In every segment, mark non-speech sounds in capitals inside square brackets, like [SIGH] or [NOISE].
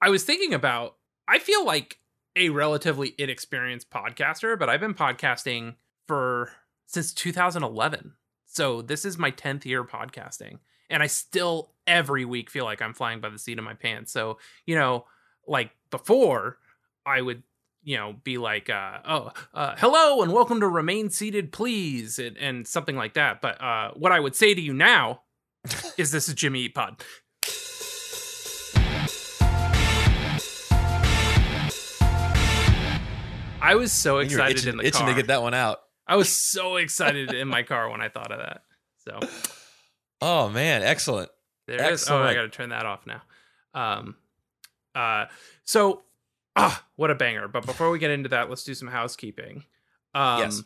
I was thinking about. I feel like a relatively inexperienced podcaster, but I've been podcasting for since 2011. So this is my 10th year podcasting, and I still every week feel like I'm flying by the seat of my pants. So you know, like before, I would you know be like uh, oh uh, hello and welcome to remain seated please and, and something like that but uh, what i would say to you now [LAUGHS] is this is jimmy eat pod i was so And you were excited itching, in the itching car to get that one out. i was so excited in my car when i thought of that so Oh man, excellent. There it is. Oh, I got to turn that off now. Um, uh, so, ah, what a banger! But before we get into that, let's do some housekeeping. Um, Yes.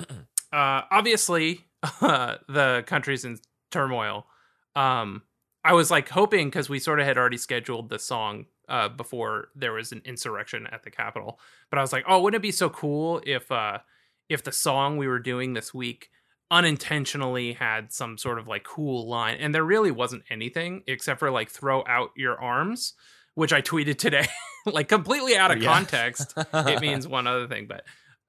[CLEARS THROAT] uh, obviously, uh, [LAUGHS] the country's in turmoil. Um, I was like hoping because we sort of had already scheduled the song uh, before there was an insurrection at the Capitol, but I was like, oh, wouldn't it be so cool if uh, if the song we were doing this week unintentionally had some sort of like cool line? And there really wasn't anything except for like throw out your arms which i tweeted today. [LAUGHS] Like completely out of Yeah. context. It means [LAUGHS] one other thing but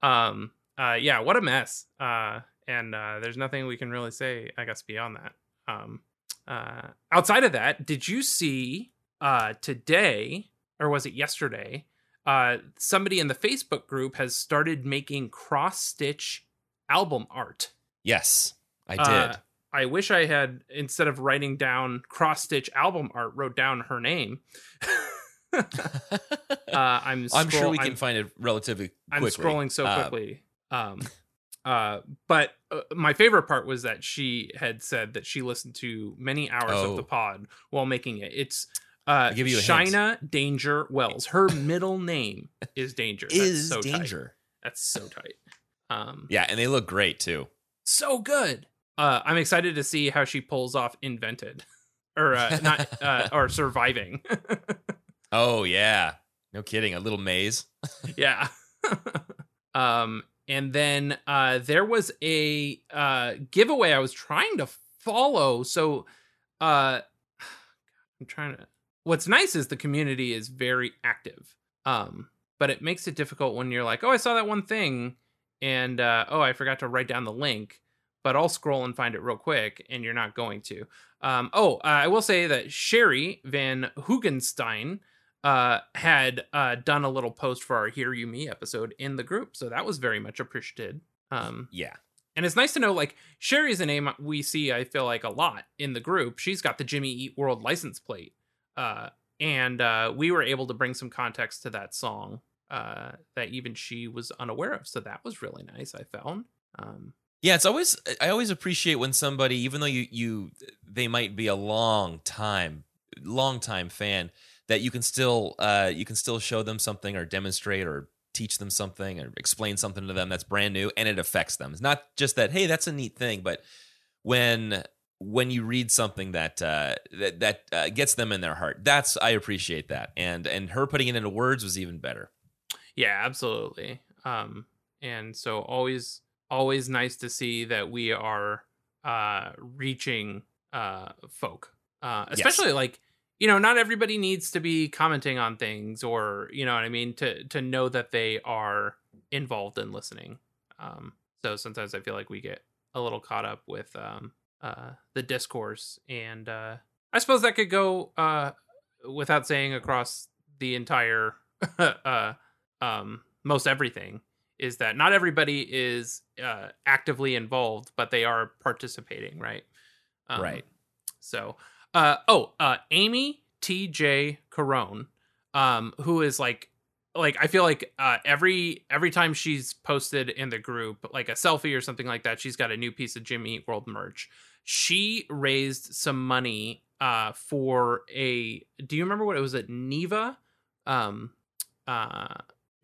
um uh yeah what a mess. Uh and uh there's nothing we can really say i guess beyond that. Um uh outside of that did you see uh today or was it yesterday uh somebody in the facebook group has started making cross stitch album art Yes, I did. uh, I wish I had instead of writing down cross stitch album art, wrote down her name. [LAUGHS] uh, I'm. I'm sure we can I'm, find it relatively I'm scrolling so Uh, quickly. Um, uh, but uh, my favorite part was that she had said that she listened to many hours Oh. of the pod while making it. It's uh, I'll give you a hint. Danger Wells. Her middle name is Danger. That's is so tight. danger. That's so tight. Um, Yeah, and they look great too. so good. Uh, I'm excited to see how she pulls off invented, [LAUGHS] or uh, not, uh, or surviving. [LAUGHS] Oh yeah, no kidding. A little maze. [LAUGHS] yeah. um, and then uh, there was a uh, giveaway I was trying to follow. So, uh, [SIGHS] I'm trying to. What's nice is the community is very active. Um, but it makes it difficult when you're like, oh, I saw that one thing, and uh, oh, I forgot to write down the link. But I'll scroll and find it real quick, and you're not going to. Um, oh, uh, I will say that Sherry Van Hugenstein uh, had uh, done a little post for our Hear You Me episode in the group, so that was very much appreciated. Um, Yeah, and it's nice to know, like Sherry's a name we see, I feel like a lot in the group. She's got the Jimmy Eat World license plate, uh, and uh, we were able to bring some context to that song uh, that even she was unaware of. So that was really nice. I found. Um, yeah. It's always I always appreciate when somebody, even though you you they might be a long time long time fan, that you can still uh you can still show them something or demonstrate or teach them something or explain something to them that's brand new and it affects them. It's not just that hey that's a neat thing, but when when you read something that uh, that that uh, gets them in their heart, that's I appreciate that. And and her putting it into words was even better. Yeah, absolutely. Um, and so always, always nice to see that we are uh, reaching uh, folk, uh, Yes. especially like you know, not everybody needs to be commenting on things, or you know what I mean, to to know that they are involved in listening. Um, so sometimes I feel like we get a little caught up with um, uh, the discourse, and uh, I suppose that could go uh, without saying across the entire [LAUGHS] uh, um, most everything is that not everybody is uh, actively involved, but they are participating, right? Um, Right. So, uh, oh, uh, Amy T.J. Carone, um, who is like, like I feel like uh, every every time she's posted in the group like a selfie or something like that, she's got a new piece of Jimmy Eat World merch. She raised some money uh, for a. Do you remember what it was at Neva? Um, uh,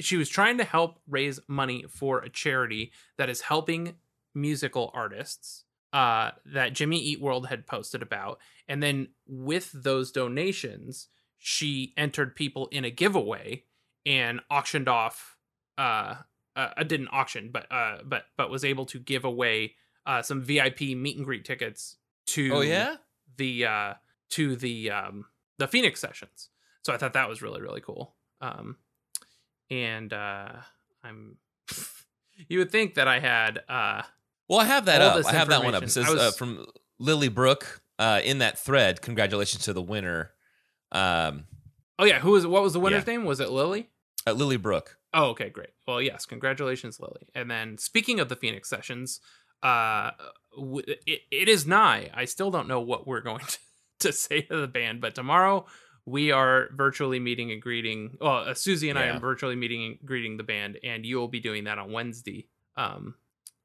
she was trying to help raise money for a charity that is helping musical artists uh, that Jimmy Eat World had posted about. And then with those donations, she entered people in a giveaway and auctioned off. Uh, uh, didn't auction, but uh, but but was able to give away uh, some VIP meet and greet tickets to Oh yeah. the uh to the um the Phoenix sessions. so I thought that was really really cool. Um, and uh, I'm [LAUGHS] you would think that I had uh, Well, I have that up. I have that one up. It says I uh, from Lily Brooke uh, in that thread. Congratulations to the winner, um, oh yeah, who was what was the winner's Yeah. name? Was it Lily? uh, Lily Brooke. Oh, okay, great. Well, yes, congratulations, Lily. And then speaking of the Phoenix sessions, uh, w- it, it is nigh. I still don't know what we're going [LAUGHS] to, to say to the band, but tomorrow we are virtually meeting and greeting. Well, uh, Susie and I are virtually meeting and greeting the band, and you will be doing that on Wednesday. Um,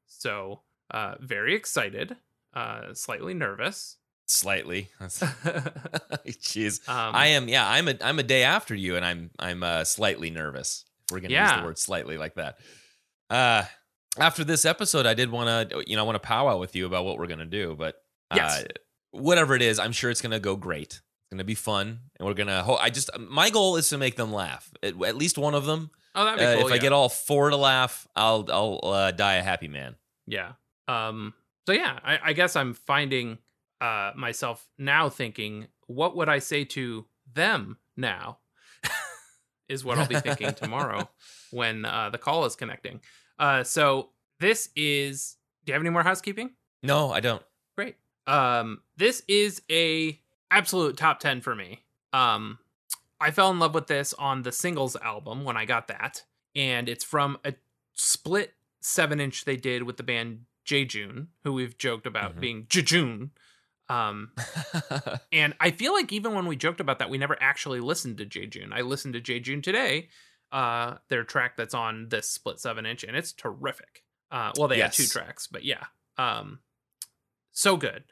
so uh, very excited, uh, slightly nervous. Slightly. [LAUGHS] Jeez. Um, I am. Yeah, I'm a. I'm a day after you, and I'm. I'm uh, slightly nervous. If we're gonna use the word slightly like that. Uh, after this episode, I did want to. You know, I want to powwow with you about what we're gonna do, but uh, whatever it is, I'm sure it's gonna go great. It's gonna be fun, and we're gonna. Ho- I just. My goal is to make them laugh. At, at least one of them. oh, that'd be Uh, cool. if I get all four to laugh, I'll. I'll uh, die a happy man. Yeah. Um so yeah, I, I guess I'm finding uh myself now thinking, what would I say to them now? [LAUGHS] is what I'll be thinking tomorrow [LAUGHS] when uh the call is connecting. Uh so this is do you have any more housekeeping? No, I don't. Great. Um this is a absolute top 10 for me. Um I fell in love with this on the singles album when I got that and it's from a split 7-inch they did with the band J June, who we've joked about Mhm. being Jejune. Um [LAUGHS] and I feel like even when we joked about that we never actually listened to J June. I listened to J June today, uh their track that's on this split 7-inch and it's terrific. Uh well they have two tracks, but yeah. Um so good.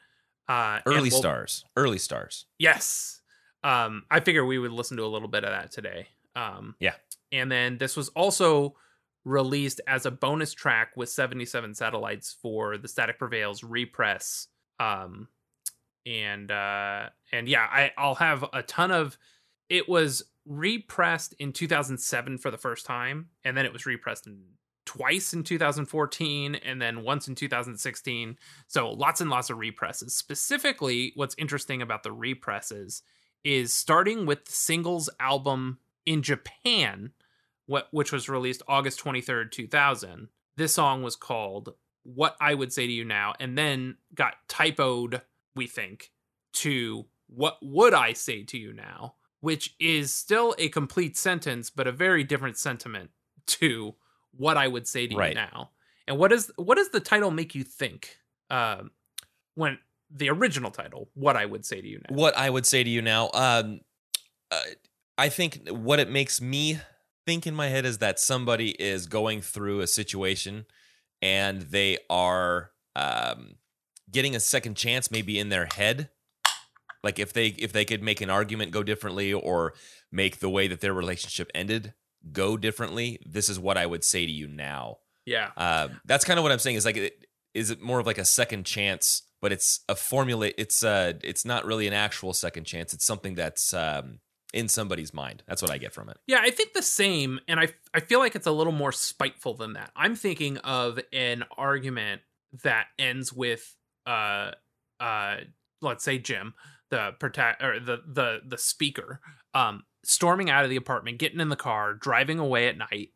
Uh early we'll- stars. Early stars. Yes. Um, I figure we would listen to a little bit of that today. Um, Yeah. And then this was also released as a bonus track with 77 satellites for the Static Prevails repress. Um, and uh, and yeah, I, I'll have a ton of. It was repressed in 2007 for the first time, and then it was repressed in twice in 2014, and then once in 2016. So lots and lots of represses. Specifically, what's interesting about the represses is starting with the singles album in Japan, which was released August 23rd, 2000. This song was called What I Would Say to You Now, and then got typoed, we think, to What Would I Say to You Now, which is still a complete sentence, but a very different sentiment to what I would say to Right. you now. And what is what does the title make you think? Um, when the original title, what I would say to you now. what I would say to you now, um, uh, I think what it makes me think in my head is that somebody is going through a situation and they are um, getting a second chance, maybe in their head. Like if they if they could make an argument go differently or make the way that their relationship ended go differently, this is what I would say to you now. Yeah. Uh, that's kind of what I'm saying. Is like, it, is it more of like a second chance? But it's a formula. It's uh, it's not really an actual second chance. It's something that's um, in somebody's mind. That's what I get from it. Yeah, I think the same, and I I feel like it's a little more spiteful than that. I'm thinking of an argument that ends with uh uh let's say Jim, the protect or the the the speaker, um storming out of the apartment, getting in the car, driving away at night,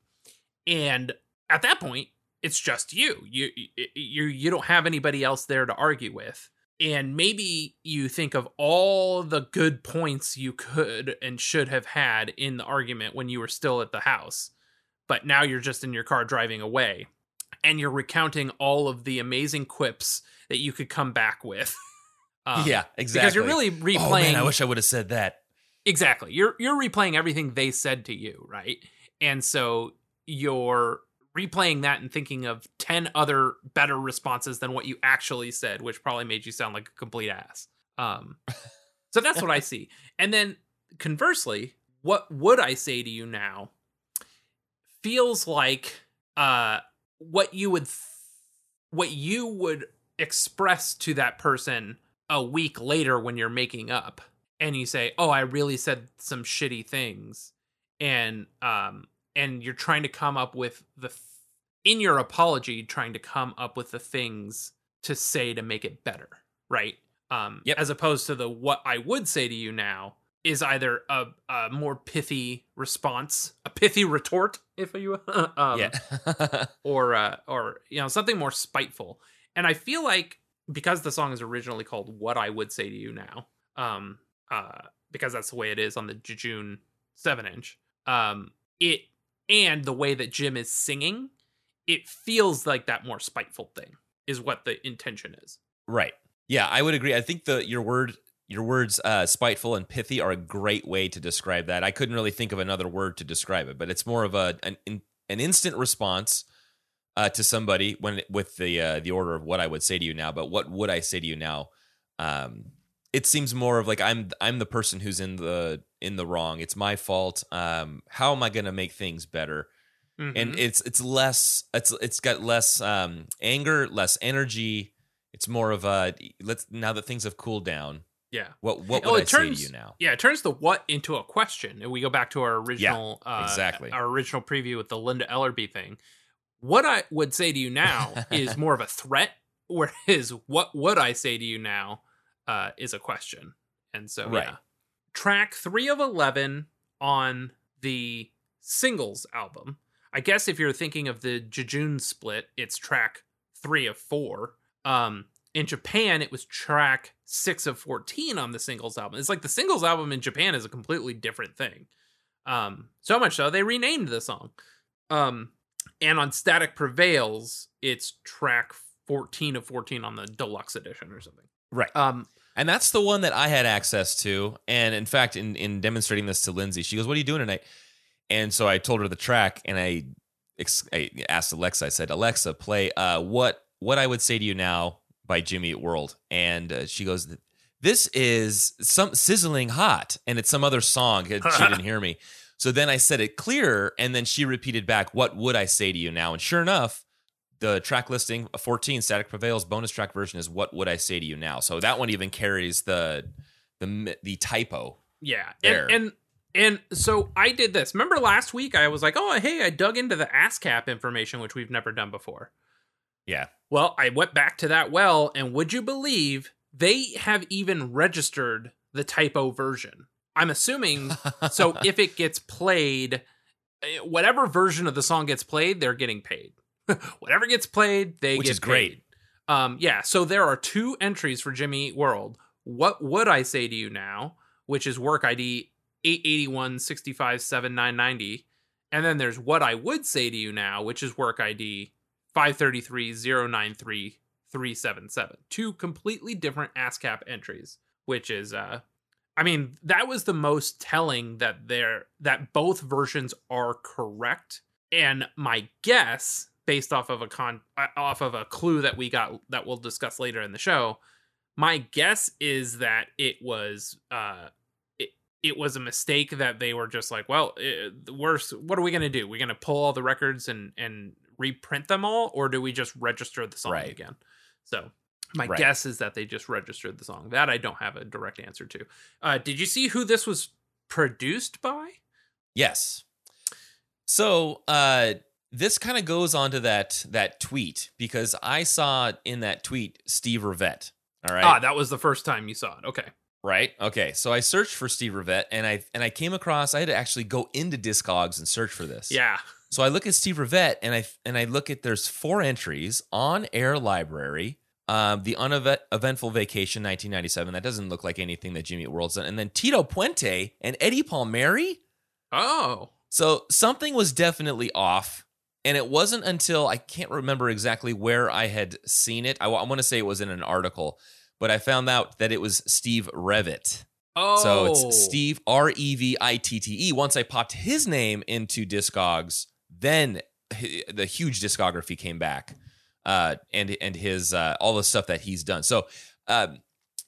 and at that point, it's just you. You you you don't have anybody else there to argue with. And maybe you think of all the good points you could and should have had in the argument when you were still at the house. But now you're just in your car driving away and you're recounting all of the amazing quips that you could come back with. [LAUGHS] Um, yeah, exactly. Because you're really replaying Oh man, I wish I would have said that. Exactly. You're you're replaying everything they said to you, right? And so you're replaying that and thinking of 10 other better responses than what you actually said, which probably made you sound like a complete ass. Um so that's what I [LAUGHS] see. And then conversely, what would I say to you now feels like uh what you would th- what you would express to that person a week later when you're making up and you say, "Oh, I really said some shitty things," and um, and you're trying to come up with the th- in your apology, trying to come up with the things to say to make it better, right? Um, Yep. as opposed to the what I would say to you now, is either a, a more pithy response, a pithy retort, if you [LAUGHS] um, yeah. [LAUGHS] or uh, or you know something more spiteful. And I feel like because the song is originally called "What I Would Say to You Now," um, uh, because that's the way it is on the Jejune seven inch, um, it and the way that Jim is singing, it feels like that more spiteful thing is what the intention is. right. Yeah, I would agree. I think the your word your words uh, spiteful and pithy are a great way to describe that. I couldn't really think of another word to describe it, but it's more of a an an instant response uh, to somebody when with the uh, the order of what I would say to you now. But what would I say to you now? Um, it seems more of like I'm I'm the person who's in the in the wrong. It's my fault. Um, how am I going to make things better? And Mhm. it's it's less it's it's got less um, anger, less energy. It's more of a let's now that things have cooled down. yeah. What what Oh, would I say to turns- you now? Yeah, it turns the what into a question, and we go back to our original, uh, exactly. our original preview with the Linda Ellerbee thing. What I would say to you now [LAUGHS] is more of a threat, whereas what would I say to you now uh, is a question. And so, Right. yeah, track three of eleven on the singles album. I guess if you're thinking of the Jejune split, it's track three of four. Um, in Japan, it was track six of 14 on the singles album. It's like the singles album in Japan is a completely different thing. Um, so much so they renamed the song. Um, and on Static Prevails, it's track 14 of 14 on the deluxe edition or something. Right. Um, And that's the one that I had access to. And in fact, in, in demonstrating this to Lindsay, she goes, What are you doing tonight? And so I told her the track and I, ex- I asked Alexa, I said, Alexa, play uh, what what I would say to you now by Jimmy Eat World. And uh, she goes, This is some sizzling hot. And it's some other song. [LAUGHS] She didn't hear me. So then I said it clearer. And then she repeated back, What would I say to you now? And sure enough, the track listing 14 static prevails bonus track version is what would i say to you now so that one even carries the the the typo yeah. There. And, and and so I did this. Remember last week I was like, "Oh, hey, I dug into the ASCAP information which we've never done before." yeah Well, I went back to that well, and would you believe they have even registered the typo version? I'm assuming so. [LAUGHS] If it gets played, eh, whatever version of the song gets played, they're getting paid. [LAUGHS] whatever gets played, they Which get is great. Um, yeah. So there are two entries for Jimmy Eat World. What would I say to you now? Which is work ID eight eighty one sixty five seven nine ninety, and then there's what I would say to you now, which is work ID 533-093-377. Two completely different ASCAP entries, which is uh I mean, that was the most telling that they're that both versions are correct. And my guess, based off of a con uh, off of a clue that we got that we'll discuss later in the show, my guess is that it was uh it, it was a mistake that they were just like, well, it, we're what are we gonna do? We're gonna pull all the records and and reprint them all, or do we just register the song Right. again? So my Right. guess is that they just registered the song. That I don't have a direct answer to. Uh, did you see who this was produced by? yes so uh this kind of goes onto that that tweet because i saw in that tweet steve revette all right Ah, that was the first time you saw it. Okay. right okay so i searched for steve revette and i and i came across i had to actually go into discogs and search for this Yeah. So I look at Steve Revette and I and I look at there's four entries on Air Library. Um, the uneventful vacation 1997 that doesn't look like anything that Jimmy World's done, and then Tito Puente and Eddie Palmieri. Oh. So something was definitely off, and it wasn't until I can't remember exactly where I had seen it. I, want to say it was in an article, but I found out that it was Steve Revitte. Oh. So it's Steve R E V I T T E. Once I popped his name into Discogs, then the huge discography came back, uh, and and his uh, all the stuff that he's done. So um,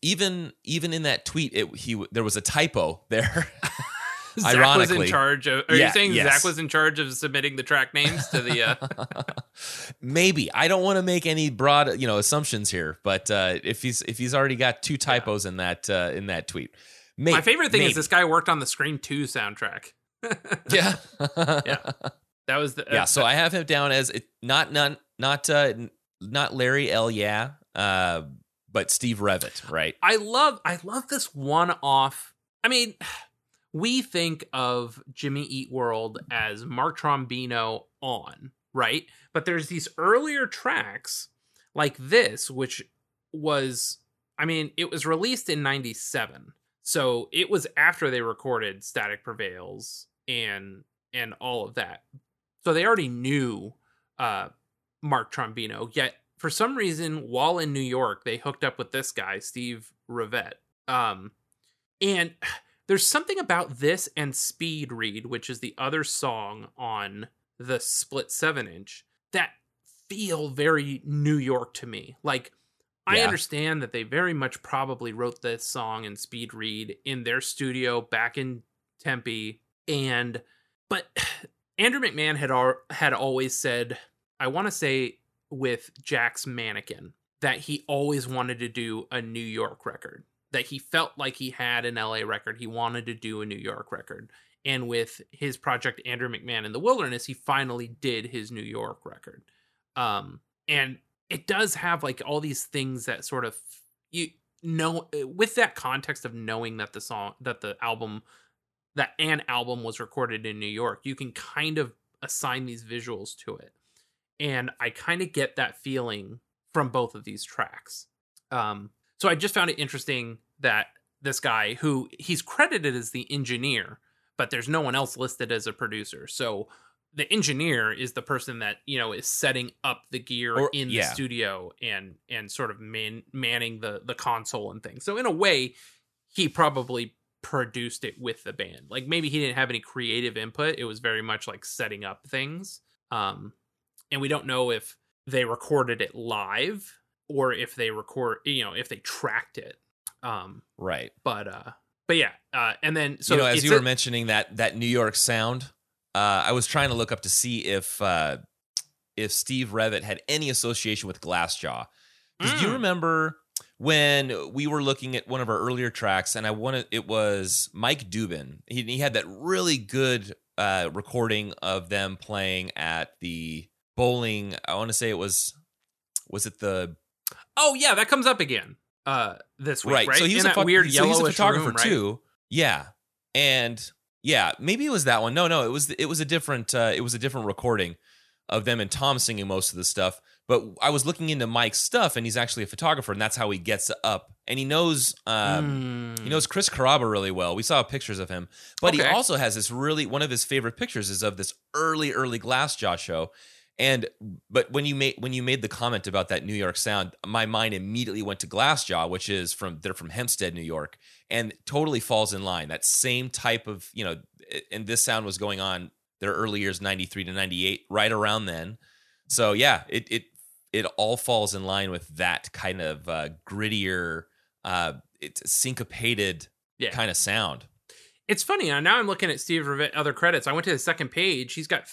even even in that tweet, it he there was a typo there. [LAUGHS] Zach was in charge of. Are Yeah, you saying yes. Zach was in charge of submitting the track names to the? Uh, [LAUGHS] Maybe I don't want to make any broad you know assumptions here, but uh, if he's if he's already got two typos in that uh, in that tweet, may- my favorite thing is this guy worked on the Scream Two soundtrack. [LAUGHS] Yeah, Yeah. That was the. yeah. So I have him down as it, not not not uh, not Larry L. Yeah, uh, but Steve Revitte, right? I love I love this one off I mean, [SIGHS] we think of Jimmy Eat World as Mark Trombino on, right? But there's these earlier tracks like this, which was, I mean, it was released in 97. So it was after they recorded Static Prevails and and all of that. So they already knew uh Mark Trombino, yet for some reason, while in New York, they hooked up with this guy, Steve Revitte. Um, and [SIGHS] there's something about this and Speed Read, which is the other song on the split seven inch, that feel very New York to me. Like, I understand that they very much probably wrote this song and Speed Read in their studio back in Tempe, and but [SIGHS] Andrew McMahon had al- had always said, I want to say with Jack's Mannequin that he always wanted to do a New York record. That he felt like he had an LA record, he wanted to do a New York record. And with his project Andrew McMahon in the Wilderness, he finally did his New York record. Um, and it does have like all these things that sort of you know with that context of knowing that the song that the album that an album was recorded in New York, you can kind of assign these visuals to it. And I kind of get that feeling from both of these tracks. Um, so I just found it interesting that this guy, who he's credited as the engineer, but there's no one else listed as a producer. So the engineer is the person that you know is setting up the gear Or- in the studio and and sort of man, manning the the console and things. So in a way, he probably produced it with the band. Like maybe he didn't have any creative input. It was very much like setting up things. Um, and we don't know if they recorded it live or if they record, you know, if they tracked it. Um, Right. but uh, but yeah. Uh, and then so you know, as you were a- mentioning that that New York sound, uh, I was trying to look up to see if uh, if Steve Revitte had any association with Glassjaw. Because do you Mm. remember when we were looking at one of our earlier tracks, and I wanted it was Mike Dubin. He, he had that really good uh, recording of them playing at the bowling. I want to say it was was it the oh yeah, that comes up again. Uh, this week, right? So he's In a weird so he's a photographer room, right? too. Yeah, and yeah, maybe it was that one. No, no, it was it was a different uh, it was a different recording of them and Tom singing most of the stuff. But I was looking into Mike's stuff, and he's actually a photographer, and that's how he gets up. And he knows um, Mm. he knows Chris Carrabba really well. We saw pictures of him, but he also has this really one of his favorite pictures is of this early, early Glassjaw show. And but when you made when you made the comment about that New York sound, my mind immediately went to Glassjaw, which is from they're from Hempstead, New York, and totally falls in line. That same type of you know, and this sound was going on their early years, ninety three to ninety eight, right around then. So yeah, it it it all falls in line with that kind of uh, grittier, uh, it's syncopated Yeah. kind of sound. It's funny uh, now. I'm looking at Steve Revitte other credits. I went to the second page. He's got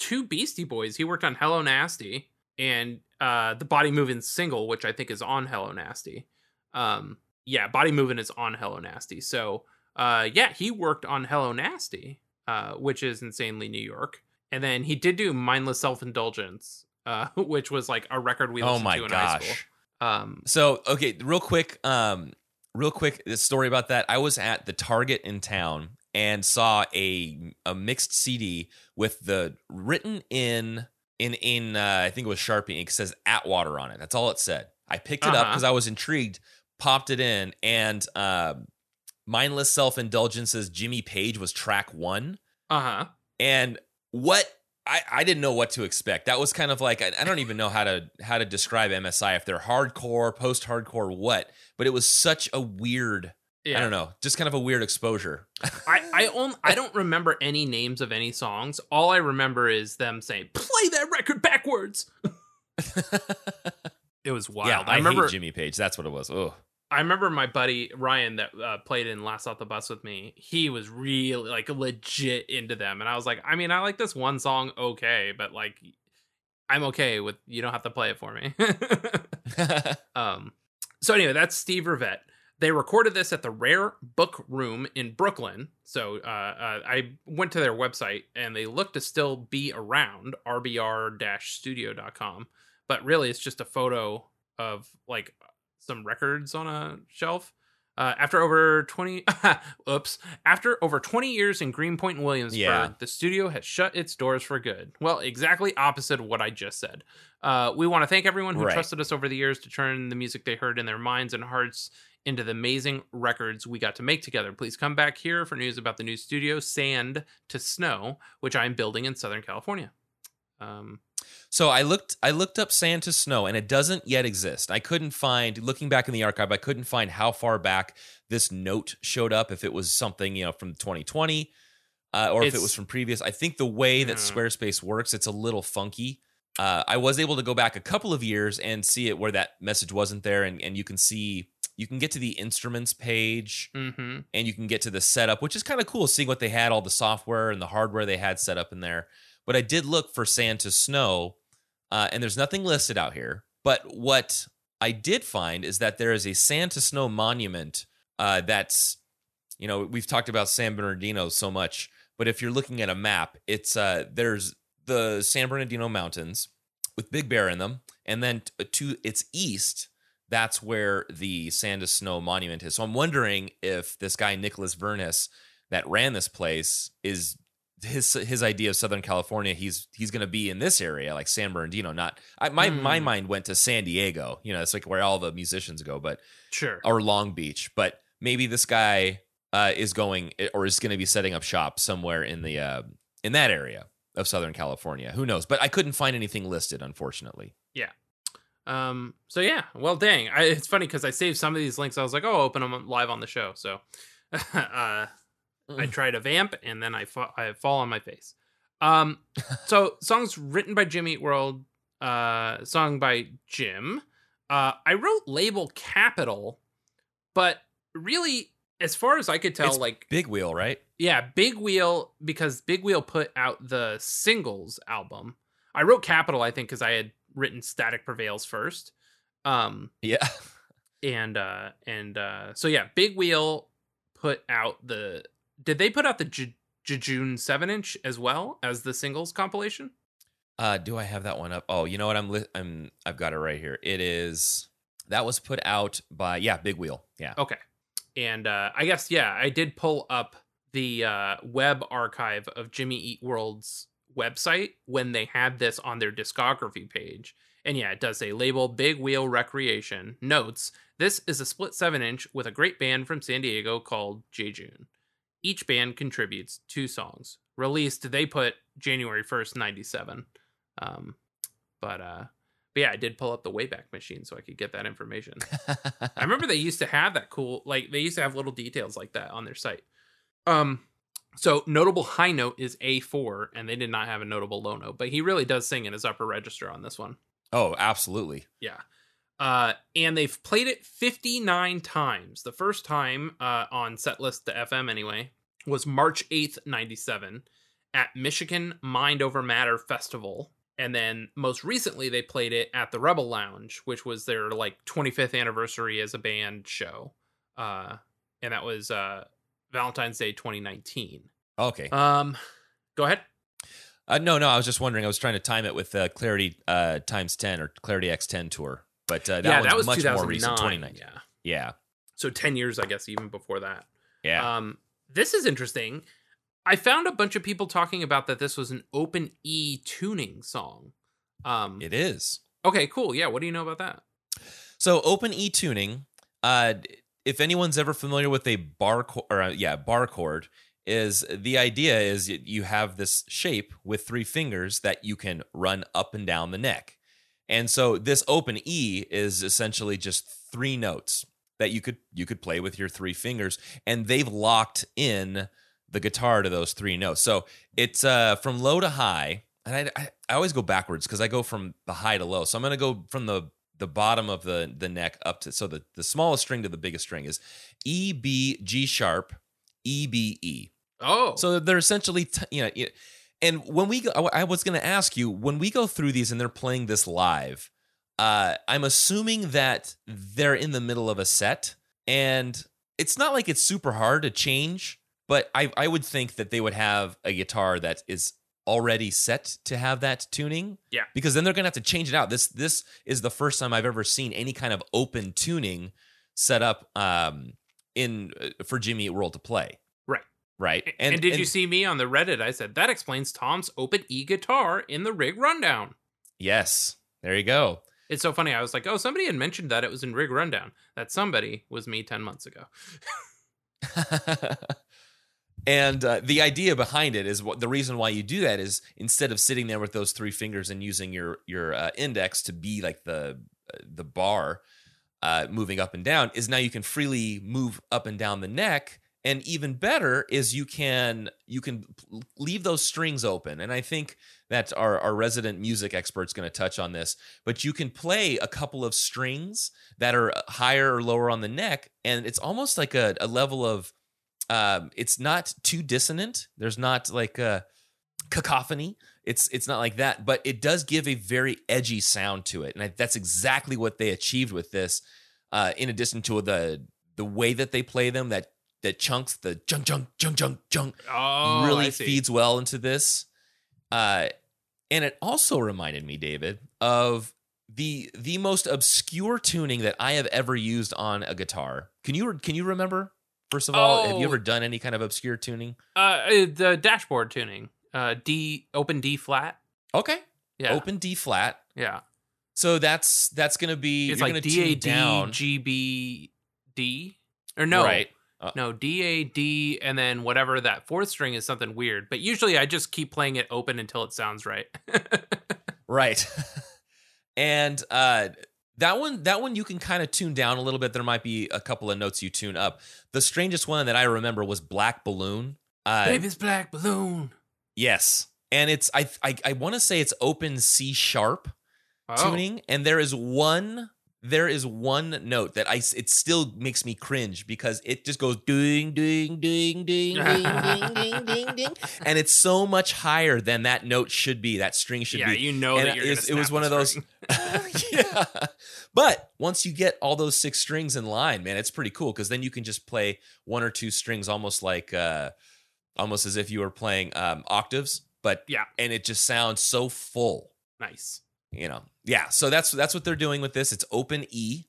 two Beastie Boys. He worked on Hello Nasty and uh, the Body Moving single, which I think is on Hello Nasty. Um, yeah, Body Moving is on Hello Nasty. So uh, yeah, he worked on Hello Nasty, uh, which is insanely New York. And then he did do Mindless Self Indulgence, uh, [LAUGHS] which was like a record we oh listened my to in high school. Um, So okay, real quick, um, real quick the story about that. I was at the Target in town and saw a a mixed CD with the written in in in uh, I think it was Sharpie ink says Atwater on it. That's all it said. I picked it up Uh-huh. because I was intrigued, popped it in, and um, mindless self indulgences. Jimmy Page was track one. uh huh. and what I, I didn't know what to expect. That was kind of like I, I don't even know how to how to describe MSI if they're hardcore, post hardcore, what. But it was such a weird. Yeah. I don't know, just kind of a weird exposure. [LAUGHS] I I, on, I don't remember any names of any songs. All I remember is them saying "play that record backwards." [LAUGHS] It was wild. yeah, I, remember. hate Jimmy Page. That's what it was. Oh, I remember my buddy Ryan that uh, played in Last Off the Bus with me. He was really like legit into them, and I was like, I mean, I like this one song, okay, but like, I'm okay with you don't have to play it for me. [LAUGHS] Um, so anyway, that's Steve Revitte. They recorded this at the Rare Book Room in Brooklyn. So uh, uh, I went to their website and they look to still be around, rbr-studio.com. But really, it's just a photo of like some records on a shelf. Uh, after over 20 [LAUGHS] oops after over 20 years in greenpoint and williamsburg Yeah. the studio has shut its doors for good well exactly opposite of what i just said uh, we want to thank everyone who Right. trusted us over the years to turn the music they heard in their minds and hearts into the amazing records we got to make together please come back here for news about the new studio sand to snow which i'm building in southern california um, So I looked I looked up Sand to Snow and it doesn't yet exist. I couldn't find looking back in the archive, I couldn't find how far back this note showed up if it was something, you know, from 2020 uh, or if it was from previous. I think the way that Squarespace works, it's a little funky. Uh, I was able to go back a couple of years and see it where that message wasn't there and, and you can see you can get to the instruments page mhm. and you can get to the setup, which is kind of cool seeing what they had, all the software and the hardware they had set up in there. But I did look for Sand to Snow, uh, and there's nothing listed out here. But what I did find is that there is a Sand to Snow monument uh, that's, you know, we've talked about San Bernardino so much, but if you're looking at a map, it's uh, there's the San Bernardino Mountains with Big Bear in them, and then to its east, that's where the Sand Snow monument is. So I'm wondering if this guy Nicholas Vernhes that ran this place is his his idea of Southern California. He's he's going to be in this area, like San Bernardino. Not I, my my Hmm. mind went to San Diego. You know, it's like where all the musicians go, but sure or Long Beach. But maybe this guy uh, is going or is going to be setting up shop somewhere in the uh, in that area of Southern California. Who knows? But I couldn't find anything listed, unfortunately. Yeah. Um. So yeah. Well, dang. I, it's funny because I saved some of these links. I was like, oh, I'll open them live on the show. So, [LAUGHS] uh, I tried to vamp and then I fa- I fall on my face. Um. [LAUGHS] So songs written by Jimmy Eat World. Uh, song by Jim. Uh, I wrote label Capitol, but really, as far as I could tell, It's like Big Wheel, right? yeah, Big Wheel because Big Wheel put out the singles album. I wrote Capitol, I think, because I had written Static Prevails first. Um, Yeah. and uh, and uh, so yeah, Big Wheel put out the. Did they put out the J- Jejune seven inch as well as the singles compilation? Uh, do I have that one up? Oh, you know what? I'm li- I'm I've got it right here. It is that was put out by yeah, Big Wheel. Yeah. Okay. And uh, I guess yeah, I did pull up the uh, web archive of Jimmy Eat World's website when they had this on their discography page. And yeah, it does say label Big Wheel Recreation. Notes This is a split 7 inch with a great band from San Diego called J June. Each band contributes two songs. Released, they put January 1st, 97. Um, but, uh, but yeah, I did pull up the Wayback Machine so I could get that information. [LAUGHS] I remember they used to have that cool, like they used to have little details like that on their site. Um, so notable high note is A4, and they did not have a notable low note, but he really does sing in his upper register on this one. oh, absolutely. Yeah. Uh, and they've played it 59 times. The first time uh, on setlist.fm anyway was March 8th, 97 at Michigan Mind Over Matter Festival. And then most recently they played it at the Rebel Lounge, which was their like 25th anniversary as a band show. Uh, and that was uh, Valentine's Day 2019. Okay. Um, go ahead. Uh, no, no, I was just wondering. I was trying to time it with uh, Clarity uh, times ten or Clarity X10 tour, but uh, that yeah, that was much more recent. 2019. Yeah. Yeah, So 10 years, I guess, even before that. yeah. Um, this is interesting. I found a bunch of people talking about that this was an open E tuning song. Um, it is. okay, cool. Yeah, what do you know about that? So open e tuning. Uh, if anyone's ever familiar with a bar chord, or uh, yeah, bar chord, is the idea is you have this shape with three fingers that you can run up and down the neck, and so this open E is essentially just three notes that you could you could play with your three fingers, and they've locked in the guitar to those three notes. So it's uh, from low to high, and I, I, always go backwards because I go from the high to low. So I'm going to go from the the bottom of the the neck up to so the the smallest string to the biggest string is E B G sharp E B E. Oh, So they're essentially t- you know. And when we go, I I was going to ask you when we go through these and they're playing this live. Uh, I'm assuming that they're in the middle of a set, and it's not like it's super hard to change. But I I would think that they would have a guitar that is already set to have that tuning. Yeah. Because then they're gonna have to change it out. This this is the first time I've ever seen any kind of open tuning set up um in uh, for Jimmy Eat World to play. Right. Right. And, did you see me on the Reddit? I said that explains Tom's open E guitar in the rig rundown. Yes. There you go. It's so funny. I was like, oh, somebody had mentioned that it was in rig rundown. That somebody was me ten months ago. [LAUGHS] and uh, the idea behind it is what the reason why you do that is instead of sitting there with those three fingers and using your your uh, index to be like the uh, the bar uh, moving up and down is now you can freely move up and down the neck. And even better is you can you can leave those strings open. And i think that our, our resident music expert's going to touch on this but you can play a couple of strings that are higher or lower on the neck and it's almost like a, a level of um, it's not too dissonant there's not like a cacophony it's it's not like that but it does give a very edgy sound to it and I, that's exactly what they achieved with this uh, in addition to the the way that they play them that that chunks the junk junk junk junk junk Oh, really feeds well into this. Uh, and it also reminded me, David, of the the most obscure tuning that I have ever used on a guitar. Can you can you remember? First of all, have you Oh. ever done any kind of obscure tuning? Uh, uh, the dashboard tuning. Uh, D open D flat. Okay, Yeah. open D flat. Yeah. So that's that's gonna be It's you're like D A D G B D or no right. no D A D and then whatever that fourth string is something weird. But usually I just keep playing it open until it sounds right. [LAUGHS] Right. [LAUGHS] and uh that one that one you can kind of tune down a little bit. There might be a couple of notes you tune up. The strangest one that I remember was Black Balloon. Uh Baby's black balloon. yes. And it's I I, I want to say it's open C sharp Oh. tuning and there is one there is one note that I it still makes me cringe because it just goes ding ding ding ding ding ding ding [LAUGHS] ding ding and it's so much higher than that note should be that string should yeah, be you know And that you're it's- it was one of those- [LAUGHS] yeah. But once you get all those six strings in line, man, it's pretty cool because then you can just play one or two strings almost like uh almost as if you were playing um octaves, but Yeah. and it just sounds so full, nice. You know. Yeah, so that's that's what they're doing with this. It's open E.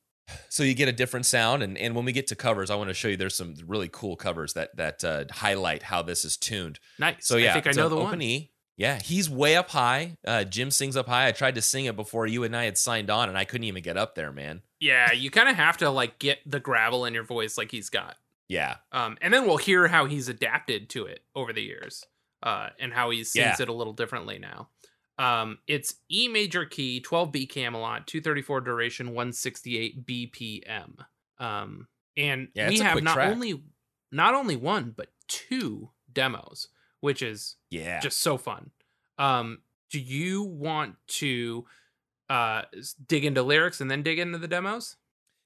So you get a different sound and and when we get to covers, I want to show you there's some really cool covers that that uh, highlight how this is tuned. Nice. So yeah, I think I know the open one. E. Yeah, he's way up high. Uh, Jim sings up high. I tried to sing it before you and I had signed on, and I couldn't even get up there, man. Yeah, you kind of have to like get the gravel in your voice like he's got. Yeah, Um, and then we'll hear how he's adapted to it over the years, uh, and how he sings Yeah. it a little differently now. Um, it's E major key, 12 B Camelot, 234 duration, 168 BPM. Um, and Yeah, we have not track. only not only one but two demos, which is yeah. just so fun. Um, do you want to uh dig into lyrics and then dig into the demos?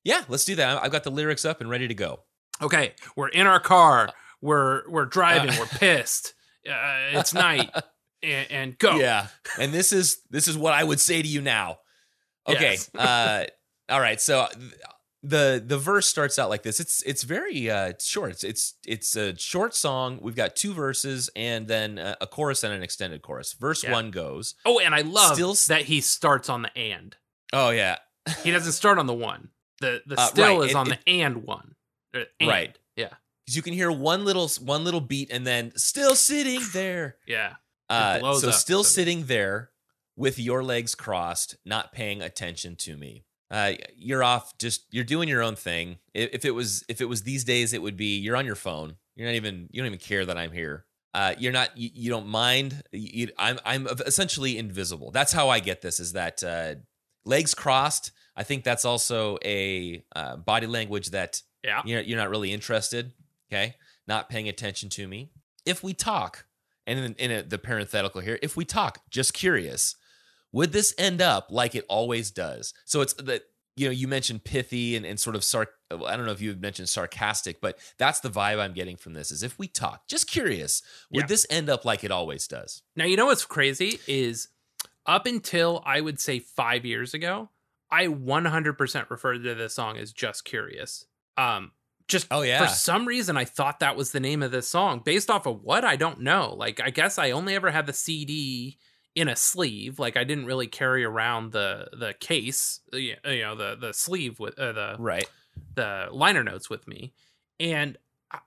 yeah, let's do that. I've got the lyrics up and ready to go. Okay, we're in our car. We're we're driving. Uh, we're pissed. [LAUGHS] Uh, it's night, and, and go. Yeah, and this is this is what I would say to you now. Okay. Yes. uh, all right. So the the verse starts out like this. It's it's very uh, short. It's, it's it's a short song. We've got two verses and then a, a chorus and an extended chorus. Verse Yeah. one goes. Oh, and I love Still s- that he starts on the and. Oh yeah. He doesn't start on the one. The the Uh, still right, is it- on it- the and one. Uh, and. Right. Yeah. because you can hear one little one little beat and then still sitting there. Yeah. Uh, so up, still so good. sitting there with your legs crossed, not paying attention to me. Uh, you're off. Just you're doing your own thing. If, if it was if it was these days, it would be you're on your phone. You're not even you don't even care that I'm here. Uh, you're not you, you don't mind. You, I'm I'm essentially invisible. That's how I get this. Is that uh, legs crossed? I think that's also a uh, body language that Yeah. you're, you're not really interested okay not paying attention to me if we talk and in, in a, the parenthetical here if we talk just curious would this end up like it always does so it's that you know you mentioned pithy and, and sort of sarc i don't know if you mentioned sarcastic but that's the vibe i'm getting from this is if we talk just curious would Yeah. this end up like it always does Now you know what's crazy is up until I would say five years ago, I 100% referred to this song as "Just Curious." Um, just Oh, yeah. for some reason I thought that was the name of this song, based off of what I don't know. Like I guess I only ever had the CD in a sleeve. Like I didn't really carry around the the case, uh, you know, the the sleeve with uh, the right the liner notes with me. and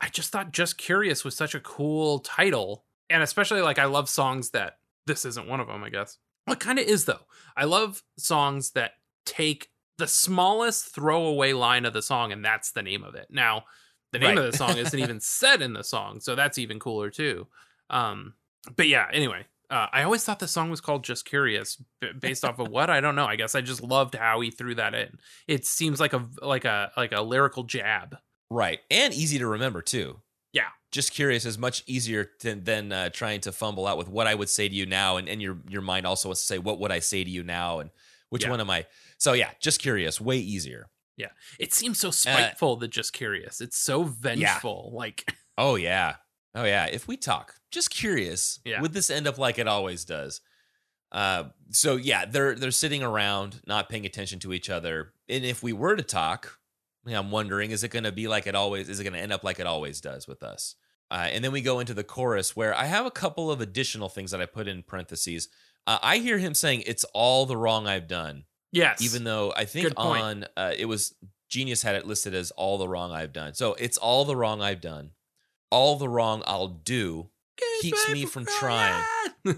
I- just thought "Just Curious" was such a cool title, and especially like I love songs that this isn't one of them. I guess well, it kind of is though. I love songs that take the smallest throwaway line of the song, and that's the name of it. Now, the name Right. of the song isn't even [LAUGHS] said in the song, so that's even cooler too. Um, but yeah, anyway, uh, I always thought the song was called "Just Curious" b- based off of what I don't know. I guess I just loved how he threw that in. It seems like a like a like a lyrical jab. Right. And easy to remember too. Yeah. Just curious is much easier to, than uh, trying to fumble out with what I would say to you now. And, and your, your mind also wants to say, what would I say to you now? And which Yeah. one am I? So yeah, just curious, way easier. Yeah. It seems so Uh, spiteful. that "Just Curious." It's so vengeful. Like [LAUGHS] Oh yeah. Oh yeah. If we talk, just curious, Yeah. would this end up like it always does? Uh, so yeah, they're they're sitting around, not paying attention to each other. And if we were to talk, I'm wondering, is it going to be like it always? Is it going to end up like it always does with us? Uh, and then we go into the chorus where I have a couple of additional things that I put in parentheses. Uh, I hear him saying, "It's all the wrong I've done," yes, even though I think on uh, it was Genius had it listed as all the wrong I've done. So it's all the wrong I've done, all the wrong I'll do. keeps me from trying. [LAUGHS]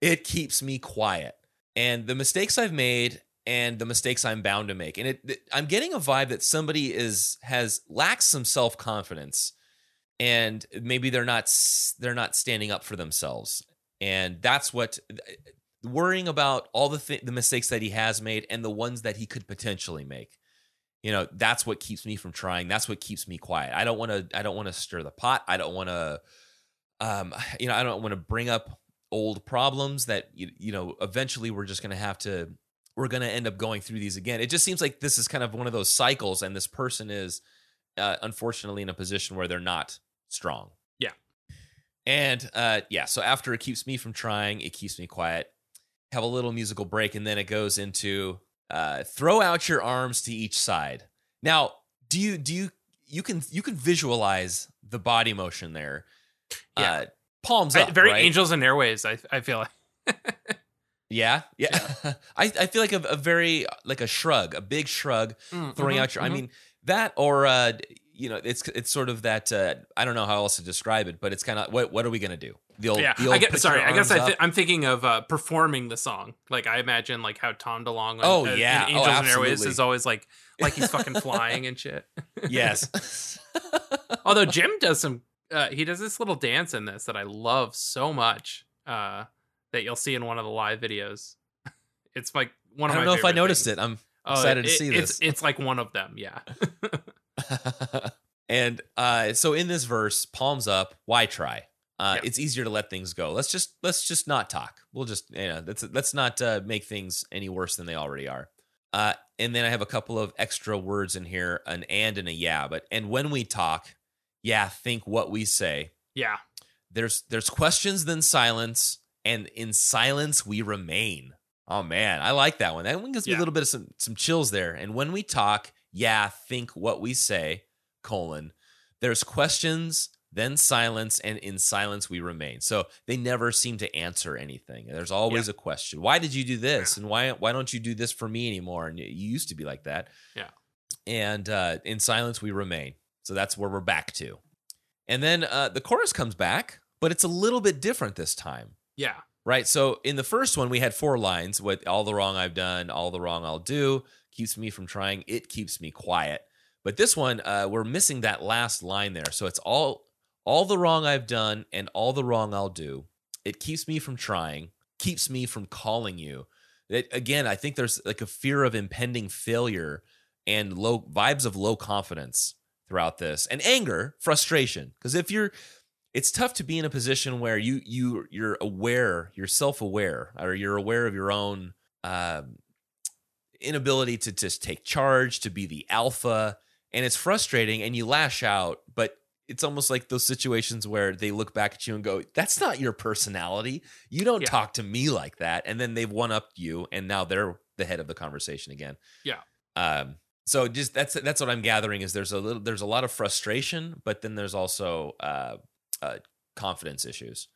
It keeps me quiet, and the mistakes I've made and the mistakes I'm bound to make. And it, it- I'm getting a vibe that somebody is has lacks some self confidence, and maybe they're not they're not standing up for themselves, and that's what worrying about all the th- the mistakes that he has made and the ones that he could potentially make. You know, that's what keeps me from trying. That's what keeps me quiet. I don't want to. I don't want to stir the pot. I don't want to. Um, [SIGHS] you know, I don't want to bring up old problems that you, you know eventually we're just going to have to we're going to end up going through these again it just seems like this is kind of one of those cycles and this person is uh, unfortunately in a position where they're not strong Yeah. and uh yeah so after it keeps me from trying it keeps me quiet have a little musical break and then it goes into uh throw out your arms to each side now do you do you you can you can visualize the body motion there Yeah. uh palms I- up very right? Angels and Airwaves. I I feel like [LAUGHS] Yeah, yeah. [LAUGHS] I, I feel like a, a very like a shrug, a big shrug, Mm, throwing mhm, out your. I mhm. mean that, or uh, you know, it's it's sort of that. Uh, I don't know how else to describe it, but it's kind of what what are we gonna do? The old, yeah. the old I put sorry, I guess I th- I'm thinking of uh, performing the song. Like I imagine like how Tom DeLonge. on- Oh, uh, yeah. Oh, Angels and Airwaves is always like like he's fucking [LAUGHS] flying and shit. yes. [LAUGHS] [LAUGHS] Although Jim does some, uh, he does this little dance in this that I love so much. Uh, that you'll see in one of the live videos. It's like one I don't know if I noticed things. it. I'm Oh, excited to it- see it's, this. It's like one of them. Yeah. [LAUGHS] and uh, so in this verse, palms up. Why try? Uh, Yeah. It's easier to let things go. Let's just let's just not talk. We'll just you know let's let's not uh, make things any worse than they already are. Uh, and then I have a couple of extra words in here, an and and a yeah. But and when we talk, yeah, think what we say. yeah. There's there's questions then silence, and in silence we remain. Oh man, I like that one. That one gives me a little bit of some some chills there. And when we talk, yeah, think what we say, colon. There's questions, then silence, and in silence we remain. So they never seem to answer anything. There's always a question. Why did you do this? And why why don't you do this for me anymore? And you you used to be like that. Yeah. And uh, in silence we remain. So that's where we're back to. And then uh, the chorus comes back, but it's a little bit different this time. Yeah. Right. So in the first one, we had four lines with all the wrong I've done, all the wrong I'll do, keeps me from trying, it keeps me quiet. But this one, uh, we're missing that last line there. So it's all all the wrong I've done and all the wrong I'll do. It keeps me from trying, keeps me from calling you. It, again, I think there's like a fear of impending failure and low vibes of low confidence throughout this and anger, frustration. Because if you're it's tough to be in a position where you you you're aware, you're self-aware, or you're aware of your own um, inability to just take charge, to be the alpha, and it's frustrating, and you lash out, but it's almost like those situations where they look back at you and go, "That's not your personality. You don't Yeah. talk to me like that." And then they've one upped you, and now they're the head of the conversation again. Yeah. Um. So just that's that's what I'm gathering is there's a little there's a lot of frustration, but then there's also uh, uh confidence issues.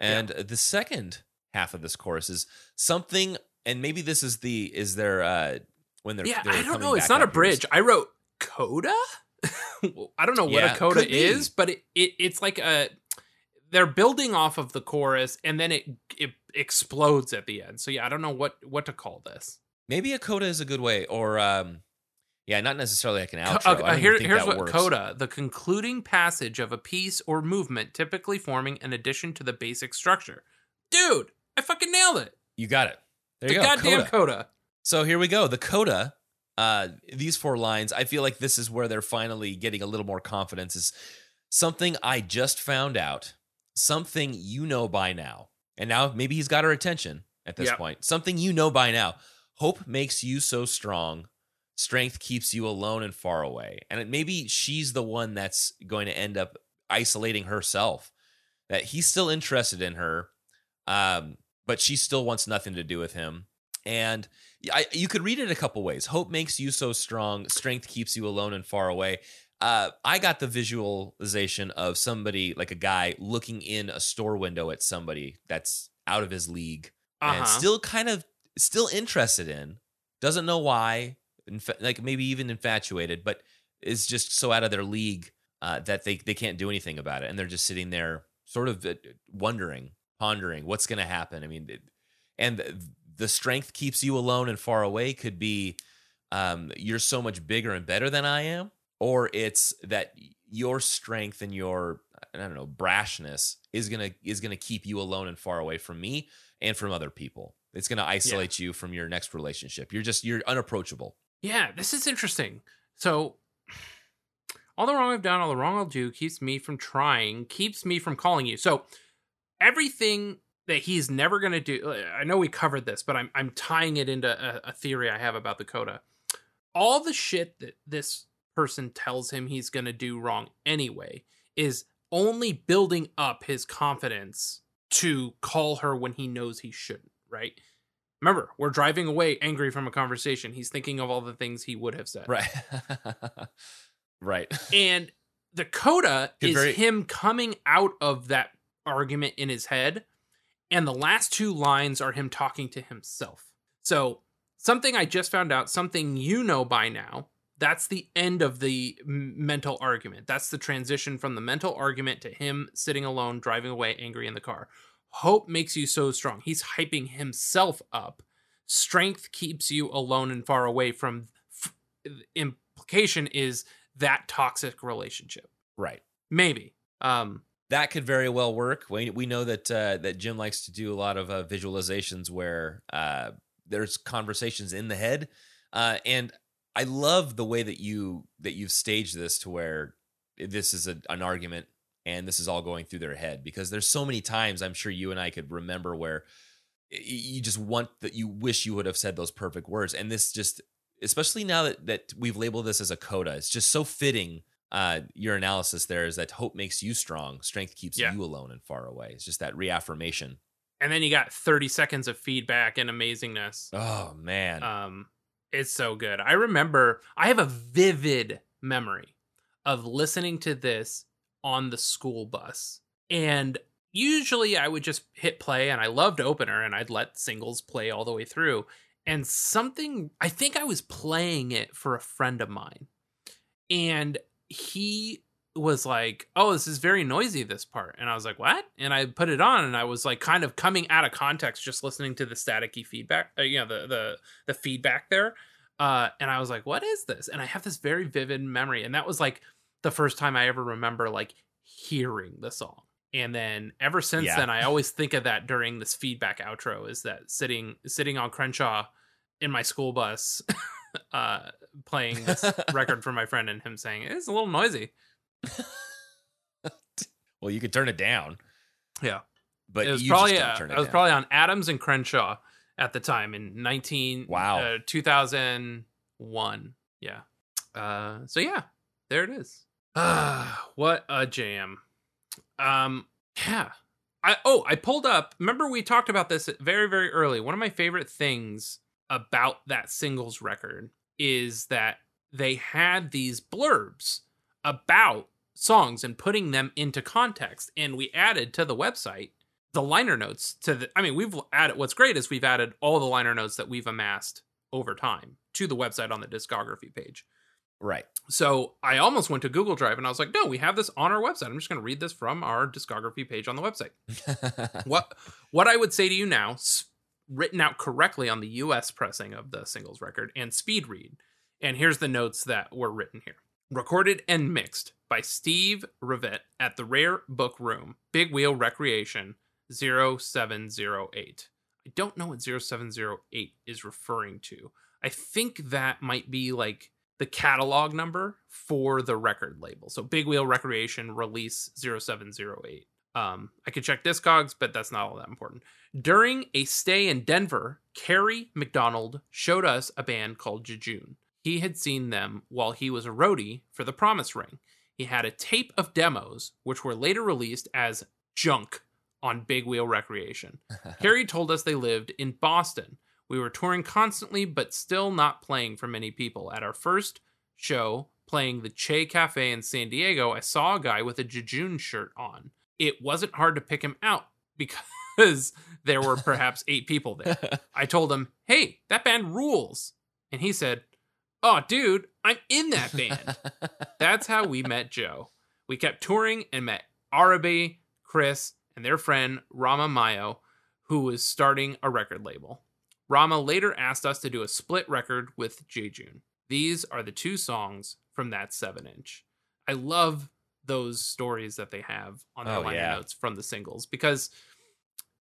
And the second half of this chorus is something, and maybe this is the is there uh when they're Yeah. they're I don't know. It's not a bridge. I wrote coda. [LAUGHS] I don't know what Yeah, a coda is, but it, it it's like a they're building off of the chorus and then it it explodes at the end. So yeah, I don't know what what to call this. Maybe a coda is a good way, or um, yeah, not necessarily like an outro. uh, here- here's what works. coda: the concluding passage of a piece or movement, typically forming an addition to the basic structure. Dude, I fucking nailed it. You got it. There the you go. goddamn coda. coda. So here we go. The coda. Uh, these four lines. I feel like this is where they're finally getting a little more confidence. Is something I just found out. Something you know by now. And now maybe he's got her attention at this Yep. point. Something you know by now. Hope makes you so strong. Strength keeps you alone and far away. And it, maybe she's the one that's going to end up isolating herself. That he's still interested in her, um, but she still wants nothing to do with him. And I, you could read it a couple ways. Hope makes you so strong. Strength keeps you alone and far away. Uh, I got the visualization of somebody like a guy looking in a store window at somebody that's out of his league Uh-huh. and still kind of still interested in, doesn't know why, infa- like maybe even infatuated, but is just so out of their league uh, that they they can't do anything about it, and they're just sitting there, sort of uh, wondering, pondering what's going to happen. I mean, it, and the, strength keeps you alone and far away could be um, you're so much bigger and better than I am, or it's that your strength and your I don't know brashness is gonna is gonna keep you alone and far away from me and from other people. It's gonna isolate you from your next relationship. You're just you're unapproachable. Yeah, this is interesting. So, all the wrong I've done, all the wrong I'll do keeps me from trying, keeps me from calling you. So, everything that he's never going to do, uh, I know we covered this, but I'm, I'm tying it into a, a theory I have about the coda. All the shit that this person tells him he's going to do wrong anyway is only building up his confidence to call her when he knows he shouldn't, right? Remember, we're driving away angry from a conversation. He's thinking of all the things he would have said. Right. [LAUGHS] right. [LAUGHS] And the coda Could is very- him coming out of that argument in his head. And the last two lines are him talking to himself. So, something I just found out, something you know by now, that's the end of the mental argument. That's the transition from the mental argument to him sitting alone, driving away, angry in the car. Hope makes you so strong. He's hyping himself up. Strength keeps you alone and far away from. F- implication is that toxic relationship. Right. Maybe. Um. That could very well work. We we know that uh, that Jim likes to do a lot of uh, visualizations where uh, there's conversations in the head, uh, and I love the way that you that you've staged this to where this is a, an argument and this is all going through their head because there's so many times I'm sure you and I could remember where you just want that you wish you would have said those perfect words and this just especially now that that we've labeled this as a coda it's just so fitting uh your analysis there is that hope makes you strong strength keeps Yeah. you alone and far away it's just that reaffirmation And then you got 30 seconds of feedback and amazingness. oh man Um, it's so good. I remember I have a vivid memory of listening to this on the school bus. And usually I would just hit play and I loved opener and I'd let singles play all the way through. And something I think I was playing it for a friend of mine. And he was like, "Oh, this is very noisy this part." And I was like, "What?" And I put it on and I was like kind of coming out of context just listening to the staticky feedback, uh, you know, the the the feedback there. Uh and I was like, "What is this?" And I have this very vivid memory and that was like the first time I ever remember like hearing the song. And then ever since Yeah. then I always think of that during this feedback outro is that sitting sitting on Crenshaw in my school bus [LAUGHS] [LAUGHS] uh playing this [LAUGHS] record for my friend and him saying it's a little noisy. [LAUGHS] well you could turn it down Yeah. but it was you probably uh, turn it I was down. probably on Adams and Crenshaw at the time in 19 Wow. uh, 2001. Yeah. Uh so yeah, there it is. Ah, [SIGHS] what a jam. Um yeah. I oh, I pulled up. Remember we talked about this very very early. One of my favorite things about that singles record is that they had these blurbs about songs and putting them into context and we added to the website the liner notes to the I mean we've added what's great is we've added all the liner notes that we've amassed over time to the website on the discography page. Right. So I almost went to Google Drive and I was like, no, we have this on our website. I'm just going to read this from our discography page on the website. [LAUGHS] what what I would say to you now, written out correctly on the US pressing of the singles record and speed read. And here's the notes that were written here. Recorded and mixed by Steve Revitte at the Rare Book Room, Big Wheel Recreation 0708. I don't know what 0708 is referring to. I think that might be like the catalog number for the record label. So Big Wheel Recreation release 0708. Um, I could check Discogs, but that's not all that important. During a stay in Denver, Kerry McDonald showed us a band called Jejune. He had seen them while he was a roadie for The Promise Ring. He had a tape of demos, which were later released as junk on Big Wheel Recreation. [LAUGHS] Kerry told us they lived in Boston we were touring constantly, but still not playing for many people. At our first show, playing the Che Cafe in San Diego, I saw a guy with a Jejune shirt on. It wasn't hard to pick him out because [LAUGHS] there were perhaps eight people there. [LAUGHS] I told him, hey, that band rules. And he said, oh, dude, I'm in that band. [LAUGHS] That's how we met Joe. We kept touring and met Arabi, Chris, and their friend Rama Mayo, who was starting a record label. Rama later asked us to do a split record with Jejune. These are the two songs from that 7 inch. I love those stories that they have on their oh, liner yeah. notes from the singles because,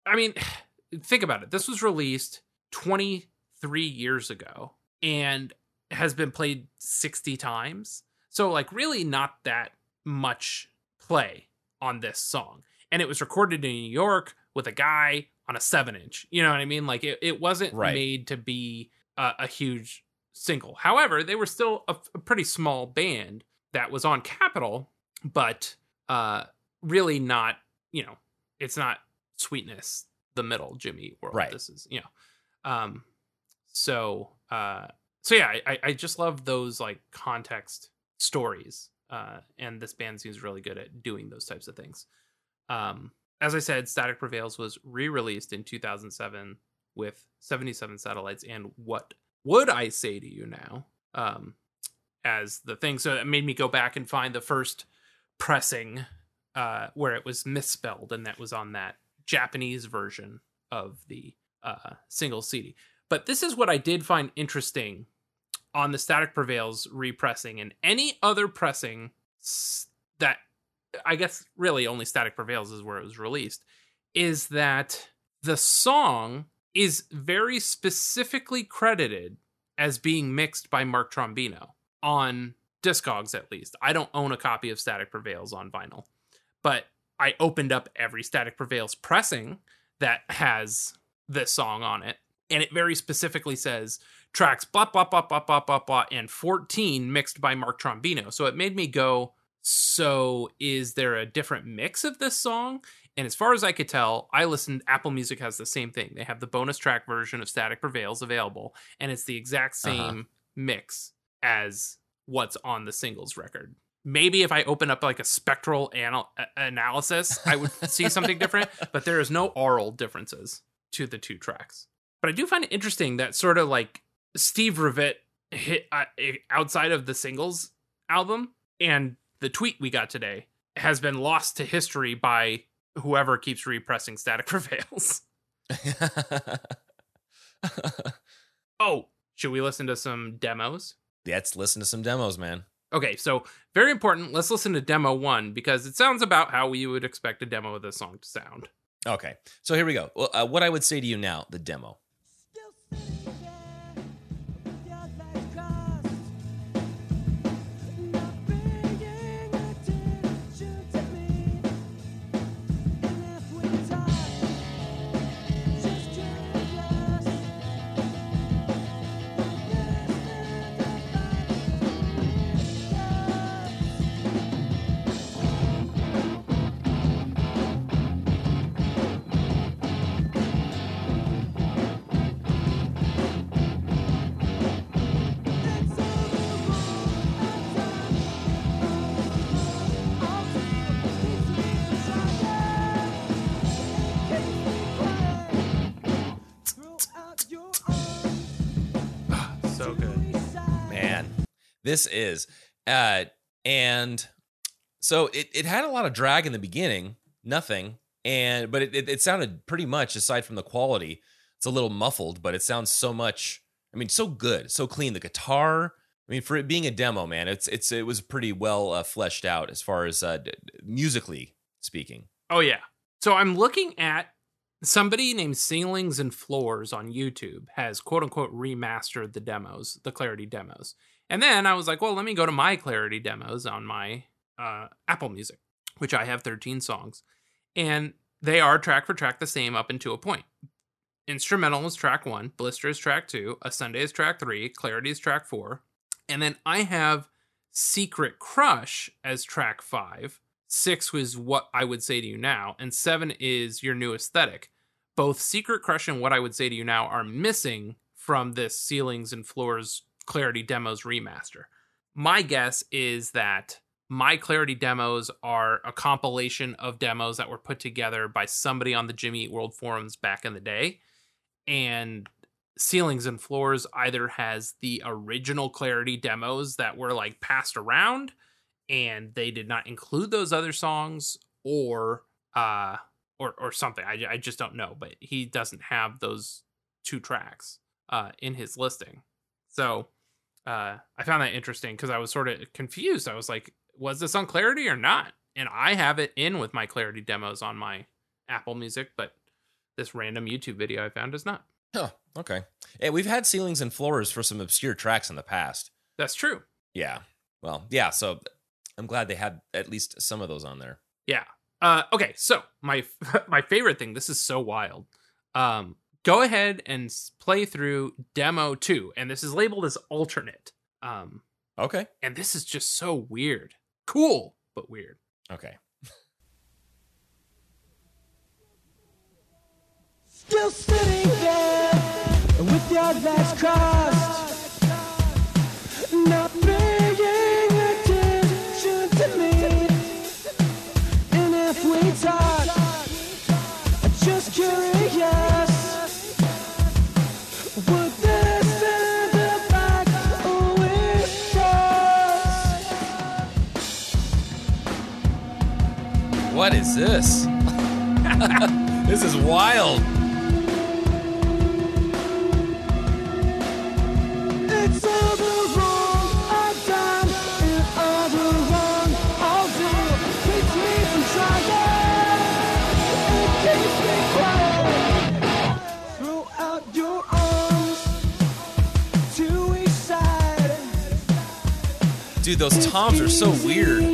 I mean, [SIGHS] think about it. This was released 23 years ago and has been played 60 times. So, like, really not that much play on this song. And it was recorded in New York with a guy on a seven inch. You know what I mean? Like it, it wasn't right. made to be a, a, huge single. However, they were still a, a, pretty small band that was on Capitol, but uh, really not. You know, it's not sweetness the middle Jimmy world. Right. This is you know, um, so uh, so yeah, I I just love those like context stories. Uh, and this band seems really good at doing those types of things. Um, as I said, Static Prevails was re-released in 2007 with 77 satellites. And what would I say to you now? Um, as the thing, so it made me go back and find the first pressing uh, where it was misspelled, and that was on that Japanese version of the uh, single CD. But this is what I did find interesting on the Static Prevails repressing and any other pressing that I guess really only Static Prevails is where it was released, is that the song is very specifically credited as being mixed by Mark Trombino on Discogs at least. I don't own a copy of Static Prevails on vinyl, but I opened up every Static Prevails pressing that has this song on it, and it very specifically says tracks blah blah blah blah blah blah blah and 14 mixed by Mark Trombino. So it made me go, so is there a different mix of this song? And as far as I could tell, I listened. Apple Music has the same thing. They have the bonus track version of Static Prevails available, and it's the exact uh-huh. same uh-huh. mix as what's on the singles record. Maybe if I open up like a spectral anal- analysis, I would [LAUGHS] see something different. But there is no aural differences to the two tracks. But I do find it interesting that sort of like Steve Revitte hit uh, outside of the singles album and the tweet we got today has been lost to history by whoever keeps repressing Static [LAUGHS] Prevails. [LAUGHS] oh, should we listen to some demos? Let's listen to some demos, man. Okay, so very important. Let's listen to demo one because it sounds about how we would expect a demo of this song to sound. Okay, so here we go. Well, uh, what I would say to you now, the demo. This is. Uh, and so it, it had a lot of drag in the beginning, nothing. And but it, it, it sounded pretty much aside from the quality, it's a little muffled, but it sounds so much I mean, so good, so clean. The guitar, I mean, for it being a demo, man, it's it's it was pretty well uh, fleshed out as far as uh, d- musically speaking. Oh yeah. So I'm looking at somebody named Ceilings and Floors on YouTube has quote unquote remastered the demos, the Clarity demos. And then I was like, well, let me go to my Clarity demos on my uh, Apple Music, which I have 13 songs, and they are track for track the same up until a point. Instrumental is track one, Blister is track two, A Sunday is track three, Clarity is track four, and then I have Secret Crush as track five. Six was what I would say to you now, and seven is your new aesthetic. Both Secret Crush and what I would say to you now are missing from this Ceilings and Floors Clarity Demos remaster. My guess is that my Clarity demos are a compilation of demos that were put together by somebody on the Jimmy Eat World forums back in the day. And ceilings and floors either has the original clarity demos that were like passed around and they did not include those other songs or uh or or something i, I just don't know but he doesn't have those two tracks uh in his listing so uh i found that interesting because i was sort of confused i was like was this on clarity or not and i have it in with my clarity demos on my apple music but this random youtube video i found does not Huh. Okay. Hey, we've had ceilings and floors for some obscure tracks in the past. that's true Yeah. Well, yeah. So I'm glad they had at least some of those on there. Yeah. Uh, okay, so my [LAUGHS] my favorite thing. This is so wild. Um, go ahead and play through demo two, and this is labeled as alternate. Um, Okay. and this is just so weird. Cool, but weird. Okay. Still sitting there with your legs crossed, not [LAUGHS] out your arms to each side. Dude, those toms are so weird.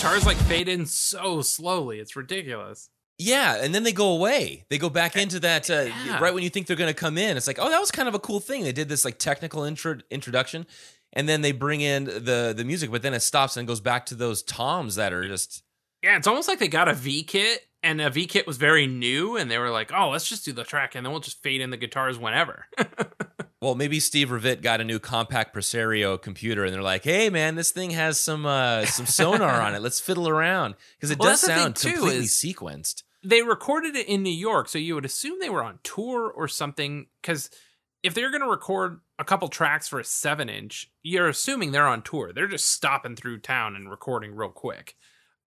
Guitars like fade in so slowly. It's ridiculous. Yeah, and then they go away. They go back into that uh, Yeah. right when you think they're going to come in. It's like, oh, that was kind of a cool thing. They did this like technical intro- introduction, and then they bring in the the music, but then it stops and goes back to those toms that are just Yeah, it's almost like they got a V kit, and a V kit was very new, and they were like, "Oh, let's just do the track, and then we'll just fade in the guitars whenever." [LAUGHS] Well, maybe Steve Revitte got a new Compaq Presario computer, and they're like, "Hey, man, this thing has some uh, some sonar on it. [LAUGHS] Let's fiddle around because it Well, does sound too, completely sequenced." they recorded it in New York, so you would assume they were on tour or something. Because if they're going to record a couple tracks for a seven inch, you're assuming they're on tour. They're just stopping through town and recording real quick.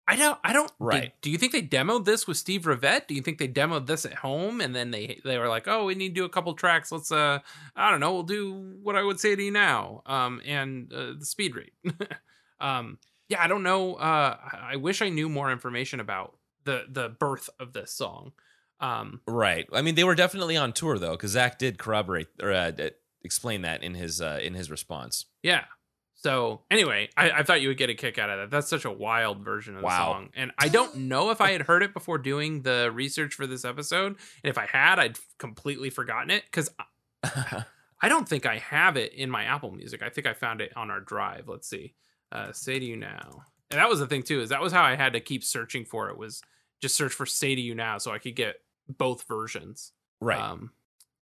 I don't. I don't. Right. Do, do you think they demoed this with Steve Revitte? Do you think they demoed this at home and then they they were like, oh, we need to do a couple tracks. Let's uh, I don't know. We'll do what I would say to you now. Um, and uh, the speed rate. [LAUGHS] um, yeah, I don't know. Uh, I wish I knew more information about the the birth of this song. Um, Right. I mean, they were definitely on tour though, because Zach did corroborate or uh, explain that in his uh, in his response. yeah. So anyway, I, I thought you would get a kick out of that. That's such a wild version of the Wow. song, and I don't know if I had heard it before doing the research for this episode. And if I had, I'd completely forgotten it because [LAUGHS] I don't think I have it in my Apple Music. I think I found it on our drive. Let's see. Uh, say to you now, and that was the thing too. Is that was how I had to keep searching for it. Was just search for "Say to You Now" so I could get both versions. Right. Um,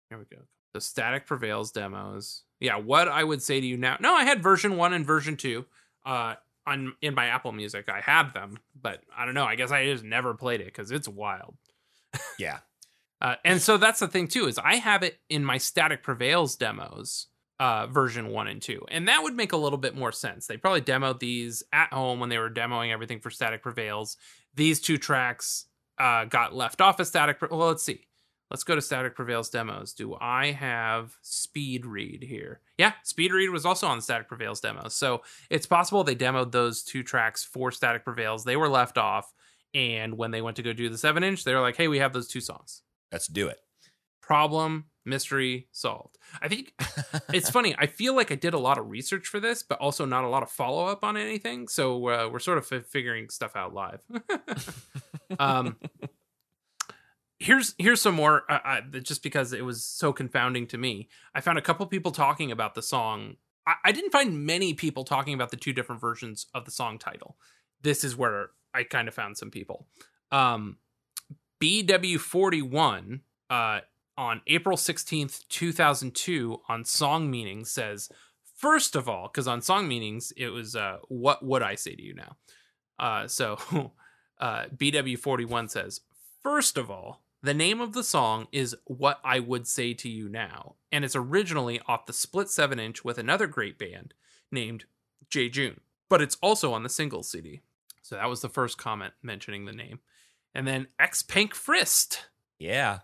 here we go. The Static Prevails demos. Yeah, what I would say to you now. No, I had version one and version two. Uh, on in my Apple Music, I had them, but I don't know. I guess I just never played it because it's wild. [LAUGHS] yeah. Uh, and so that's the thing too is I have it in my Static Prevails demos, uh, version one and two, and that would make a little bit more sense. They probably demoed these at home when they were demoing everything for Static Prevails. These two tracks uh, got left off of Static. Pre- well, let's see. Let's go to Static Prevails demos. Do I have Speed Read here? Yeah, Speed Read was also on the Static Prevails demos. So it's possible they demoed those two tracks for Static Prevails. They were left off. And when they went to go do the seven inch, they were like, hey, we have those two songs. Let's do it. Problem, mystery solved. I think [LAUGHS] it's funny. I feel like I did a lot of research for this, but also not a lot of follow up on anything. So uh, we're sort of f- figuring stuff out live. [LAUGHS] um, here's here's some more. Uh, uh, just because it was so confounding to me, I found a couple people talking about the song. I, I didn't find many people talking about the two different versions of the song title. This is where I kind of found some people. Um, BW41 uh, on April 16th, 2002, on Song Meanings says, first of all, because on Song Meanings, it was, uh, what would I say to you now? Uh, so [LAUGHS] uh, BW41 says, first of all, the name of the song is What I Would Say to You Now, and it's originally off the split 7 inch with another great band named Jejune, but it's also on the single CD. So that was the first comment mentioning the name. And then X Pank Frist Yeah.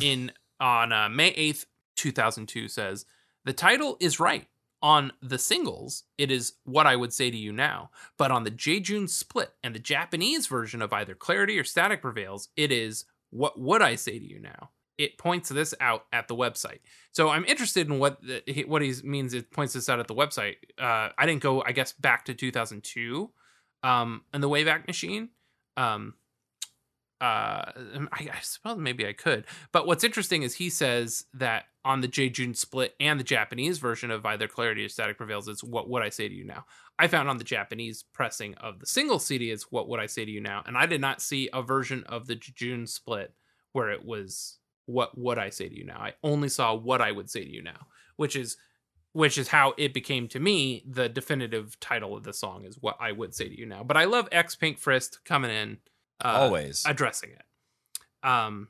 in on uh, May 8th, 2002 says the title is right. On the singles, it is what I would say to you now, but on the Jejune split and the Japanese version of either Clarity or Static Prevails, it is what would I say to you now. It points this out at the website, so I'm interested in what the, what he means. It points this out at the website. Uh, I didn't go, I guess, back to 2002, um, in the Wayback Machine. Um, uh I, I suppose maybe I could. But what's interesting is he says that on the Jejune split and the Japanese version of either Clarity or Static Prevails, it's what would I say to you now? I found on the Japanese pressing of the single CD is what would I say to you now? And I did not see a version of the June split where it was what would I say to you now? I only saw what I would say to you now, which is which is how it became to me the definitive title of the song is what I would say to you now. But I love X Pink Frist coming in uh, Always. addressing it. Um,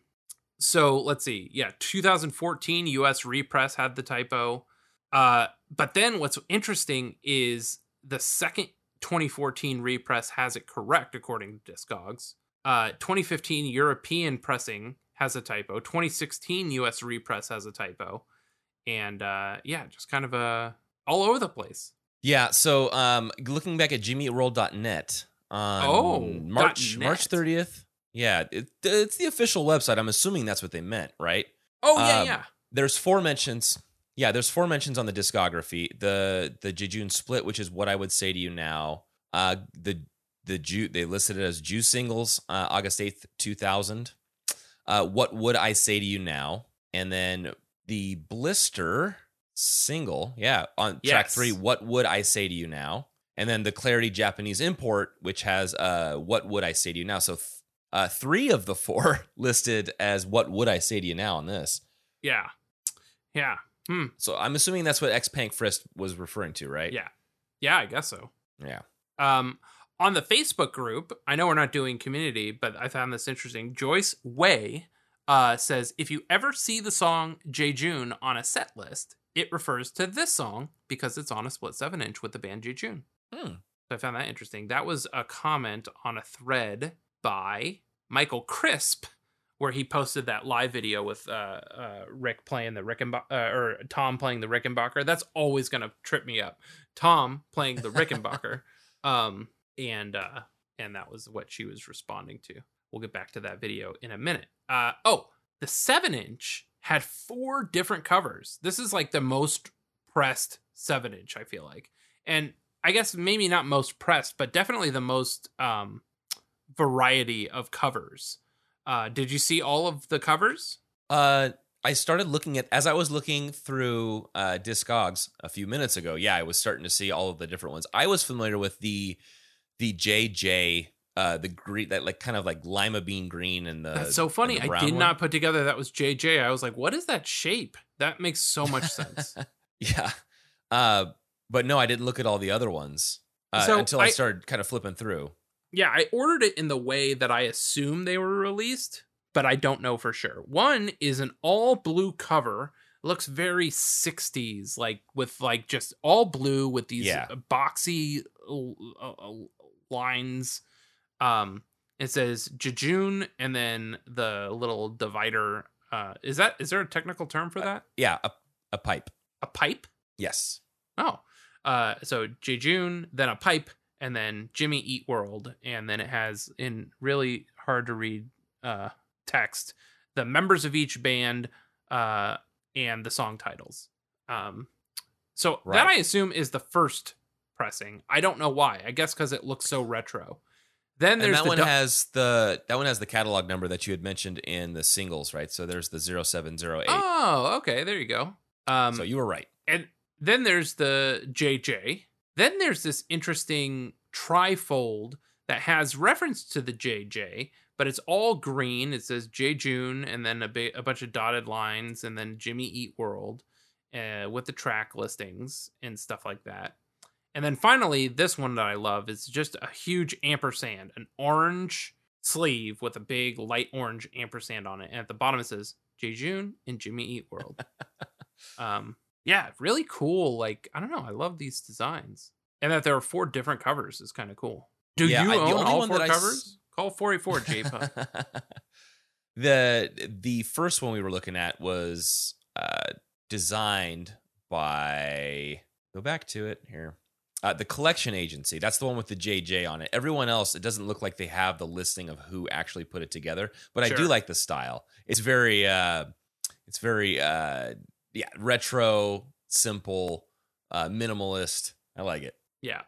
so let's see. Yeah, 2014 US repress had the typo. Uh, but then what's interesting is the second 2014 repress has it correct according to Discogs. Uh, 2015 European pressing has a typo. 2016 US repress has a typo. And uh, yeah, just kind of uh, all over the place. Yeah, so um looking back at jimmyworld.net on Oh, March. March 30th. Yeah, it, it's the official website. I'm assuming that's what they meant, right? Oh yeah, Um, yeah. There's four mentions. Yeah, there's four mentions on the discography. The the Jejune split, which is what I would say to you now. Uh the the Jew they listed it as Jew singles, uh, August 8th, 2000. Uh what would I say to you now? And then the blister single, yeah, on track 3, what would I say to you now? And then the Clarity Japanese import, which has uh what would I say to you now? So th- uh 3 of the 4 [LAUGHS] listed as what would I say to you now on this. Yeah. Yeah. Hmm. So I'm assuming that's what X Pank Frist was referring to, right? Yeah. Yeah, I guess so. Yeah. Um, on the Facebook group, I know we're not doing community, but I found this interesting. Joyce Way uh, says if you ever see the song Jejune on a set list, it refers to this song because it's on a split seven inch with the band Jejune. Hmm. So I found that interesting. That was a comment on a thread by Michael Crisp, where he posted that live video with uh, uh, Rick playing the Rickenbacker, uh, or Tom playing the Rickenbacker. That's always gonna trip me up. Tom playing the Rickenbacker, [LAUGHS] um, and uh, and that was what she was responding to. We'll get back to that video in a minute. Uh, oh, the seven inch had four different covers. This is like the most pressed seven inch. I feel like, and I guess maybe not most pressed, but definitely the most um, variety of covers. Uh, did you see all of the covers? Uh, I started looking at as I was looking through uh, Discogs a few minutes ago. Yeah, I was starting to see all of the different ones. I was familiar with the the JJ uh the green that like kind of like lima bean green and the That's so funny. I did one. not put together that was JJ. I was like, what is that shape? That makes so much [LAUGHS] sense. yeah. Uh but no, I didn't look at all the other ones uh, So until I, I- started kind of flipping through. yeah, I ordered it in the way that I assume they were released, but I don't know for sure. One is an all blue cover. Looks very 60s, like with like just all blue with these Yeah. boxy uh, uh, lines. Um, it says Jejune and then the little divider. Uh, is that is there a technical term for that? Yeah, a, a pipe. A pipe? Yes. Oh, uh, so Jejune, then a pipe, and then Jimmy Eat World, and then it has in really hard to read uh, text the members of each band uh, and the song titles. Um, so that I assume is the first pressing. I don't know why. I guess because it looks so retro. Then And there's that the one du- has the that one has the catalog number that you had mentioned in the singles, right? So there's the 0708. oh, okay, there you go. Um, so you were right. and then there's the JJ. Then there's this interesting trifold that has reference to the JJ, but it's all green. It says Jejune and then a, ba- a bunch of dotted lines and then Jimmy Eat World uh, with the track listings and stuff like that. And then finally, this one that I love is just a huge ampersand, an orange sleeve with a big light orange ampersand on it. And at the bottom it says Jejune and Jimmy Eat World. [LAUGHS] um, yeah, really cool. Like, I don't know. I love these designs. And that there are four different covers is kind of cool. Do Yeah, you I- own all four I s- covers? Call 484 JPA. [LAUGHS] the the first one we were looking at was uh designed by go back to it here. Uh, the collection agency. That's the one with the JJ on it. Everyone else, it doesn't look like they have the listing of who actually put it together. But I do like the style. It's very, uh, it's very, uh, yeah, retro, simple, uh, minimalist. I like it. Yeah.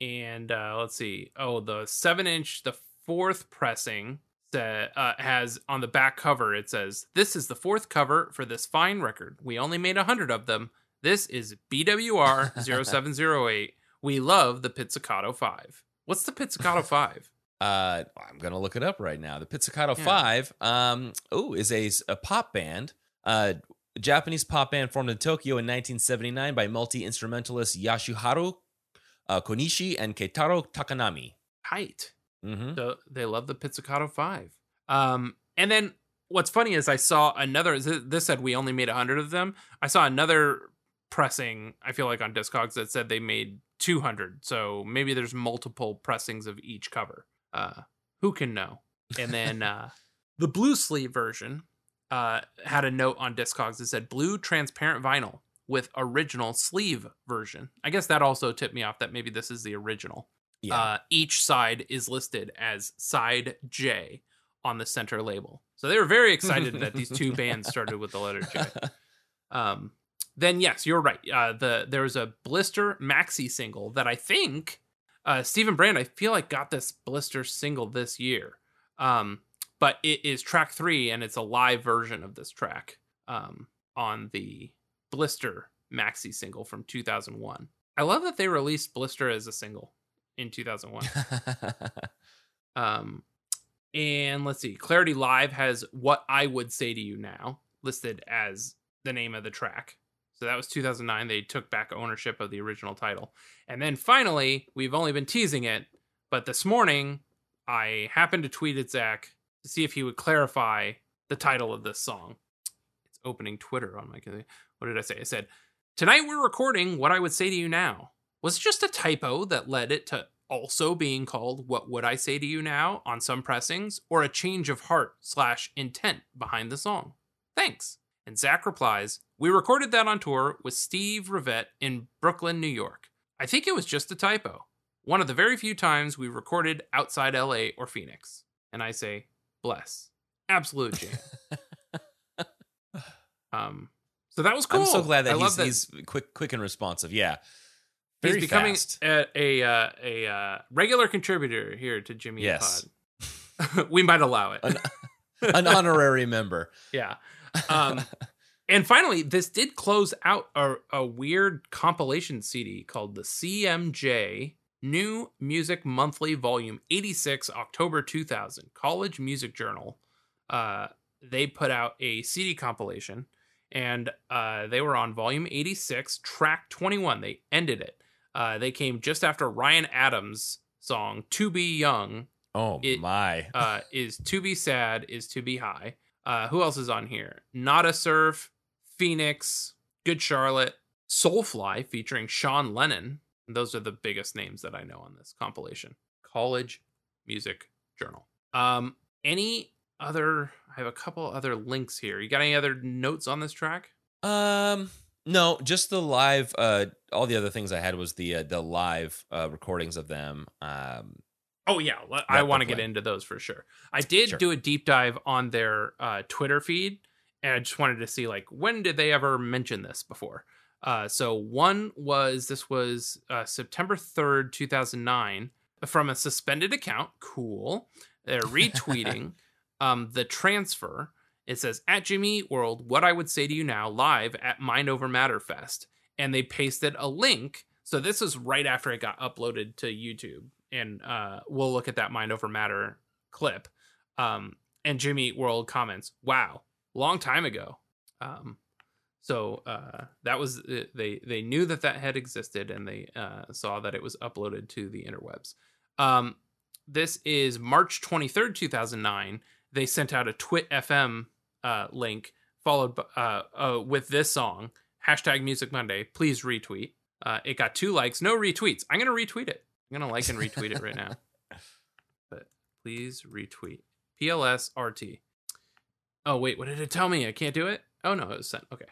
And uh, let's see. Oh, the seven inch, the fourth pressing that uh, has on the back cover, it says, This is the fourth cover for this fine record. We only made a 100 of them. This is BWR [LAUGHS] 0708. We love the Pizzicato 5. What's the Pizzicato [LAUGHS] 5? Uh, I'm gonna look it up right now. The Pizzicato Yeah. Five, um, oh, is a, a pop band, uh, a Japanese pop band formed in Tokyo in 1979 by multi instrumentalist Yashuharu uh, Konishi and Keitaro Takanami. Height. hmm So they love the Pizzicato 5. Um, and then what's funny is I saw another, this said we only made 100 of them. I saw another pressing, I feel like on Discogs, that said they made 200. So maybe there's multiple pressings of each cover. Uh, who can know? And then [LAUGHS] uh, the blue sleeve version uh, had a note on Discogs that said blue transparent vinyl with original sleeve version. I guess that also tipped me off that maybe this is the original Yeah. uh, each side is listed as side J on the center label. So they were very excited that these two [LAUGHS] bands started with the letter J. Um, then yes, you're right. Uh, the there was a Blister maxi single that I think uh, Stephen Brand I feel like got this Blister single this year. Um, but it is track three and it's a live version of this track um, on the Blister maxi single from 2001. I love that they released Blister as a single in 2001. [LAUGHS] Um, and let's see, Clarity Live has "What I Would Say to You Now" listed as the name of the track. So that was 2009. They took back ownership of the original title, and then finally, we've only been teasing it, but this morning I happened to tweet at Zach to see if he would clarify the title of this song. It's opening Twitter on my. What did I say? I said, "Tonight we're recording what I would say to you now." Was it just a typo that led it to also being called What Would I Say to You Now on some pressings, or a change of heart slash intent behind the song? Thanks. And Zach replies, We recorded that on tour with Steve Revitte in Brooklyn, New York. I think it was just a typo. One of the very few times we recorded outside LA or Phoenix. And I say, bless. Absolute jam. [LAUGHS] um, so that was cool. I'm so glad that he's, love he's quick, quick and responsive. Yeah, He's becoming fast. a a, uh, a uh, regular contributor here to Jimmy Yes. Pod. [LAUGHS] we might allow it. An- [LAUGHS] an honorary member. yeah. Um, and finally, this did close out a, a weird compilation CD called the CMJ New Music Monthly, Volume 86, October 2000. College Music Journal. Uh, they put out a CD compilation, and uh, they were on Volume 86, Track 21. They ended it. Uh, they came just after Ryan Adams' song "To Be Young." Oh It- my. Uh, is "To Be Sad" is "To Be High." Uh, who else is on here? Nada Surf, Phoenix, Good Charlotte, Soulfly featuring Sean Lennon. Those are the biggest names that I know on this compilation. College Music Journal. Um, any other? I have a couple other links here. You got any other notes on this track? Um, no, just the live. Uh, all the other things I had was the uh, the live uh, recordings of them. Um, Oh yeah, I want to get into those for sure. I did Sure. do a deep dive on their uh, Twitter feed, and I just wanted to see like when did they ever mention this before. Uh, so one was this was uh, September third, two thousand nine, from a suspended account. Cool. They're [LAUGHS] retweeting um, the transfer. It says at Jimmy Eat World, what I would say to you now, live at Mind Over Matter Fest, and they pasted a link. So this is right after it got uploaded to YouTube, and uh, we'll look at that Mind Over Matter clip. Um, and Jimmy Eat World comments, "Wow, long time ago." Um, so uh, that was they they knew that that had existed, and they uh, saw that it was uploaded to the interwebs. Um, this is March twenty third, two thousand nine. They sent out a Twit FM uh, link followed by, uh, uh, with this song hashtag Music Monday. Please retweet. Uh, it got two likes, no retweets. I'm gonna retweet it. I'm gonna like and retweet it right now. [LAUGHS] But please retweet. PLS RT. Oh wait, what did it tell me? I can't do it. Oh no, it was sent. Okay.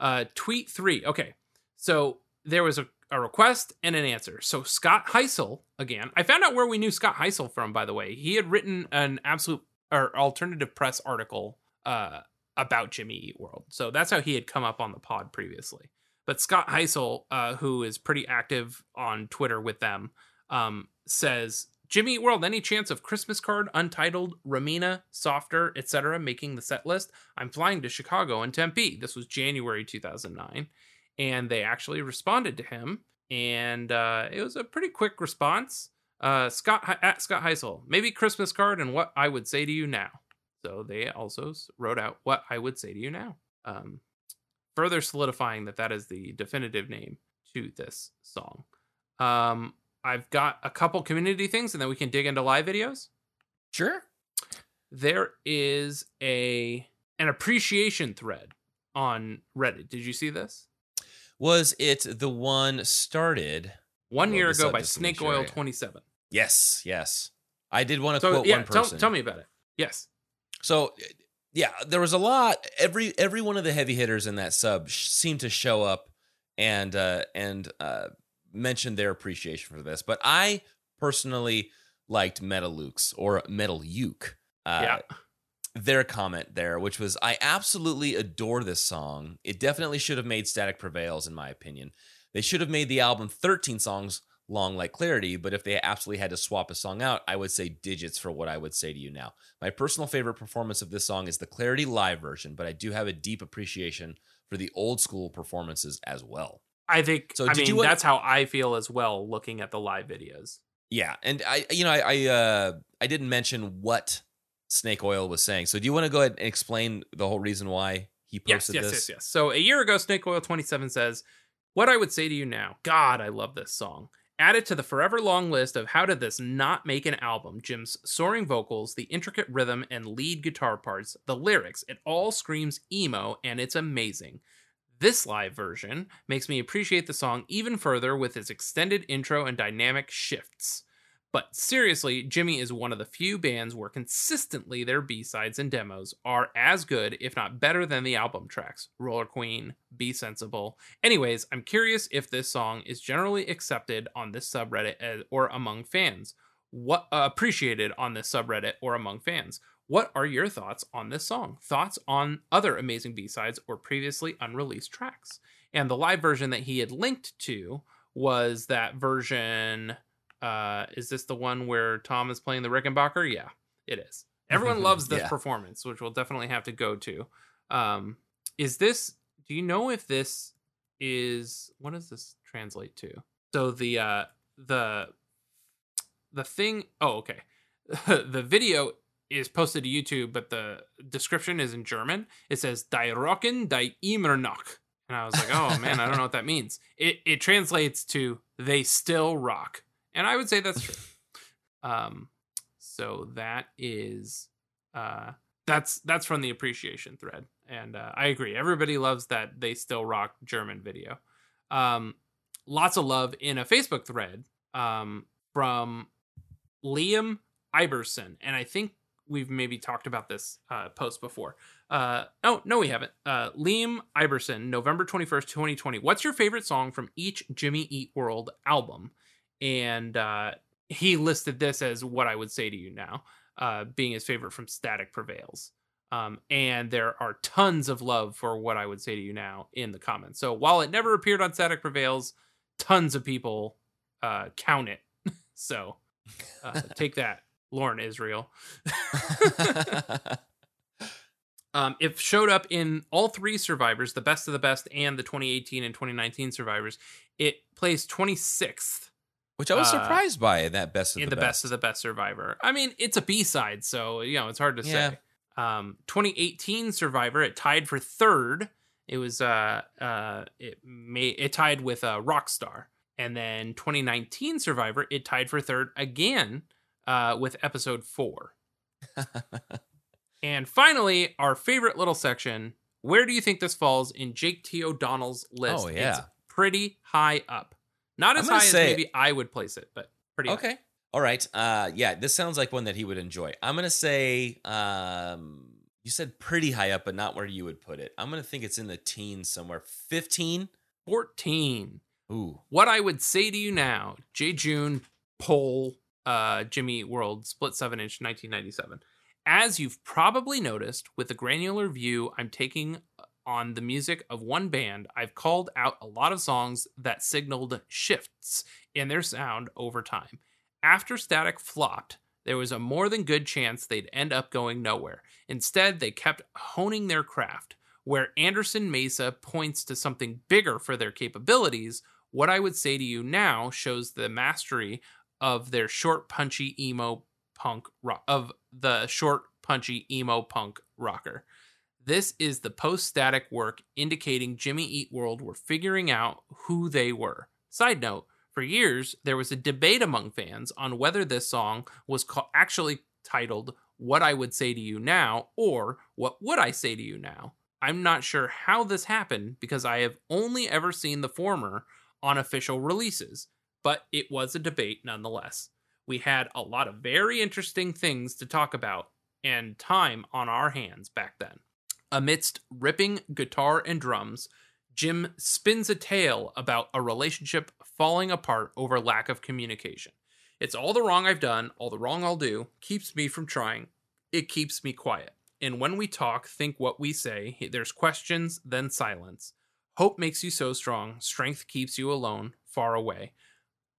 Uh, tweet three. Okay, so there was a, a request and an answer. So Scott Heisel again. I found out where we knew Scott Heisel from. By the way, he had written an absolute or alternative press article uh, about Jimmy Eat World. So that's how he had come up on the pod previously. But Scott Heisel, uh, who is pretty active on Twitter with them, um, says Jimmy Eat World, any chance of Christmas card, Untitled, Ramina, Softer, etc., making the set list? I'm flying to Chicago and Tempe. This was January 2009. And they actually responded to him. And uh, it was a pretty quick response. Uh, Scott at Scott Heisel, maybe Christmas card and what I would say to you now. So they also wrote out what I would say to you now. Um, further solidifying that that is the definitive name to this song. Um, I've got a couple community things, and then we can dig into live videos. sure. There is a an appreciation thread on Reddit. Did you see this? Was it the one started? One year ago by Snake Oil twenty seven? Yes, yes. I did want to So quote yeah, one tell, person. tell me about it. Yes. So, yeah, there was a lot. Every every one of the heavy hitters in that sub sh- seemed to show up and uh, and uh, mention their appreciation for this. But I personally liked Metal Luke's or Metal Uke. Uh, yeah. Their comment there, which was, I absolutely adore this song. It definitely should have made Static Prevails, in my opinion. They should have made the album 13 songs long like Clarity, but if they absolutely had to swap a song out, I would say Digits for what I would say to you now. My personal favorite performance of this song is the Clarity live version, but I do have a deep appreciation for the old school performances as well. I think. So I mean, that's how I feel as well. Looking at the live videos. Yeah, and I, you know, I, I, uh, I didn't mention what Snake Oil was saying. So do you want to go ahead and explain the whole reason why he Yes, posted yes, this? yes, yes. Yes. So a year ago, Snake Oil 27 says, What I would say to you now, God, I love this song. Add it to the forever long list of how did this not make an album? Jim's soaring vocals, the intricate rhythm and lead guitar parts, the lyrics, it all screams emo and it's amazing. This live version makes me appreciate the song even further with its extended intro and dynamic shifts. But seriously, Jimmy is one of the few bands where consistently their B-sides and demos are as good, if not better, than the album tracks. Roller Queen, Be Sensible. Anyways, I'm curious if this song is generally accepted on this subreddit or among fans. What uh, appreciated on this subreddit or among fans? What are your thoughts on this song? Thoughts on other amazing B-sides or previously unreleased tracks? And the live version that he had linked to was that version uh is this the one where Tom is playing the Rickenbacker? Yeah, it is. [LAUGHS] Everyone loves this Yeah. performance, which we'll definitely have to go to. Um is this do you know if this is what does this translate to? So the uh the the thing. Oh, okay. [LAUGHS] the video is posted to YouTube, but the description is in German. It says "Die rocken, die immer noch," and I was like, "Oh man, I don't know what that means." [LAUGHS] It it translates to "They still rock," and I would say that's true. Um, so that is uh that's that's from the appreciation thread, and uh, I agree. Everybody loves that "They still rock" German video. Um, lots of love in a Facebook thread um from Liam Iberson, and I think we've maybe talked about this uh, post before. Uh, oh no, we haven't. Uh, Liam Iberson, November twenty first, twenty twenty. What's your favorite song from each Jimmy Eat World album? And uh, he listed this as what I would say to you now, uh, being his favorite from Static Prevails. Um, and there are tons of love for what I would say to you now in the comments. So while it never appeared on Static Prevails, tons of people uh, count it. [LAUGHS] so uh, take that, Lauren Israel. [LAUGHS] [LAUGHS] um, it showed up in all three survivors, the best of the best, and the 2018 and 2019 survivors. It placed 26th Which I was Uh, surprised by that best of in the, the, best. of the best survivor. I mean, it's a B side, so you know it's hard to Yeah. say. Um, 2018 Survivor, it tied for third. It was uh uh it made it tied with uh, Rockstar, and then 2019 Survivor, it tied for third again uh with episode four. [LAUGHS] And finally, our favorite little section. Where do you think this falls in Jake T. O'Donnell's list? Oh, yeah. It's pretty high up. Not as high say- as maybe I would place it, but pretty high. okay. All right. Uh yeah, this sounds like one that he would enjoy. I'm gonna say um you said pretty high up, but not where you would put it. I'm gonna think it's in the teens somewhere. Fifteen? 14. Ooh. What I would say to you now, Jejune, poll, uh, Jimmy World, split 7 inch, 1997. As you've probably noticed, with the granular view I'm taking on the music of one band, I've called out a lot of songs that signaled shifts in their sound over time. After Static flopped, there was a more than good chance they'd end up going nowhere. Instead, they kept honing their craft. Where Anderson Mesa points to something bigger for their capabilities, what I would say to you now shows the mastery of their short, punchy emo punk rock of the short, punchy emo punk rocker. This is the post static work indicating Jimmy Eat World were figuring out who they were. Side note, for years, there was a debate among fans on whether this song was ca- actually titled What I Would Say to You Now or What Would I Say to You Now. I'm not sure how this happened because I have only ever seen the former on official releases, but it was a debate nonetheless. We had a lot of very interesting things to talk about and time on our hands back then. Amidst ripping guitar and drums, Jim spins a tale about a relationship falling apart over lack of communication. It's all the wrong I've done, all the wrong I'll do, keeps me from trying. It keeps me quiet. And when we talk, think what we say. There's questions, then silence. Hope makes you so strong, strength keeps you alone, far away.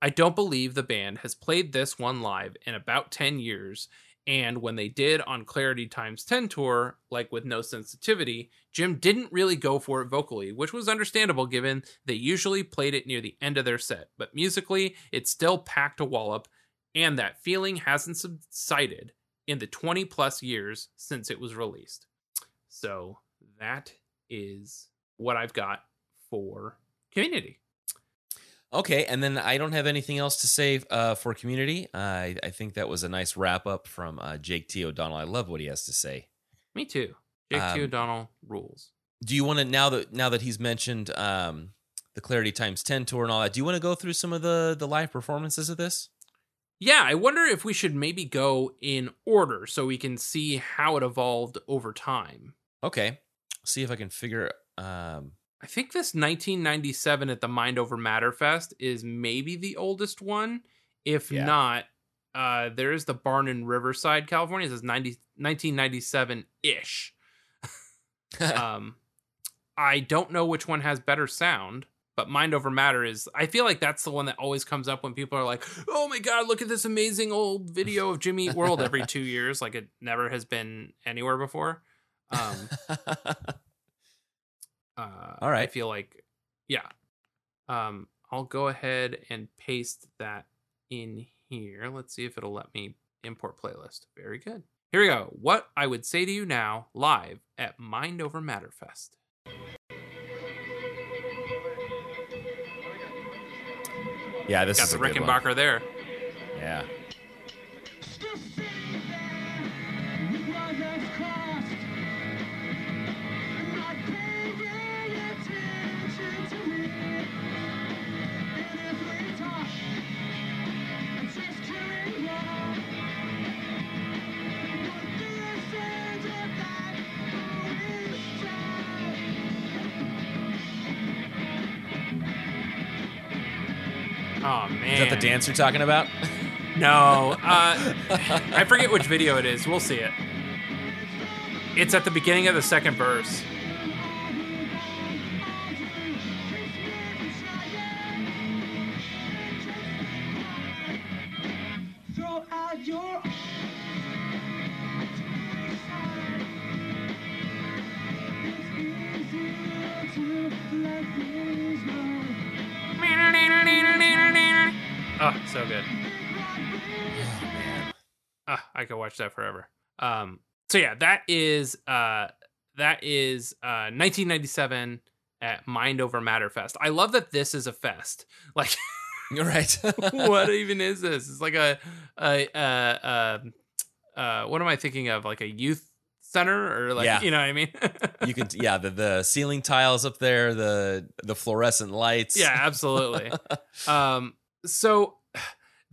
I don't believe the band has played this one live in about 10 years, and when they did on Clarity Times 10 tour, like with No Sensitivity, Jim didn't really go for it vocally, which was understandable given they usually played it near the end of their set. But musically, it still packed a wallop, and that feeling hasn't subsided in the 20 plus years since it was released. So that is what I've got for community. Okay, and then I don't have anything else to say uh, for community. I I think that was a nice wrap up from uh, Jake T. O'Donnell. I love what he has to say. Me too. Jake T. Um, O'Donnell rules. Do you want to now that now that he's mentioned um, the Clarity Times Ten tour and all that? Do you want to go through some of the the live performances of this? Yeah, I wonder if we should maybe go in order so we can see how it evolved over time. Okay, see if I can figure. Um, I think this 1997 at the Mind Over Matter Fest is maybe the oldest one. If Yeah. not, uh, there is the Barn in Riverside, California. It says 90, 1997 ish. [LAUGHS] um, I don't know which one has better sound, but Mind Over Matter is. I feel like that's the one that always comes up when people are like, "Oh my god, look at this amazing old video of Jimmy Eat World every two [LAUGHS] years." Like it never has been anywhere before. Um, [LAUGHS] uh, All right. I feel like, yeah. Um, I'll go ahead and paste that in here. Let's see if it'll let me import playlist. Very good. Here we go. What I would say to you now, live at Mind Over Matter Fest. Yeah, this Got is the a good one. Rickenbacker there. Yeah. Man. Is that the dance you're talking about? [LAUGHS] No, uh, I forget which video it is. We'll see it. It's at the beginning of the second verse. I could watch that forever. Um, so yeah, that is uh, that is uh, 1997 at Mind Over Matter Fest. I love that this is a fest. [LAUGHS] Like, You're right. [LAUGHS] what even is this? It's like a a a, uh, uh, what am I thinking of? Like a youth center or like Yeah. you know what I mean? [LAUGHS] you can yeah the the ceiling tiles up there the the fluorescent lights yeah, absolutely. um, so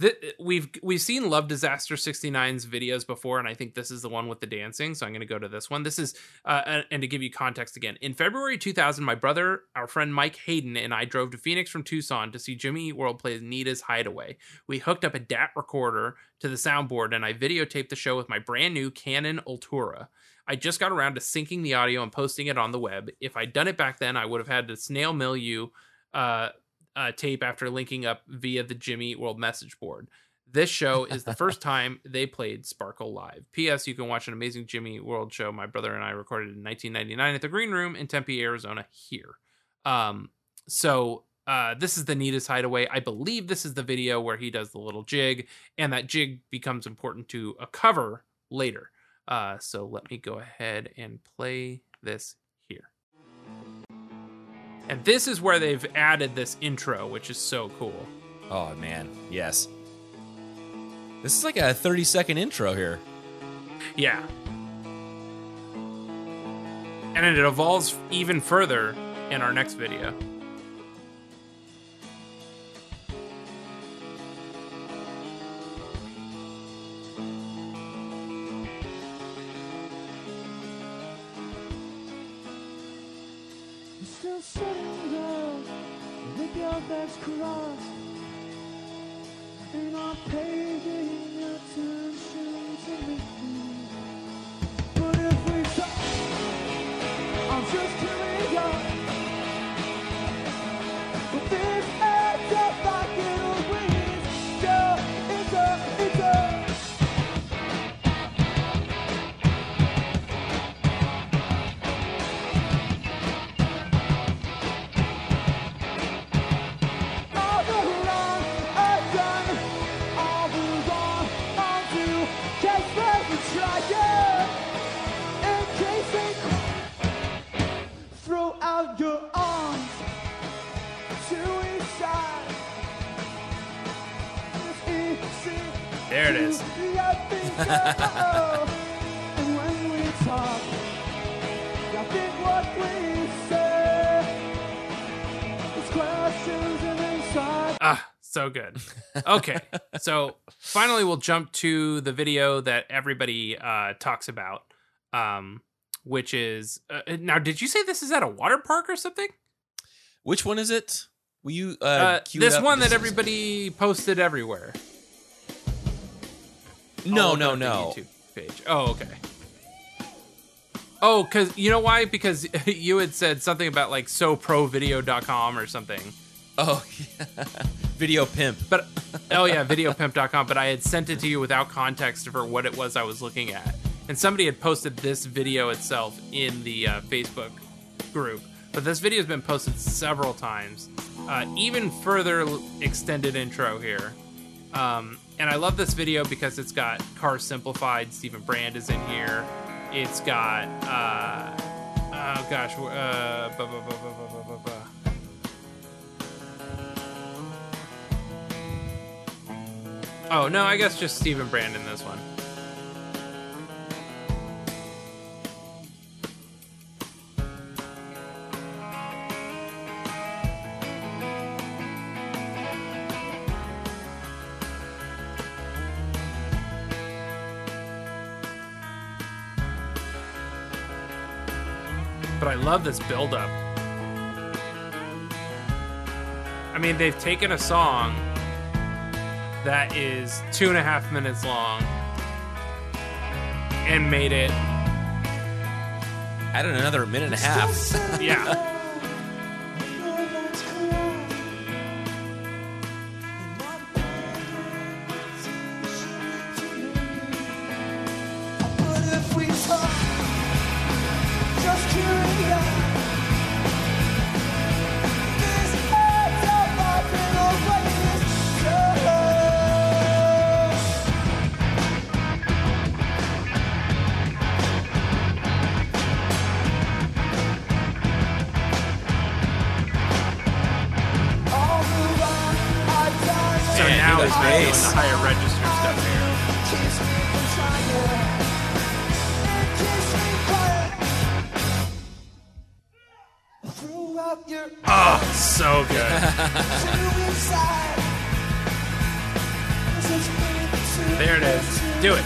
th- we've we've seen Love Disaster 69's videos before, and I think this is the one with the dancing. So I'm going to go to this one. This is uh, and- and to give you context again, in February 2000, my brother, our friend Mike Hayden, and I drove to Phoenix from Tucson to see Jimmy Eat World play Nita's Hideaway. We hooked up a DAT recorder to the soundboard, and I videotaped the show with my brand new Canon Ultura. I just got around to syncing the audio and posting it on the web. If I'd done it back then, I would have had to snail mail you uh, uh, tape after linking up via the Jimmy Eat World message board. This show is the first [LAUGHS] time they played Sparkle live. P.S. You can watch an amazing Jimmy Eat World show my brother and I recorded in 1999 at the Green Room in Tempe, Arizona. Here, um, so uh, this is the Nita's Hideaway. I believe this is the video where he does the little jig, and that jig becomes important to a cover later. Uh, so let me go ahead and play this. And this is where they've added this intro, which is so cool. oh man yes this is like a 30 second intro here Yeah. And it evolves even further in our next video. Legs crossed. And not paying attention to me. But if we talk, I'm just out your arms to each side. It's easy There it is. to let things go. and when we talk, I think what we say is questions and inside. Ah, so good. Okay, so finally we'll jump to the video that everybody uh, talks about, um, which is uh, now. Did you say this is at a water park or something? which one is it will you uh, Uh, this one that [LAUGHS] everybody posted everywhere. no no no YouTube page. Oh, okay. Oh, because you know why? Because [LAUGHS] you had said something about like soprovideo.com or something. oh [LAUGHS] yeah. video pimp But oh yeah, videopimp.com. But I had sent it to you without context for what it was I was looking at, and somebody had posted this video itself in the uh, Facebook group. But this video has been posted several times. Uh, even further extended intro here. Um, and I love this video because it's got Car Simplified, Stephen Brand is in here. It's got, uh, oh gosh, uh, buh, buh, buh, Oh, no, I guess just Stephen Brand in this one. But I love this build-up. I mean, they've taken a song that is two and a half minutes long and made it, Added another minute and a half. yeah. register stuff here. Oh, so good. [LAUGHS] there it is. Do it.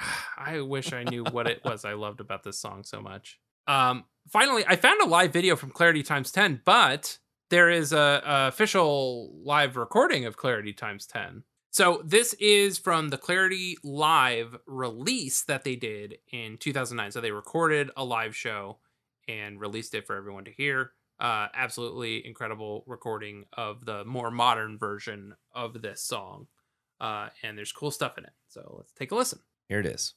[SIGHS] I wish I knew what it was I loved about this song so much. Um, finally, I found a live video from Clarity Times 10, but there is a, a official live recording of Clarity Times 10. So this is from the Clarity Live release that they did in 2009. So they recorded a live show and released it for everyone to hear. Uh, absolutely incredible recording of the more modern version of this song. Uh, and there's cool stuff in it. So let's take a listen. Here it is.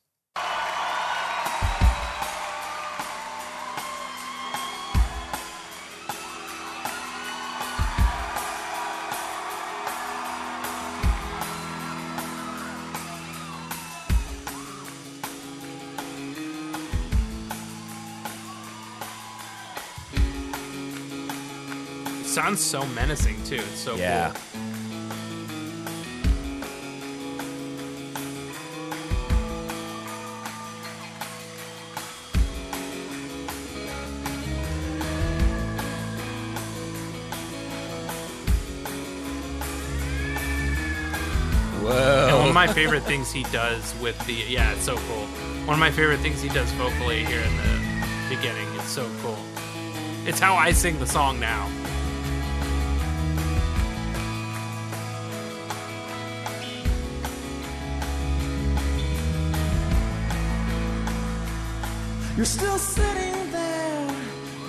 Sounds so menacing too. It's so Yeah. cool. And one of my favorite things he does with the yeah, it's so cool. One of my favorite things he does vocally here in the beginning. It's so cool. It's how I sing the song now. You're still sitting there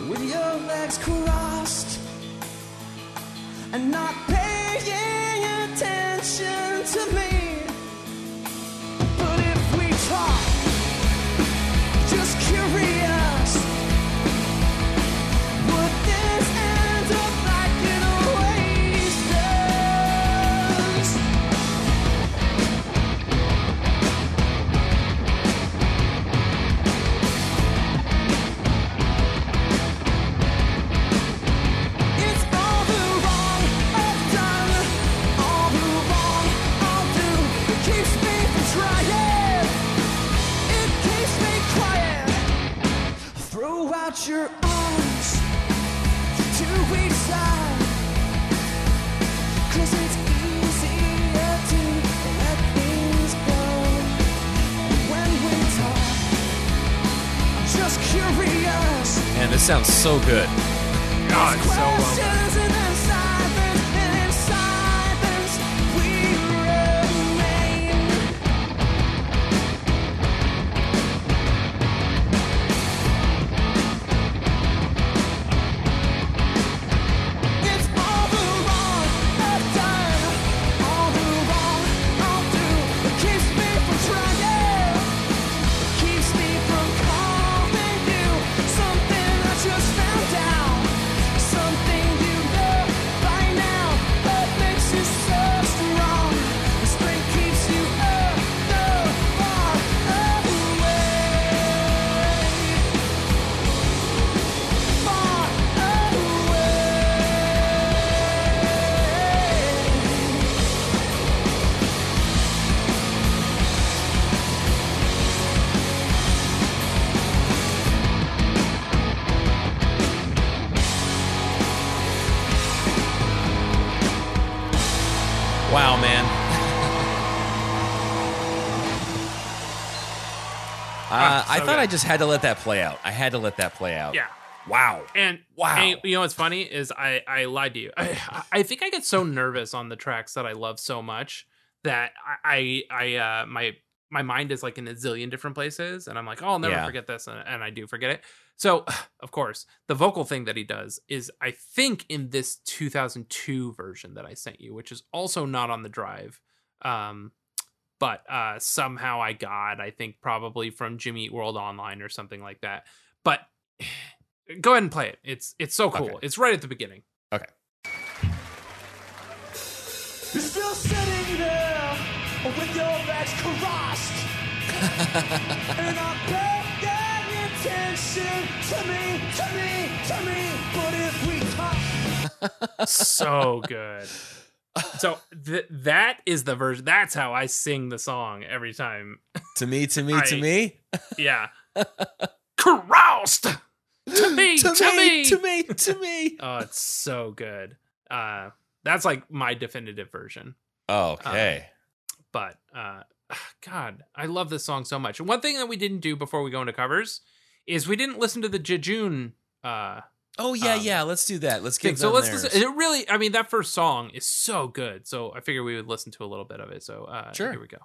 with your legs crossed and not paying attention to me. So good. I thought. I just had to let that play out. I had to let that play out. Yeah. Wow. And Wow. and you know what's funny is I I lied to you. I, I think I get so nervous on the tracks that I love so much that I I, I uh my my mind is like in a zillion different places and I'm like, oh, I'll never Yeah. forget this and, and I do forget it. So, [SIGHS] of course, the vocal thing that he does is I think in this 2002 version that I sent you, which is also not on the drive. Um but uh somehow I got I think probably from Jimmy Eat World Online or something like that. But [SIGHS] go ahead and play it. It's it's so cool. Okay. It's right at the beginning. You're still sitting there with your legs crossed. [LAUGHS] and I'm paying attention to me, to me, to me. But if we talk, [LAUGHS] so good. So th- that is the version. That's how I sing the song every time. To me, to me, to me. Yeah. [LAUGHS] Crossed to me, [GASPS] to, to me. me, to me, to me. [LAUGHS] Oh, it's so good. Uh, that's like my definitive version. Okay. But uh, God, I love this song so much. And one thing that we didn't do before we go into covers is we didn't listen to the Jejune uh, oh yeah, um, yeah. Let's do that. Let's get So let's listen. It really, I mean, that first song is so good. So I figured we would listen to a little bit of it. So uh, Sure. here we go.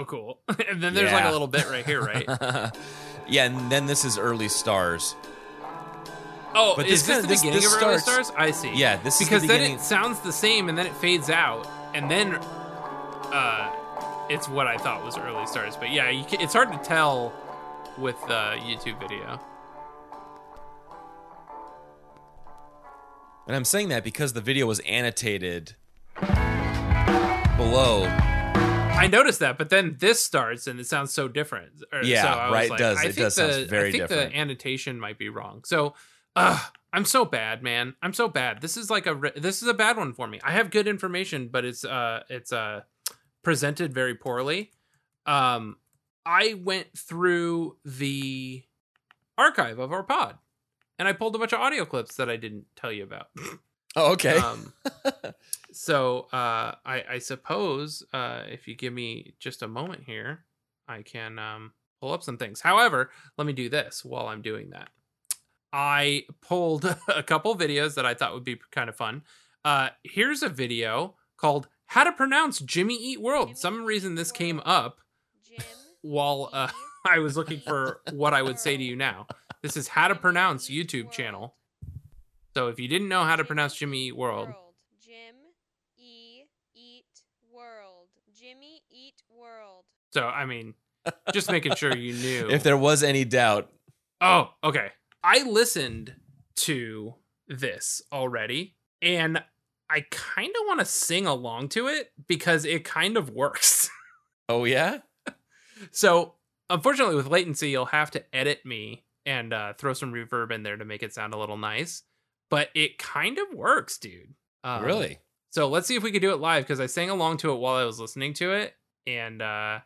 So cool. [LAUGHS] and then there's like a little bit right here, right? [LAUGHS] yeah, and then this is early stars. Oh, But is this this, the this- beginning this of Early starts- Stars? I see. Yeah, this is the because then it sounds the same and then it fades out and then uh, it's what I thought was Early Stars. But yeah, you can, it's hard to tell with the YouTube video. And I'm saying that because the video was annotated below. I noticed that, but then this starts and it sounds so different. Or- Yeah, so I was right, it like, does. I It think does the, sound very I think different. the annotation might be wrong. So, uh, I'm so bad, man. I'm so bad. This is like a re- this is a bad one for me. I have good information, but it's uh it's uh presented very poorly. Um, I went through the archive of our pod, and I pulled a bunch of audio clips that I didn't tell you about. Oh, okay. Um, [LAUGHS] so uh, I, I suppose uh, if you give me just a moment here, I can um, pull up some things. However, let me do this while I'm doing that. I pulled [LAUGHS] a couple videos that I thought would be kind of fun. Uh, here's a video called "How to Pronounce Jimmy Eat World." Some reason this came up Jim [LAUGHS] while uh, [LAUGHS] I was looking for what I would say to you now. This is how to pronounce YouTube channel. So if you didn't know how to pronounce Jimmy Eat World, Jim E Eat World. Jimmy Eat World. So I mean, just making sure you [LAUGHS] knew. if there was any doubt, oh, okay. I listened to this already, and I kind of want to sing along to it because it kind of works. [LAUGHS] oh yeah, so unfortunately, with latency, you'll have to edit me and uh, throw some reverb in there to make it sound a little nice. But it kind of works, dude. Um, really? So let's see if we could do it live because I sang along to it while I was listening to it, and uh,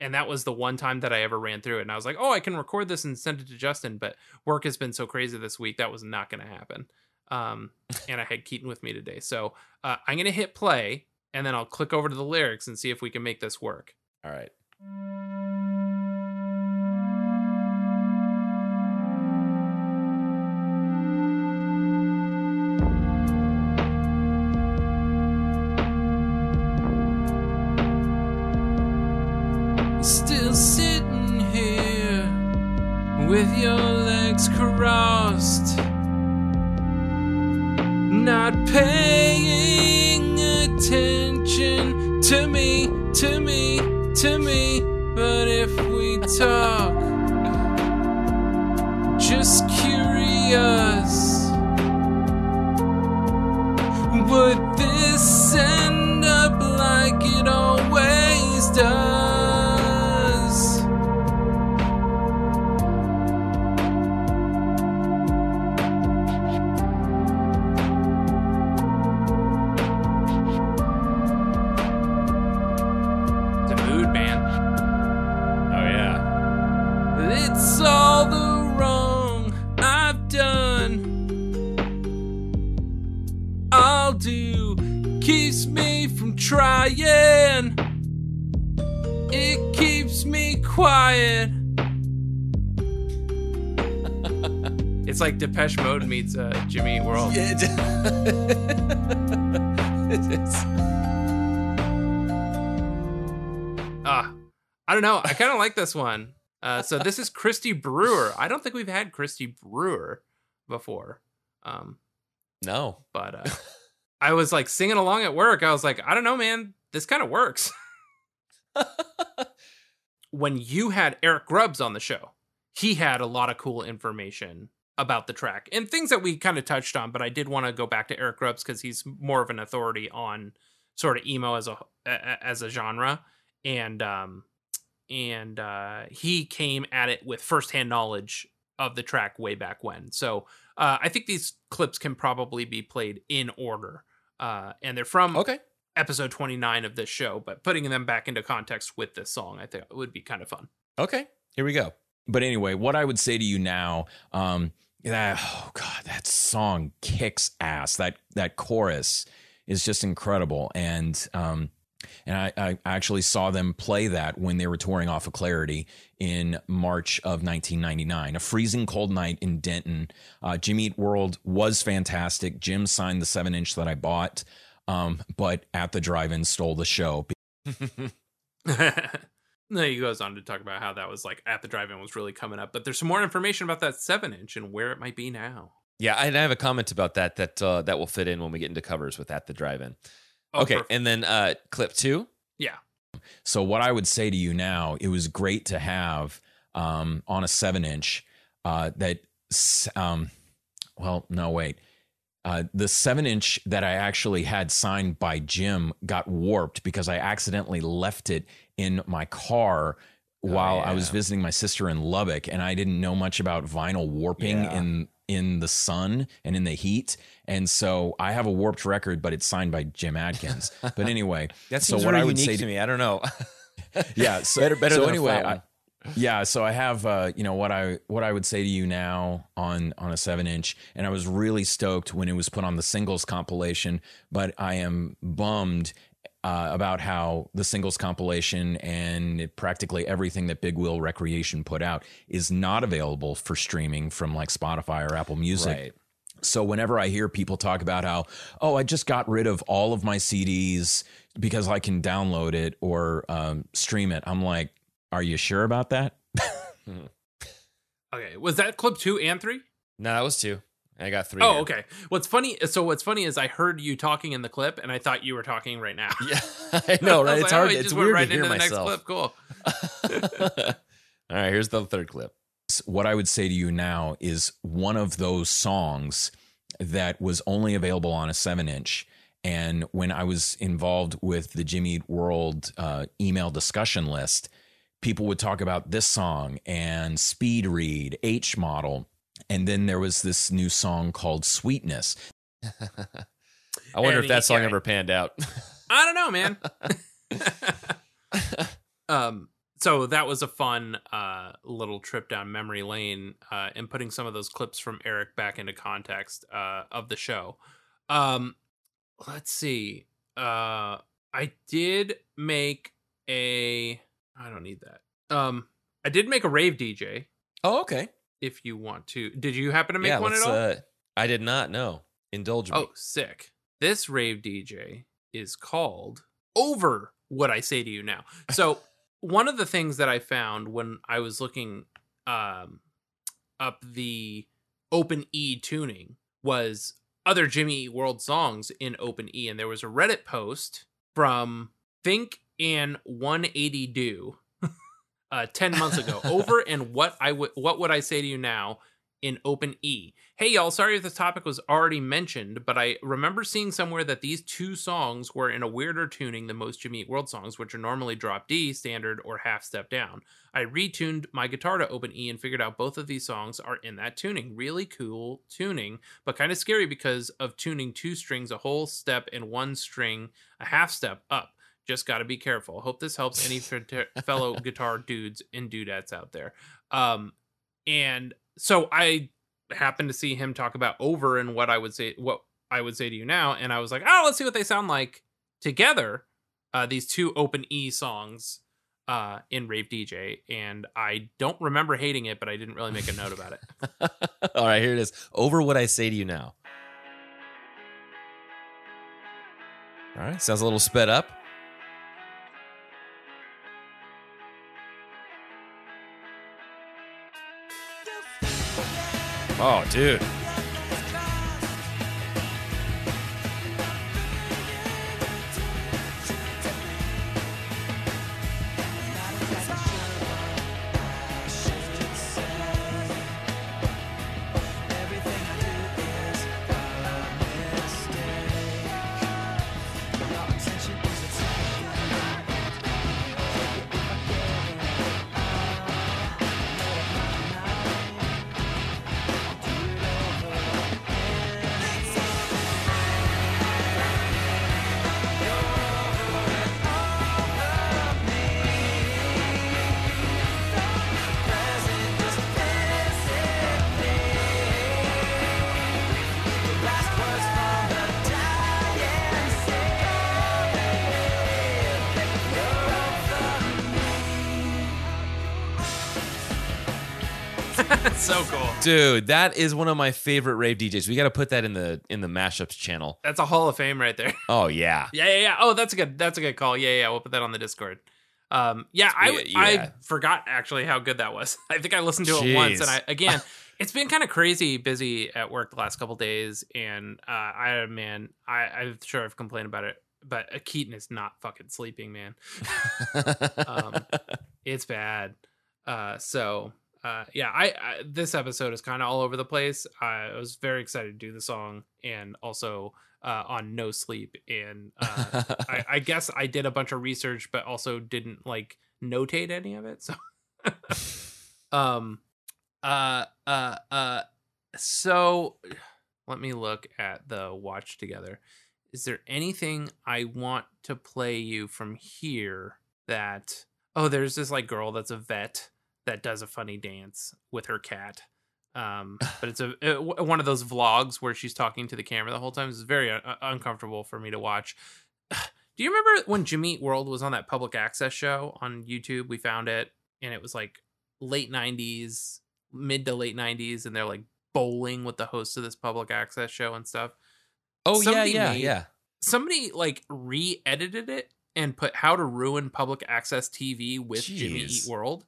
and that was the one time that I ever ran through it. And I was like, oh, I can record this and send it to Justin, but work has been so crazy this week that was not going to happen. Um, [LAUGHS] and I had Keaton with me today, so uh, I'm gonna hit play, and then I'll click over to the lyrics and see if we can make this work. All right. Paying attention to me, to me, to me. But if we talk, just curious, Depeche Mode meets uh, Jimmy Eat World. Yeah, it [LAUGHS] is. Ah, I don't know. I kind of like this one. Uh, so this is Christy Brewer. I don't think we've had Christy Brewer before. Um, No. but uh, I was like singing along at work. I was like, I don't know, man. This kind of works. [LAUGHS] when you had Eric Grubbs on the show, he had a lot of cool information about the track and things that we kind of touched on. But I did want to go back to Eric Grubbs because he's more of an authority on sort of emo as a as a genre, and um and uh, he came at it with firsthand knowledge of the track way back when. So uh, I think these clips can probably be played in order. Uh, and they're from Okay. episode 29 of this show, but putting them back into context with this song, I think it would be kind of fun. Okay. Here we go. But anyway, what I would say to you now, um, that oh god, that song kicks ass. That that chorus is just incredible, and um, and I, I actually saw them play that when they were touring off of Clarity in March of 1999. A freezing cold night in Denton. Uh, Jimmy Eat World was fantastic. Jim signed the seven inch that I bought, um, but at the drive-in stole the show [LAUGHS] no, he goes on to talk about how that was like at the drive-in was really coming up, but there's some more information about that seven inch and where it might be now. Yeah, I I have a comment about that that uh, that will fit in when we get into covers with at the drive-in. Oh, okay, perfect. and then uh, clip two. yeah, So what I would say to you now, it was great to have um, on a seven inch uh, that. Um, well, no, wait. Uh, the seven inch that I actually had signed by Jim got warped because I accidentally left it in my car while I was visiting my sister in Lubbock, and I didn't know much about vinyl warping Yeah. in in the sun and in the heat, and so I have a warped record, but it's signed by Jim Adkins. [LAUGHS] but anyway, that's so what I would say to me. I don't know. [LAUGHS] yeah so, Better- better so anyway I, [LAUGHS] yeah so i have uh you know what i what i would say to you now on on a seven inch and i was really stoked when it was put on the singles compilation but i am bummed uh, about how the singles compilation and practically everything that Big Wheel Recreation put out is not available for streaming from like Spotify or Apple Music. right. So whenever I hear people talk about how, oh, I just got rid of all of my CDs because I can download it or um, stream it, I'm like, are you sure about that? [LAUGHS] okay. Was that clip two and three? No, that was two. I got three. Oh, here. okay. What's funny? So what's funny is I heard you talking in the clip, and I thought you were talking right now. Yeah, [LAUGHS] [LAUGHS] I know, right? was It's like, oh, hard. he it's weird right to hear into the myself. Next clip. Cool. [LAUGHS] All right, here's the third clip. what I would say to you now is one of those songs that was only available on a seven inch. And when I was involved with the Jimmy Eat World uh, email discussion list, people would talk about this song and Speed Read, H Model. And then there was this new song called Sweetness. [LAUGHS] I wonder And if that song ever panned out. [LAUGHS] I don't know, man. [LAUGHS] um, so that was a fun uh, little trip down memory lane uh, and putting some of those clips from Eric back into context uh, of the show. Um, let's see. Uh, I did make a. I don't need that. Um, I did make a rave DJ. oh, okay. If you want to, did you happen to make yeah, one at all? Uh, I did not know. Indulge me. Oh, sick. This rave DJ is called Over What I Say to You Now. [LAUGHS] So, one of the things that I found when I was looking um, up the Open E tuning was other Jimmy World songs in Open E. And there was a Reddit post from Think and 180 Do uh, 10 months ago [LAUGHS] over and what I would what would I say to you now in Open E. Hey y'all, sorry if this topic was already mentioned, but I remember seeing somewhere that these two songs were in a weirder tuning than most Jimmy Eat World songs, which are normally drop D, standard, or half step down. I retuned my guitar to Open E and figured out both of these songs are in that tuning. Really cool tuning, but kind of scary because of tuning two strings a whole step and one string a half step up. Just got to be careful. Hope this helps any [LAUGHS] fellow guitar dudes and dudettes out there. Um, and so I happened to see him talk about over and what I would say what I would say to you now, and I was like, oh, let's see what they sound like together. Uh, these two open E songs uh, in Rave DJ, and I don't remember hating it, but I didn't really make a note about it. [LAUGHS] All right, here it is. Over what I say to you now. All right, sounds a little sped up. Oh, dude. So cool. Dude, that is one of my favorite rave DJs. We got to put that in the in the mashups channel. That's a Hall of Fame right there. [LAUGHS] Oh yeah. Yeah, yeah, yeah. Oh, that's a good. That's a good call. Yeah, yeah. We'll put that on the Discord. Um, yeah, I Yeah, I forgot actually how good that was. [LAUGHS] I think I listened to it once, and I [LAUGHS] again, it's been kind of crazy busy at work the last couple days, and uh, I man, I I'm sure I've complained about it, but Keaton is not fucking sleeping, man. um, it's bad. Uh, so uh, yeah, I, I this episode is kind of all over the place. I was very excited to do the song, and also uh, on no sleep, and uh, I, [LAUGHS] I guess I did a bunch of research, but also didn't like notate any of it. So, [LAUGHS] um, uh, uh, uh, so let me look at the watch together. Is there anything I want to play you from here that? Oh, there's this like girl that's a vet that does a funny dance with her cat. Um, but it's a, [LAUGHS] uh, w- one of those vlogs where she's talking to the camera the whole time. It's very uh, uncomfortable for me to watch. [SIGHS] Do you remember when Jimmy Eat World was on that public access show on YouTube? We found it, and it was like late '90s, mid to late '90s, and they're like bowling with the host of this public access show and stuff. oh yeah, Somebody yeah, made- yeah. Somebody like re-edited it and put "How to Ruin Public Access TV with Jimmy Eat World."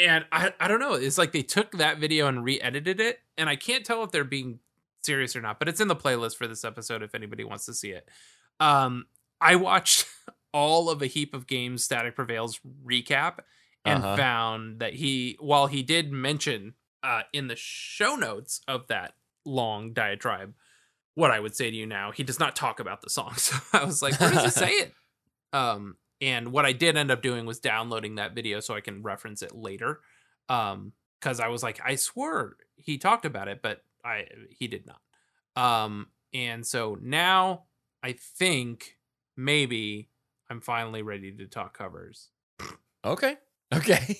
And I, I don't know. It's like they took that video and re-edited it, and I can't tell if they're being serious or not. But it's in the playlist for this episode if anybody wants to see it. Um, I watched [LAUGHS] all of a heap of games Static Prevails recap and Uh-huh. found that he, while he did mention uh, in the show notes of that long diatribe, what I would say to you now, he does not talk about the song. So [LAUGHS] I was like, where does he [LAUGHS] say it? Um, and what I did end up doing was downloading that video so I can reference it later. Um, because I was like, I swore he talked about it, but I he did not. Um, and so now I think maybe I'm finally ready to talk covers. Okay. [LAUGHS] Okay.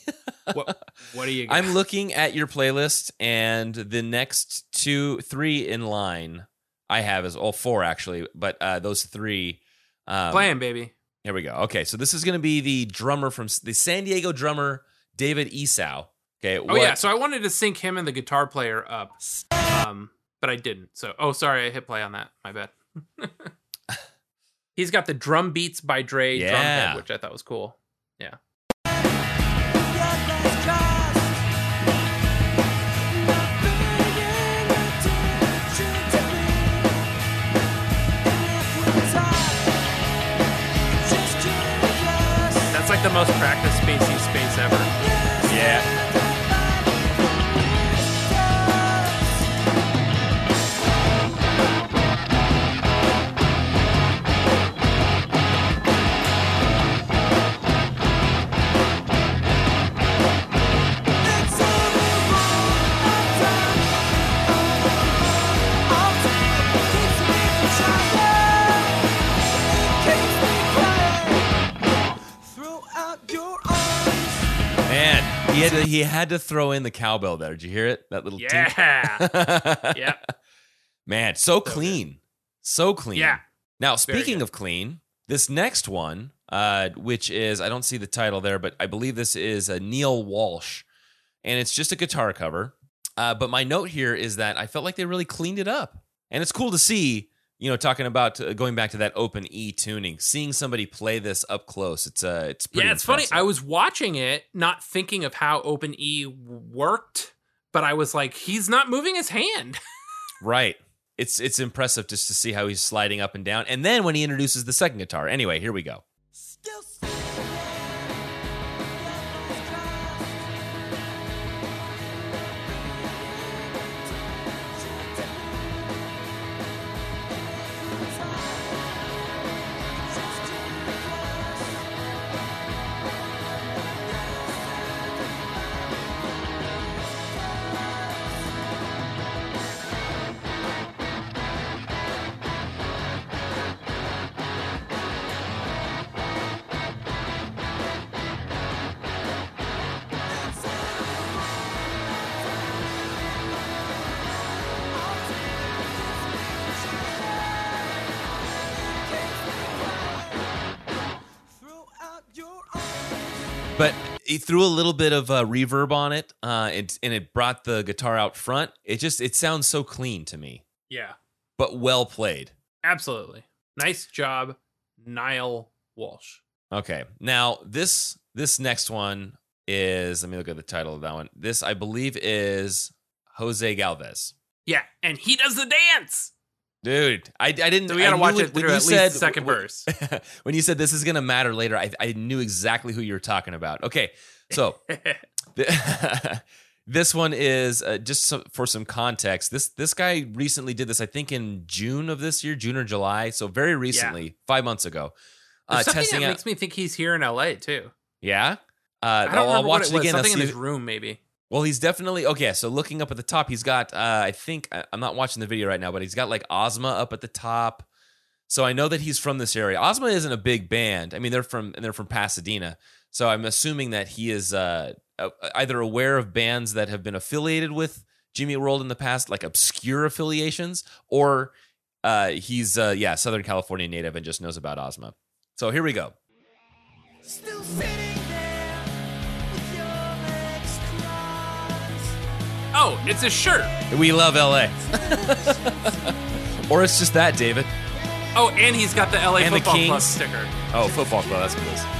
What what do you got? I'm looking at your playlist, and the next two, three in line I have is all four actually, but uh, those three. Um, playing, baby. Here we go. Okay, so this is going to be the drummer from the San Diego drummer David Esau. Okay. Oh yeah, so I wanted to sync him and the guitar player up, um, but I didn't. So oh, sorry, I hit play on that. My bad. [LAUGHS] He's got the drum beats by Dre drum Yeah. head, which I thought was cool. Like the most practiced spacey space ever. yeah. He had to he had to throw in the cowbell there. Did you hear it? That little? Yeah. [LAUGHS] yeah. [LAUGHS] Man, so clean. So clean. Yeah. Now, speaking of clean, this next one, uh, which is I don't see the title there, but I believe this is a Neil Walsh, and it's just a guitar cover. Uh, but my note here is that I felt like they really cleaned it up, and it's cool to see. You know, talking about uh, going back to that open E tuning, seeing somebody play this up close, it's uh, it's pretty yeah, it's funny. I was watching it, not thinking of how Open E worked, but I was like, he's not moving his hand. [LAUGHS] Right. It's it's impressive just to see how he's sliding up and down. And then when he introduces the second guitar. Anyway, here we go. But he threw a little bit of uh, reverb on it, uh, and, and it brought the guitar out front. It just it sounds so clean to me, yeah, but well played. absolutely. Nice job, Niall Walsh. Okay, now this this next one is let me look at the title of that one. This I believe is Jose Galvez. Yeah, and he does the dance. Dude, I, I didn't. So we gotta I watch when- it through you at least said- second verse. [LAUGHS] when you said this is gonna matter later, I, I knew exactly who you were talking about. Okay, so [LAUGHS] the- [LAUGHS] this one is uh, just so, for some context. This this guy recently did this. I think in June of this year, June or July. So very recently, five months ago. Uh, something testing that out. makes me think he's here in LA too. yeah. Uh, I don't I'll, I'll watch what it, it again. Something in his room, maybe. Well, he's definitely okay. So looking up at the top, he's got. Uh, I think I- I'm not watching the video right now, but he's got like Ozma up at the top. So I know that he's from this area. Ozma isn't a big band. I mean, they're from and they're from Pasadena. So I'm assuming that he is uh, uh, either aware of bands that have been affiliated with Jimmy World in the past, like obscure affiliations, or uh, he's uh, yeah Southern California native and just knows about Ozma. So here we go. Oh, it's a shirt. We love LA. [LAUGHS] or it's just that, David. Oh, and he's got the LA And the Football Club sticker. Oh, football club. That's what it is.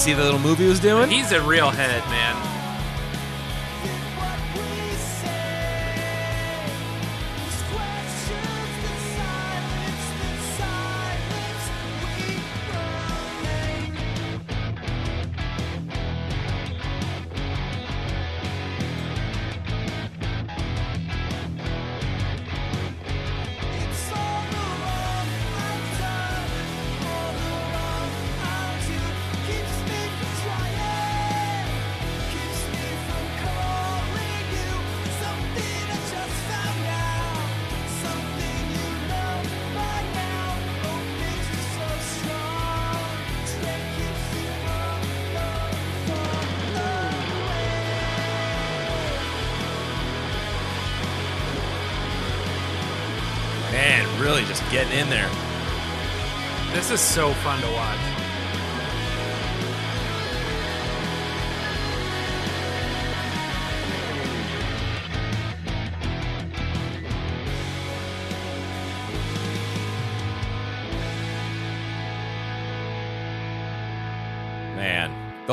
See the little movie he was doing? He's a real head, man. Man,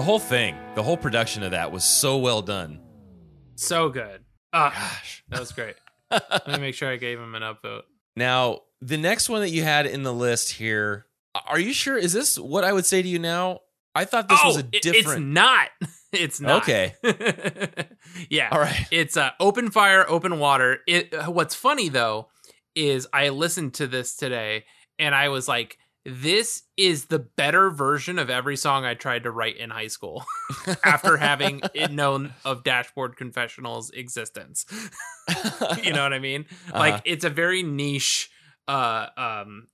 whole thing, the whole production of that was so well done. So good. Ah, Gosh. that was great. [LAUGHS] Let me make sure I gave him an upvote. Now, the next one that you had in the list here, are you sure? Is this what I would say to you now? I thought this oh, was a it- it's different. not. [LAUGHS] It's not. Okay. [LAUGHS] yeah. All right. It's uh, open fire, open water. It. What's funny though is I listened to this today and I was like, this is the better version of every song I tried to write in high school [LAUGHS] after having [LAUGHS] it known of Dashboard Confessional's existence. [LAUGHS] you know what I mean? Uh-huh. Like it's a very niche uh um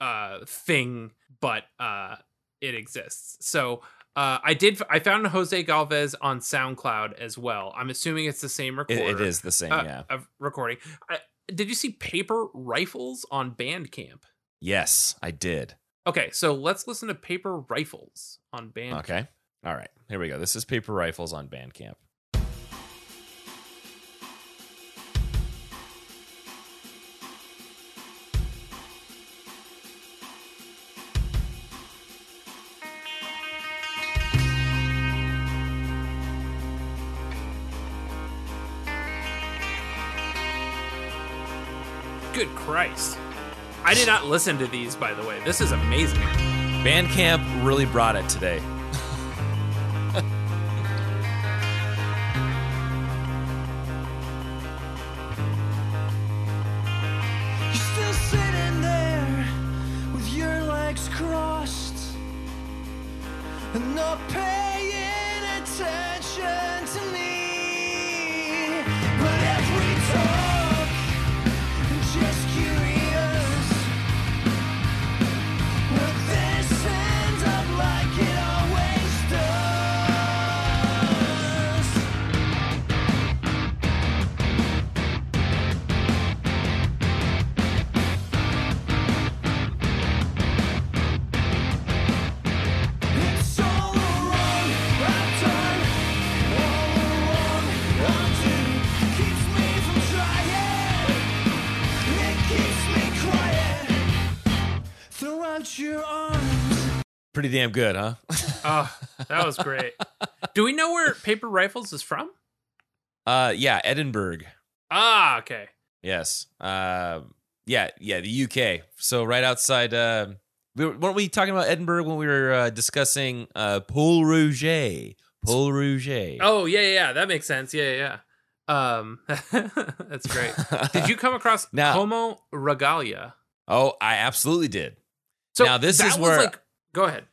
uh thing, but uh it exists. So uh I did I found Jose Galvez on SoundCloud as well. I'm assuming it's the same It- recorder. it is the same, uh, yeah. Of recording. I, did you see Paper Rifles on Bandcamp? Yes, I did. Okay, so let's listen to Paper Rifles on Bandcamp. Okay. All right. Here we go. This is Paper Rifles on Bandcamp. Good Christ. I did not listen to these, by the way. This is amazing. Bandcamp really brought it today. Damn good, huh? [LAUGHS] Oh, that was great. [LAUGHS] Do we know where Paper Rifles is from? uh yeah, Edinburgh. Ah, okay. Yes. Uh yeah, yeah, the UK. So right outside uh we were, weren't we talking about Edinburgh when we were uh, discussing uh Paul Rouget? Paul Rouget. Oh, yeah, yeah. That makes sense. Yeah, yeah. yeah. Um, [LAUGHS] that's great. Did you come across Now- Homo Regalia? Oh, I absolutely did. So Now, this that is was where- like. Go ahead.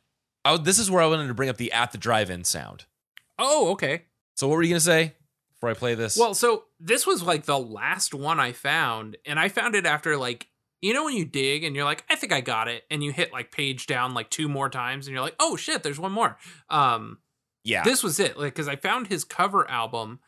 Oh, this is where I wanted to bring up the at the drive-in sound. Oh, okay. So what were you gonna say before I play this? Well, so this was like the last one I found, and I found it after like you know when you dig and you're like, I think I got it, and you hit like page down like two more times, and you're like, oh shit, there's one more. Um, yeah, this was it, like because I found his cover album,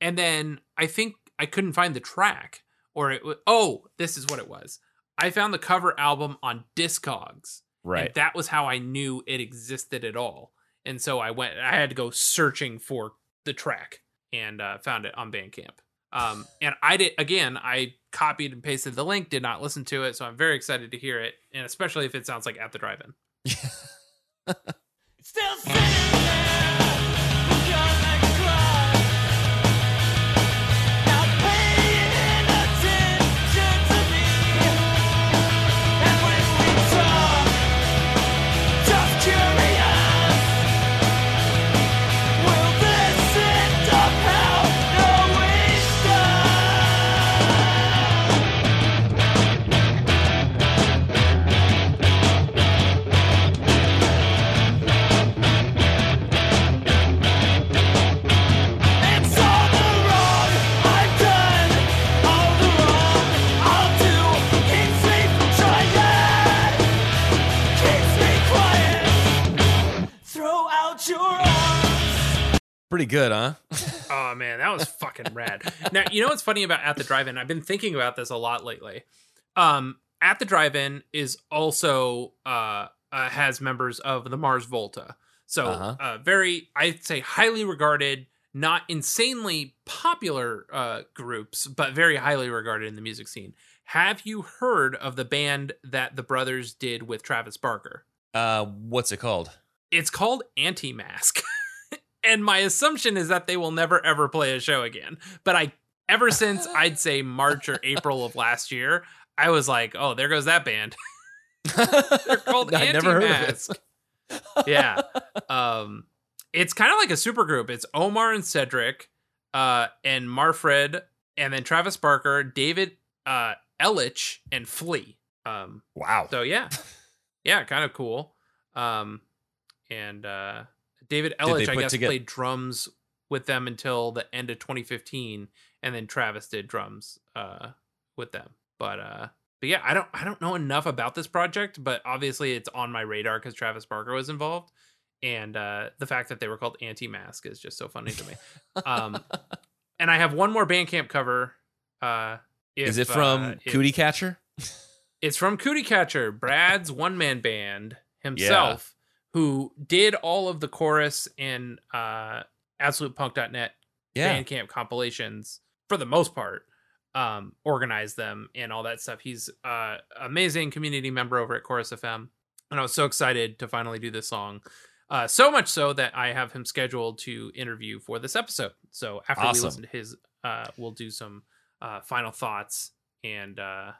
and then I think I couldn't find the track, or it was oh, this is what it was. I found the cover album on Discogs, right. and that was how I knew it existed at all. And so I went, I had to go searching for the track and uh, found it on Bandcamp. Um, and I did, again, I copied and pasted the link, did not listen to it. So I'm very excited to hear it. And especially if it sounds like at the drive in. [LAUGHS] Still sitting Pretty good, huh? [LAUGHS] Oh man, that was fucking rad. Now you know what's funny about at the drive-in? I've been thinking about this a lot lately. Um, at the drive-in is also uh, uh has members of the Mars Volta, so Uh-huh. uh, very I'd say highly regarded, not insanely popular uh groups, but very highly regarded in the music scene. Have you heard of the band that the brothers did with Travis Barker? uh, what's it called? It's called Antemasque. [LAUGHS] and my assumption is that they will never ever play a show again. But I ever since [LAUGHS] I'd say March or April of last year, I was like, oh, there goes that band. [LAUGHS] They're [LAUGHS] called I Anti never heard of it. Mask. yeah. Um it's kind of like a super group. It's Omar and Cedric, uh, and Marfred, and then Travis Barker, David uh Elitch, and Flea. Um Wow. so yeah, yeah, kind of cool. Um, and uh, David Elitch, I guess, toge- played drums with them until the end of 2015, and then Travis did drums uh, with them. But uh, but yeah, I don't I don't know enough about this project, but obviously it's on my radar because Travis Barker was involved, and uh, the fact that they were called Antemasque is just so funny to me. um, [LAUGHS] and I have one more Bandcamp cover. Uh, if, Is it from uh, if- Cootie Catcher? it's from Cootie Catcher, Brad's one man band himself, who did all of the chorus in uh, AbsolutePunk.net Yeah. Bandcamp compilations for the most part. Um, organized them and all that stuff. He's uh amazing community member over at Chorus FM, and I was so excited to finally do this song. Uh, so much so that I have him scheduled to interview for this episode. So after we listen to his, uh, we'll do some uh, final thoughts and uh,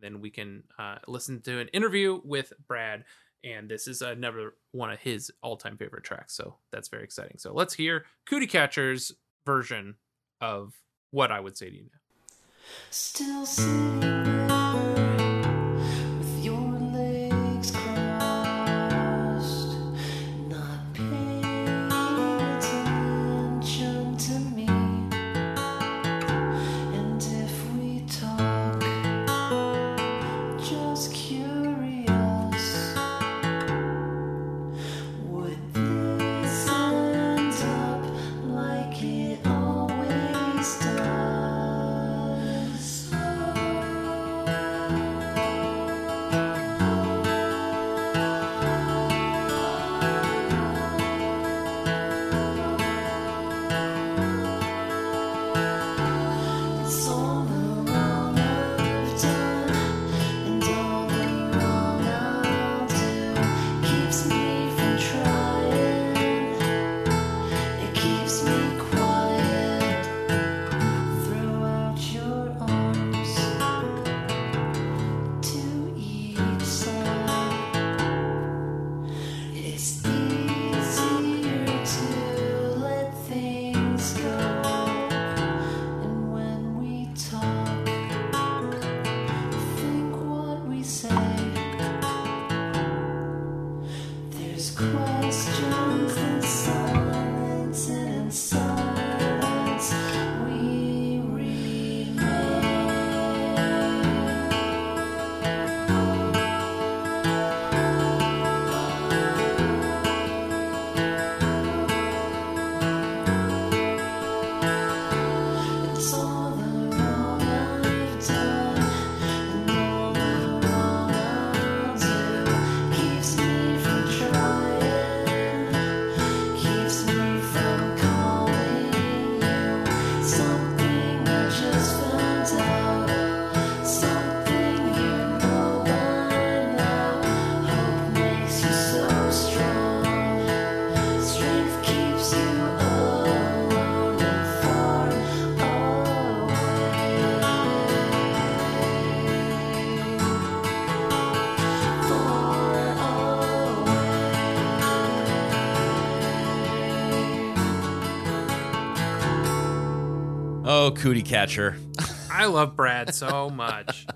then we can uh, listen to an interview with Brad. And this is another one of his all-time favorite tracks, so that's very exciting. So let's hear Cootie Catcher's version of what I would say to you now. Still sitting Cootie Catcher. [LAUGHS] I love Brad so much.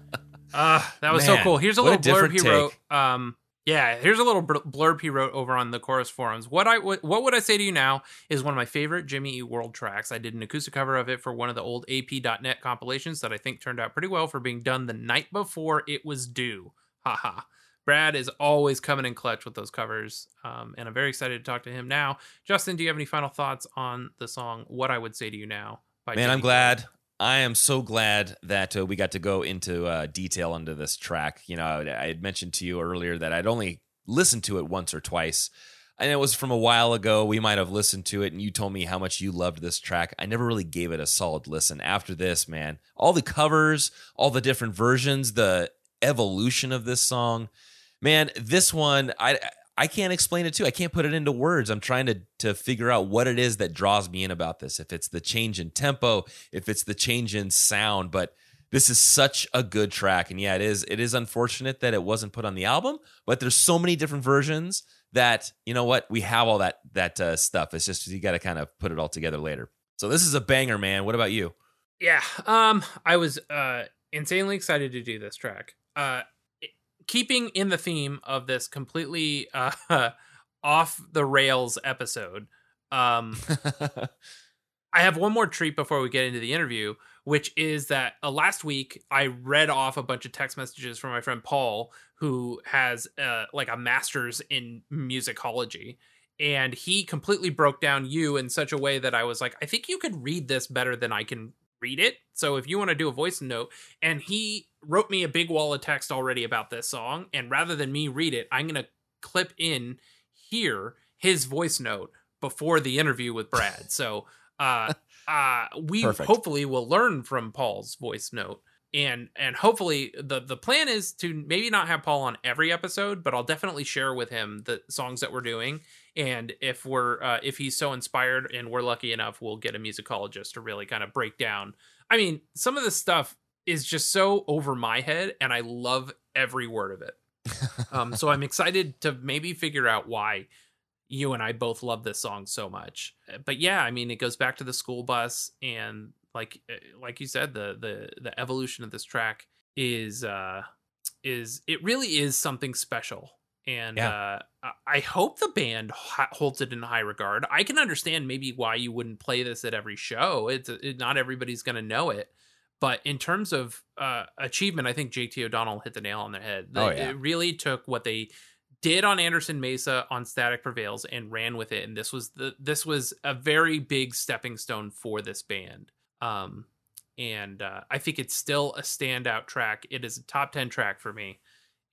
Uh, [LAUGHS] that was so cool. Here's a what a little blurb he take. wrote. Um, yeah, here's a little blurb he wrote over on the chorus forums. What I what, what would I say to you now is one of my favorite Jimmy E World tracks. I did an acoustic cover of it for one of the old AP.net compilations that I think turned out pretty well for being done the night before it was due. Haha. Brad is always coming in clutch with those covers, um, and I'm very excited to talk to him now. Justin, do you have any final thoughts on the song "What I Would Say to You Now"? Man, I'm glad. I am so glad that uh, we got to go into uh, detail into this track. You know, I had mentioned to you earlier that I'd only listened to it once or twice. And it was from a while ago. We might have listened to it, and you told me how much you loved this track. I never really gave it a solid listen. After this, man, all the covers, all the different versions, the evolution of this song, man, this one, I I can't explain it too. I can't put it into words. I'm trying to to figure out what it is that draws me in about this. If it's the change in tempo, if it's the change in sound, but this is such a good track. And yeah, it is it is unfortunate that it wasn't put on the album, but there's so many different versions that, you know what, we have all that that uh, stuff. It's just you got to kind of put it all together later. So this is a banger, man. What about you? Yeah, um, I was uh insanely excited to do this track. Uh, keeping in the theme of this completely uh [LAUGHS] off the rails episode. Um, [LAUGHS] I have one more treat before we get into the interview, which is that uh, last week I read off a bunch of text messages from my friend Paul, who has uh, like a master's in musicology. And he completely broke down you in such a way that I was like, I think you could read this better than I can read it. So if you want to do a voice note, and he wrote me a big wall of text already about this song. And rather than me read it, I'm going to clip in here his voice note before the interview with Brad. So uh [LAUGHS] uh we Perfect. hopefully will learn from Paul's voice note and and hopefully the the plan is to maybe not have Paul on every episode but I'll definitely share with him the songs that we're doing and if we're uh if he's so inspired and we're lucky enough we'll get a musicologist to really kind of break down I mean some of the stuff is just so over my head and I love every word of it [LAUGHS] um, so I'm excited to maybe figure out why you and I both love this song so much. But yeah, I mean, it goes back to the school bus, and like eh, like you said, the the the evolution of this track is uh is it really is something special. And Yeah. uh, I- hope the band holds it in high regard. I can understand maybe why you wouldn't play this at every show. It's it, not everybody's going to know it, but in terms of uh, achievement, I think JT O'Donnell hit the nail on the head. Oh, yeah. It really took what they did on Anderson Mesa on Static Prevails and ran with it, and this was the this was a very big stepping stone for this band. Um, and uh, I think it's still a standout track. It is a top ten track for me,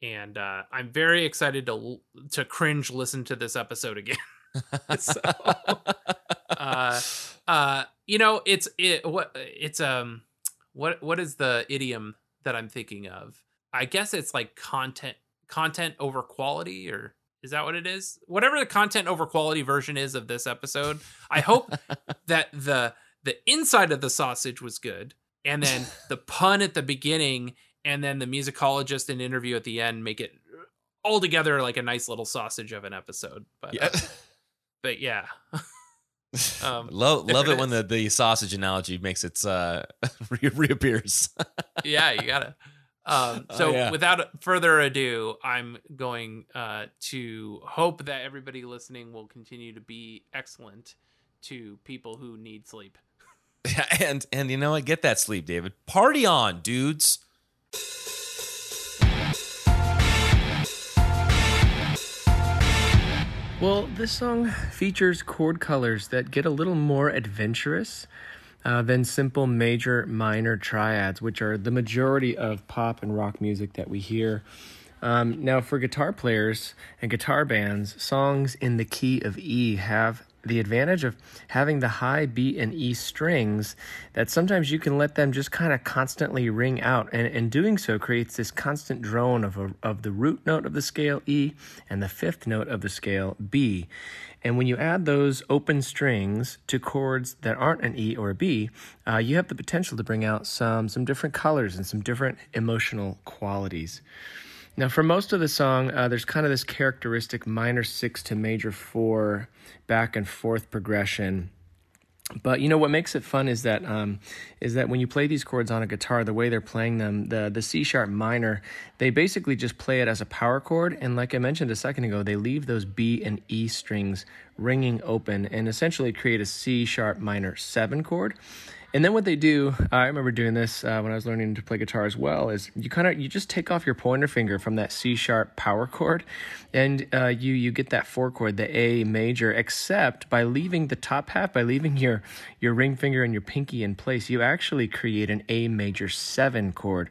and uh, I'm very excited to to cringe listen to this episode again. [LAUGHS] so, [LAUGHS] uh, uh, you know, it's it what it's um what what is the idiom that I'm thinking of? I guess it's like content content over quality or is that what it is? Whatever the content over quality version is of this episode, I hope [LAUGHS] that the the inside of the sausage was good and then [LAUGHS] the pun at the beginning and then the musicologist and interview at the end make it all together like a nice little sausage of an episode. But Yeah. uh, but yeah. [LAUGHS] um [LAUGHS] love love it when the, the sausage analogy makes its uh [LAUGHS] re- reappears. [LAUGHS] yeah, you got it. Um, Oh, so yeah. without further ado, I'm going uh, to hope that everybody listening will continue to be excellent to people who need sleep. and and you know what? Get that sleep, David. Party on, dudes. Well, this song features chord colors that get a little more adventurous uh, than simple major minor triads, which are the majority of pop and rock music that we hear. Um, now, for guitar players and guitar bands, songs in the key of E have the advantage of having the high B and E strings that sometimes you can let them just kind of constantly ring out. And, and doing so creates this constant drone of, a, of the root note of the scale E and the fifth note of the scale B. And when you add those open strings to chords that aren't an E or a B, uh, you have the potential to bring out some, some different colors and some different emotional qualities. Now, for most of the song, uh, there's kind of this characteristic minor six to major four back and forth progression. But you know what makes it fun is that um, is that when you play these chords on a guitar, the way they're playing them, the the C sharp minor, they basically just play it as a power chord, and like I mentioned a second ago, they leave those B and E strings ringing open and essentially create a C sharp minor seven chord. And then what they do, I remember doing this uh, when I was learning to play guitar as well, is you kind of you just take off your pointer finger from that C sharp power chord, and uh, you you get that four chord, the A major. Except by leaving the top half, by leaving your your ring finger and your pinky in place, you actually create an A major seven chord,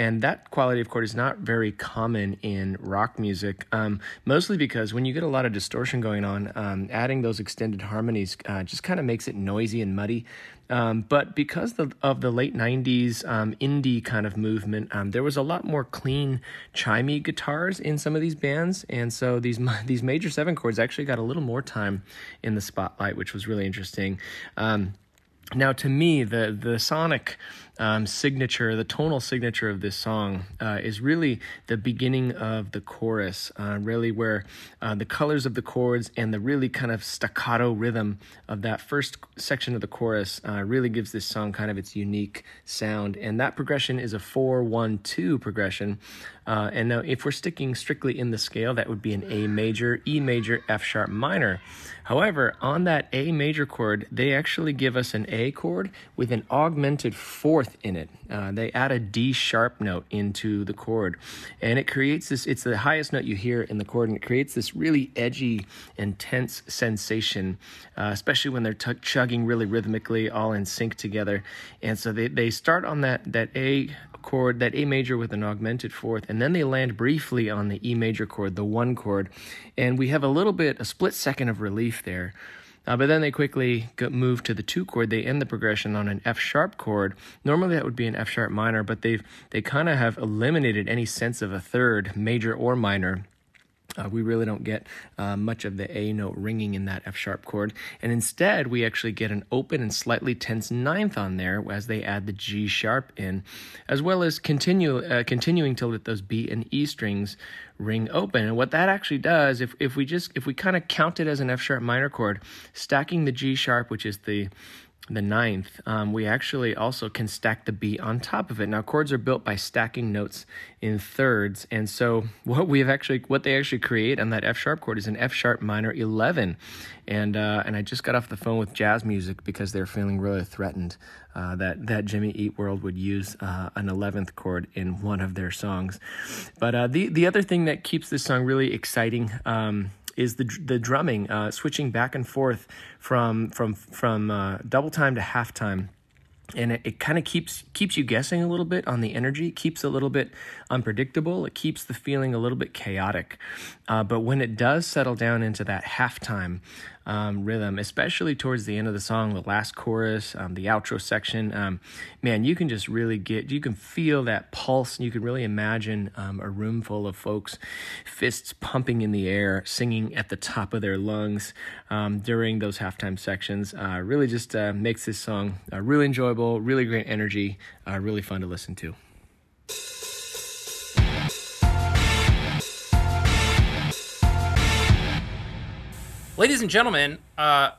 and that quality of chord is not very common in rock music. Um, mostly because when you get a lot of distortion going on, um, adding those extended harmonies uh, just kind of makes it noisy and muddy. Um, but because the, of the late 90s um, indie kind of movement, um, there was a lot more clean, chimey guitars in some of these bands. And so these, [LAUGHS] these major seven chords actually got a little more time in the spotlight, which was really interesting. Um, now, to me, the the sonic um, signature, the tonal signature of this song uh, is really the beginning of the chorus, uh, really where uh, the colors of the chords and the really kind of staccato rhythm of that first section of the chorus uh, really gives this song kind of its unique sound. And that progression is a four one two progression. Uh, and now, if we're sticking strictly in the scale, that would be an A major, E major, F sharp minor. However, on that A major chord, they actually give us an A chord with an augmented fourth in it. Uh, they add a D sharp note into the chord, and it creates this. It's the highest note you hear in the chord, and it creates this really edgy, intense sensation, uh, especially when they're t- chugging really rhythmically, all in sync together. And so they, they start on that that A chord, that A major with an augmented fourth, and then they land briefly on the E major chord, the one chord, and we have a little bit, a split second of relief there. Uh, but then they quickly move to the two chord. They end the progression on an F sharp chord. Normally that would be an F sharp minor, but they've they kind of have eliminated any sense of a third, major or minor. Uh, we really don't get uh, much of the A note ringing in that F sharp chord. And instead, we actually get an open and slightly tense ninth on there as they add the G sharp in, as well as continue uh, continuing to let those B and E strings ring open. And what that actually does, if, if we just if we kind of count it as an F sharp minor chord, stacking the G sharp, which is the the ninth, um, we actually also can stack the B on top of it. Now, chords are built by stacking notes in thirds, and so [LAUGHS] what we have actually, what they actually create on that F sharp chord is an F sharp minor eleven, and uh, and I just got off the phone with jazz music because they're feeling really threatened uh, that that Jimmy Eat World would use uh, an eleventh chord in one of their songs. But uh, the the other thing that keeps this song really exciting. Um, is the the drumming uh, switching back and forth from from from uh, double time to halftime and it, it kind of keeps keeps you guessing a little bit on the energy. Keeps a little bit unpredictable. It keeps the feeling a little bit chaotic uh, but when it does settle down into that halftime um, rhythm especially towards the end of the song the last chorus um, the outro section um, man you can just really get you can feel that pulse you can really imagine um, a room full of folks fists pumping in the air singing at the top of their lungs um, during those halftime sections. Uh, really just uh, makes this song uh, really enjoyable really great energy uh, really fun to listen to Ladies and gentlemen, uh,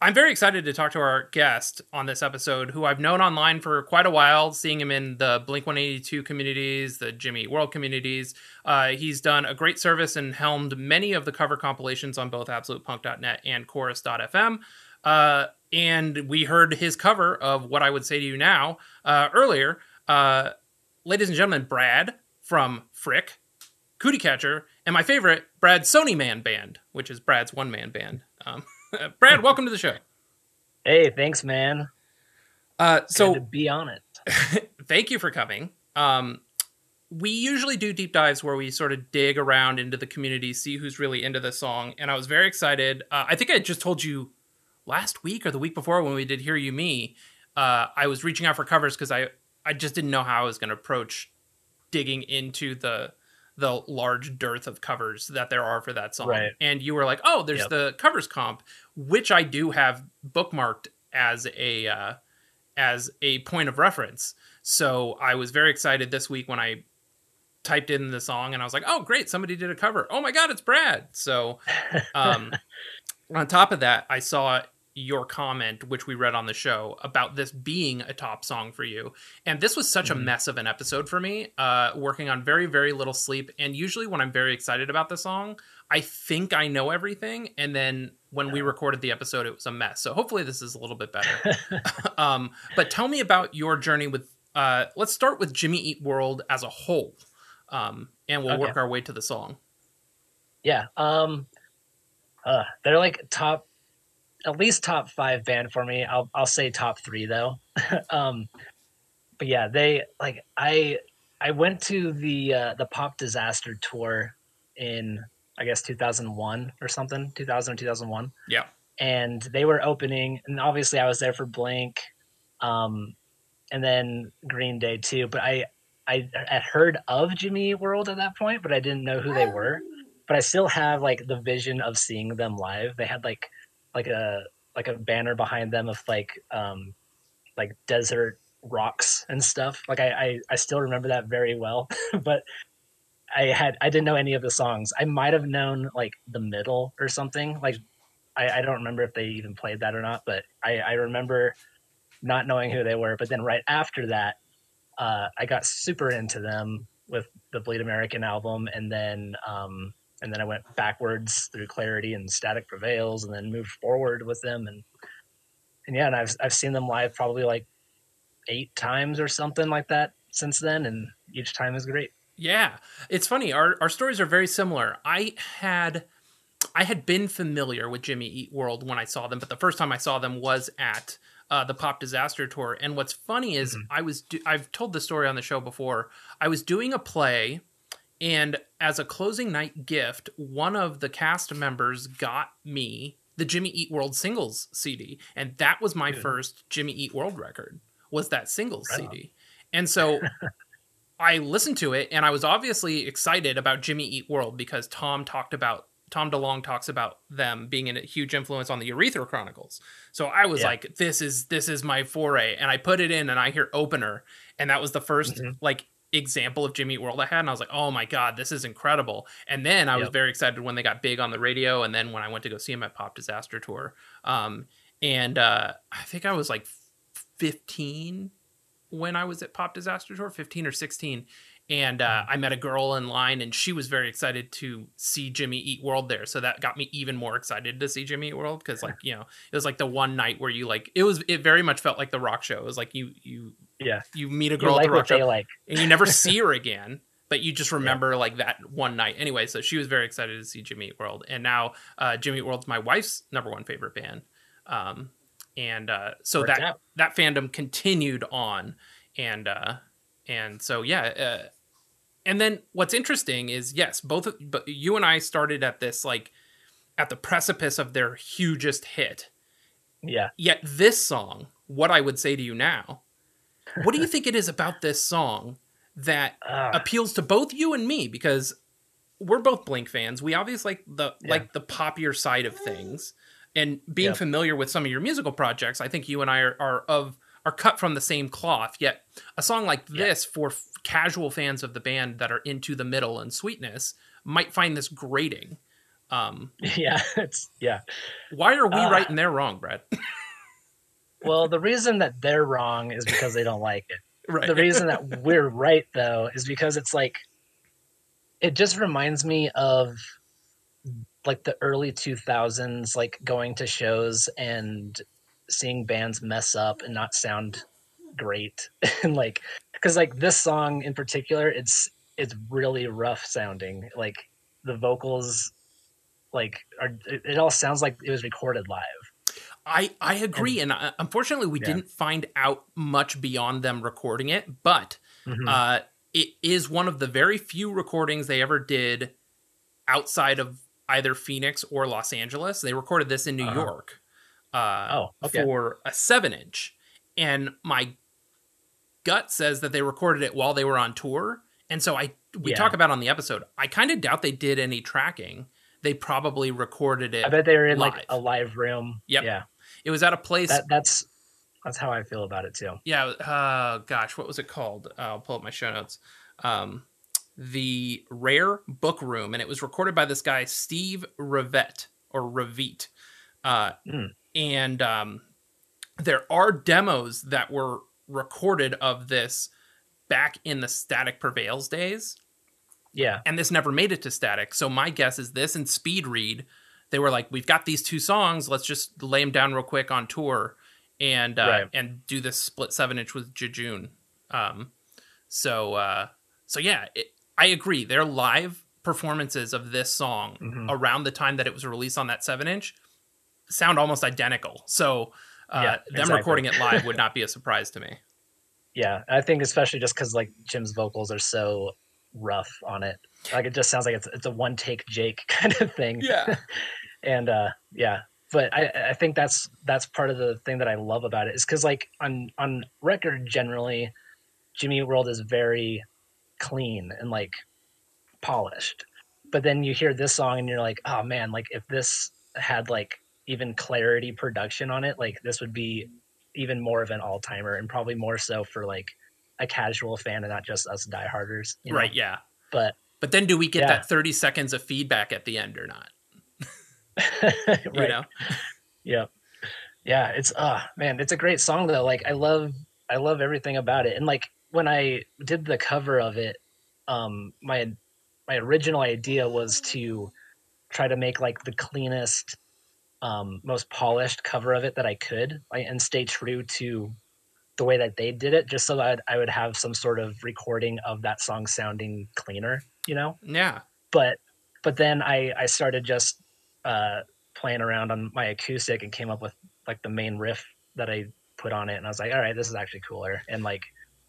I'm very excited to talk to our guest on this episode, who I've known online for quite a while, seeing him in the Blink 182 communities, the Jimmy World communities. Uh, he's done a great service and helmed many of the cover compilations on both AbsolutePunk.net and Chorus.fm. Uh, and we heard his cover of What I Would Say to You Now uh, earlier. Uh, ladies and gentlemen, Brad from Frick, Cootie Catcher, and my favorite, Brad's Sony Man Band, which is Brad's one man band. Um, [LAUGHS] Brad, welcome to the show. Hey, thanks, man. Uh, so to be on it. [LAUGHS] thank you for coming. Um, we usually do deep dives where we sort of dig around into the community, see who's really into the song. And I was very excited. Uh, I think I just told you last week or the week before when we did Hear You Me. Uh, I was reaching out for covers because I I just didn't know how I was going to approach digging into the the large dearth of covers that there are for that song. Right. And you were like, "Oh, there's Yep. the covers comp," which I do have bookmarked as a uh, as a point of reference. So I was very excited this week when I typed in the song and I was like, "Oh, great! Somebody did a cover. Oh my god, it's Brad!" So, um, [LAUGHS] on top of that, I saw your comment, which we read on the show, about this being a top song for you. And this was such a Mhm. mess of an episode for me, uh, working on very, very little sleep. And usually, when I'm very excited about the song, I think I know everything. And then when we recorded the episode, it was a mess. So hopefully, this is a little bit better. [LAUGHS] [LAUGHS] um, but tell me about your journey with. Uh, let's start with Jimmy Eat World as a whole, um, and we'll Okay. work our way to the song. Yeah. Um uh they're like top at least top 5 band for me. I'll I'll say top 3 though. [LAUGHS] um but yeah, they like I I went to the uh the Pop Disaster tour in I guess 2001 or something, 2000 or 2001. Yeah. And they were opening and obviously I was there for Blink um and then Green Day too, but I I had heard of Jimmy World at that point, but I didn't know who they were but I still have like the vision of seeing them live. They had like like a like a banner behind them of like um like desert rocks and stuff. Like I I, I still remember that very well. [LAUGHS] but I had I didn't know any of the songs. I might have known like the middle or something. Like I, I don't remember if they even played that or not, but I, I remember not knowing who they were. But then right after that, uh, I got super into them with the Bleed American album, and then um, and then I went backwards through Clarity and Static Prevails, and then moved forward with them, and and yeah, and I've I've seen them live probably like eight times or something like that since then, and each time is great. Yeah, it's funny. Our our stories are very similar. I had I had been familiar with Jimmy Eat World when I saw them, but the first time I saw them was at uh, the Pop Disaster Tour. And what's funny is Mhm. I was do- I've told the story on the show before. I was doing a play, and as a closing night gift, one of the cast members got me the Jimmy Eat World singles CD, and that was my Good. first Jimmy Eat World record. Was that singles Right on. CD? And so [LAUGHS] I listened to it and I was obviously excited about Jimmy Eat World because Tom talked about Tom DeLonge talks about them being a huge influence on the Urethra Chronicles. So I was Yeah. like, this is this is my foray. And I put it in and I hear opener. And that was the 1st Mhm. like example of Jimmy Eat World I had. And I was like, oh my God, this is incredible. And then I was very excited when they got big on the radio. And then when I went to go see them at Pop Disaster Tour. Um, and uh, I think I was like 15 when I was at Pop Disaster Tour, 15 or 16. And uh, I met a girl in line, and she was very excited to see Jimmy Eat World there. So that got me even more excited to see Jimmy Eat World because, like, you know, it was like the one night where you like it was. It very much felt like the rock show. It was like you you Yeah, you meet a you girl at like the rock show, like. and you never [LAUGHS] see her again. But you just remember like that one night. Anyway, so she was very excited to see Jimmy Eat World, and now uh, Jimmy Eat World's my wife's number one favorite band. Um, and uh, so Worked that out. that fandom continued on, and uh, and so yeah. Uh, and then what's interesting is yes, both of, but you and I started at this like at the precipice of their hugest hit. Yeah. Yet this song, what I would say to you now, what do you think it is about this song that Uh, [LAUGHS] appeals to both you and me because we're both Blink fans. We obviously like the Yeah. like the popular side of things, and being Yep. familiar with some of your musical projects. I think you and I are, are of are cut from the same cloth. Yet a song like Yeah. this for f- casual fans of the band that are into the middle and sweetness might find this grating. Um, [LAUGHS] yeah, it's yeah. why are we Uh, right and they're wrong, Brett? [LAUGHS] Well, the reason that they're wrong is because they don't like it. [LAUGHS] right. The reason that we're right though is because it's like it just reminds me of like the early 2000s like going to shows and seeing bands mess up and not sound great [LAUGHS] and like cuz like this song in particular it's it's really rough sounding like the vocals like are it, it all sounds like it was recorded live I I agree, and, uh, unfortunately, we Yeah. didn't find out much beyond them recording it. But Mhm. uh, it is one of the very few recordings they ever did outside of either Phoenix or Los Angeles. They recorded this in New Uh-huh. York uh, Oh, okay. for a seven inch, and my gut says that they recorded it while they were on tour. And so I we Yeah. talk about on the episode. I kind of doubt they did any tracking. They probably recorded it. I bet they were in live. like a live room. Yep. Yeah. It was at a place That that's that's how I feel about it too. yeah uh gosh what was it called uh, i'll pull up my show notes um the rare book room and it was recorded by this guy steve Revitte or revite uh Mm. and um, there are demos that were recorded of this back in the Static Prevails days, Yeah. and this never made it to Static. So my guess is this and Speed Read, they were like, we've got these two songs, let's just lay them down real quick on tour, and uh, Right. and do this split seven inch with Jejune. Um, so uh, so yeah, it, I agree. Their live performances of this song Mhm. around the time that it was released on that seven inch sound almost identical. So uh, Yeah, them exactly. recording it live would not be a [LAUGHS] surprise to me. Yeah. I think especially just because like Jim's vocals are so rough on it. Like it just sounds like it's it's a one take Jake [LAUGHS] kind of thing. Yeah. [LAUGHS] and uh yeah but i i think that's that's part of the thing that i love about it is because like on on record generally jimmy Eat world is very clean and like polished but then you hear this song and you're like oh man like if this had like even clarity production on it like this would be even more of an all-timer and probably more so for like a casual fan and not just us dieharders you know? Right, yeah. but But then do we get Yeah. that 30 seconds of feedback at the end or not? [LAUGHS] right You know? Yep. Yeah, it's uh man, it's a great song though. Like I love I love everything about it. And like when I did the cover of it, um my my original idea was to try to make like the cleanest um most polished cover of it that I could like, and stay true to the way that they did it just so that I would have some sort of recording of that song sounding cleaner, you know? Yeah. but but then I I started just uh playing around on my acoustic and came up with like the main riff that I put on it and I was like all right this is actually cooler and like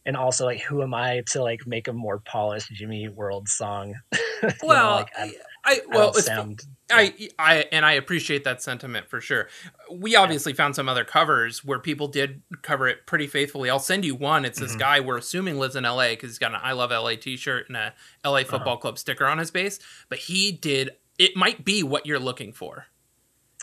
and also like who am I to like make a more polished Jimmy World song [LAUGHS] You know, Well, like, I, I I well, it's, sound I I and I appreciate that sentiment for sure. We obviously found some other covers where people did cover it pretty faithfully. I'll send you one. It's this Mhm. guy we're assuming lives in LA because he's got an I Love LA T-shirt and a LA Uh-huh. Football Club sticker on his base. But he did. It might be what you're looking for.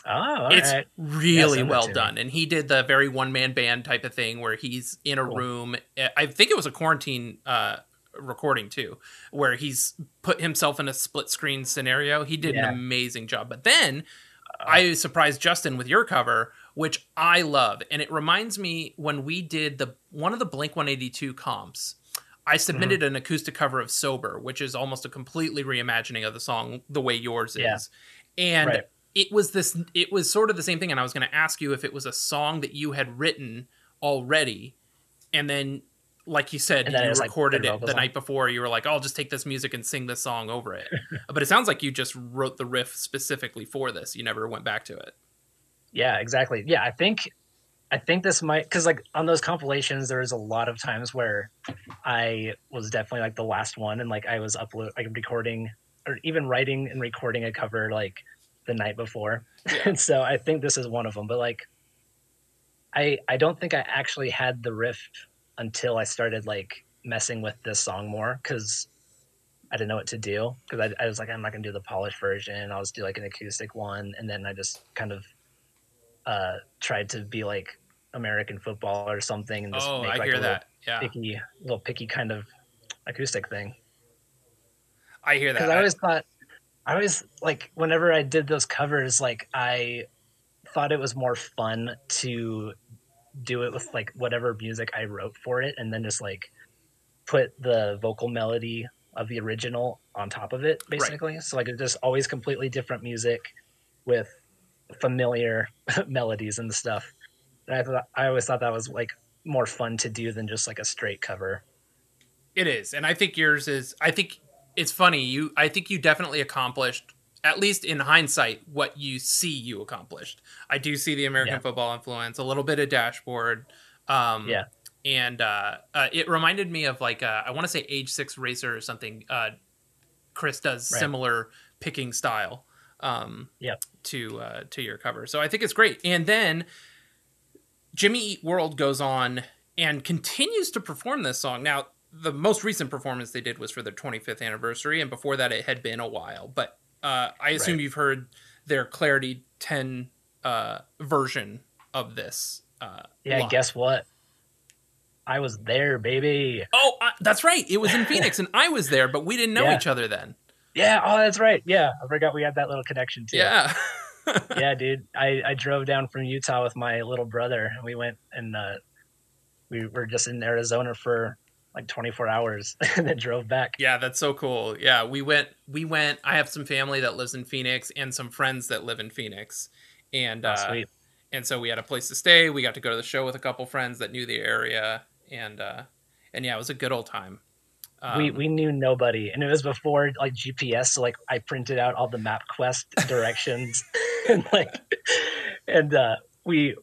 oh all it's right. really well me. done and he did the very one man band type of thing where he's in a Cool. room i think it was a quarantine uh recording too where he's put himself in a split screen scenario he did Yeah. an amazing job but then i surprised justin with your cover which i love and it reminds me when we did the one of the blink 182 comps I mm-hmm. submitted an acoustic cover of Sober, which is almost a completely reimagining of the song the way yours is. And Right. it was this it was sort of the same thing and I was going to ask you if it was a song that you had written already and then like you said it you was, like, recorded it the on. night before you were like oh, I'll just take this music and sing this song over it. [LAUGHS] but it sounds like you just wrote the riff specifically for this. You never went back to it. Yeah, exactly. Yeah, I think I think this might because like on those compilations, there was a lot of times where I was definitely like the last one, and like I was upload like recording or even writing and recording a cover like the night before, and [LAUGHS] so I think this is one of them. But like, I I don't think I actually had the riff until I started like messing with this song more because I didn't know what to do because I, I was like I'm not gonna do the polished version. I'll just do like an acoustic one, and then I just kind of uh tried to be like American football or something and just Oh, make I like hear that. Yeah. picky little picky kind of acoustic thing. I hear that. Because I always thought I always like whenever I did those covers, like I thought it was more fun to do it with like whatever music I wrote for it and then just like put the vocal melody of the original on top of it basically. So like it's just always completely different music with familiar [LAUGHS] melodies and stuff. And I thought I always thought that was like more fun to do than just like a straight cover. It is, and I think yours is. I think it's funny. You, I think you definitely accomplished, at least in hindsight, what you see you accomplished. I do see the American Yeah. football influence, a little bit of dashboard. Um, Yeah. and uh, uh, it reminded me of like uh, I want to say Age Six Racer or something. Uh, Chris does Right. similar picking style. Um, Yep. To uh, to your cover, so I think it's great. And then Jimmy Eat World goes on and continues to perform this song. Now, the most recent performance they did was for their 25th anniversary, and before that, it had been a while. But uh, I assume Right. you've heard their Clarity 10 uh, version of this. Uh, Yeah, live. guess what? I was there, baby. Oh, uh, that's right. It was in Phoenix, and I was there, but we didn't know Yeah. each other then. Yeah, oh, that's right. Yeah, I forgot we had that little connection too. Yeah. [LAUGHS] yeah, [LAUGHS] dude. I, I drove down from Utah with my little brother. And we went and uh, we were just in Arizona for like 24 hours [LAUGHS] and then drove back. Yeah, that's so cool. Yeah, we went. We went. I have some family that lives in Phoenix and some friends that live in Phoenix, and Oh, uh, and so we had a place to stay. We got to go to the show with a couple friends that knew the area, and uh, and yeah, it was a good old time. Um, we we knew nobody, and it was before like GPS. So like I printed out all the MapQuest [LAUGHS] directions, [LAUGHS] and like, and uh, we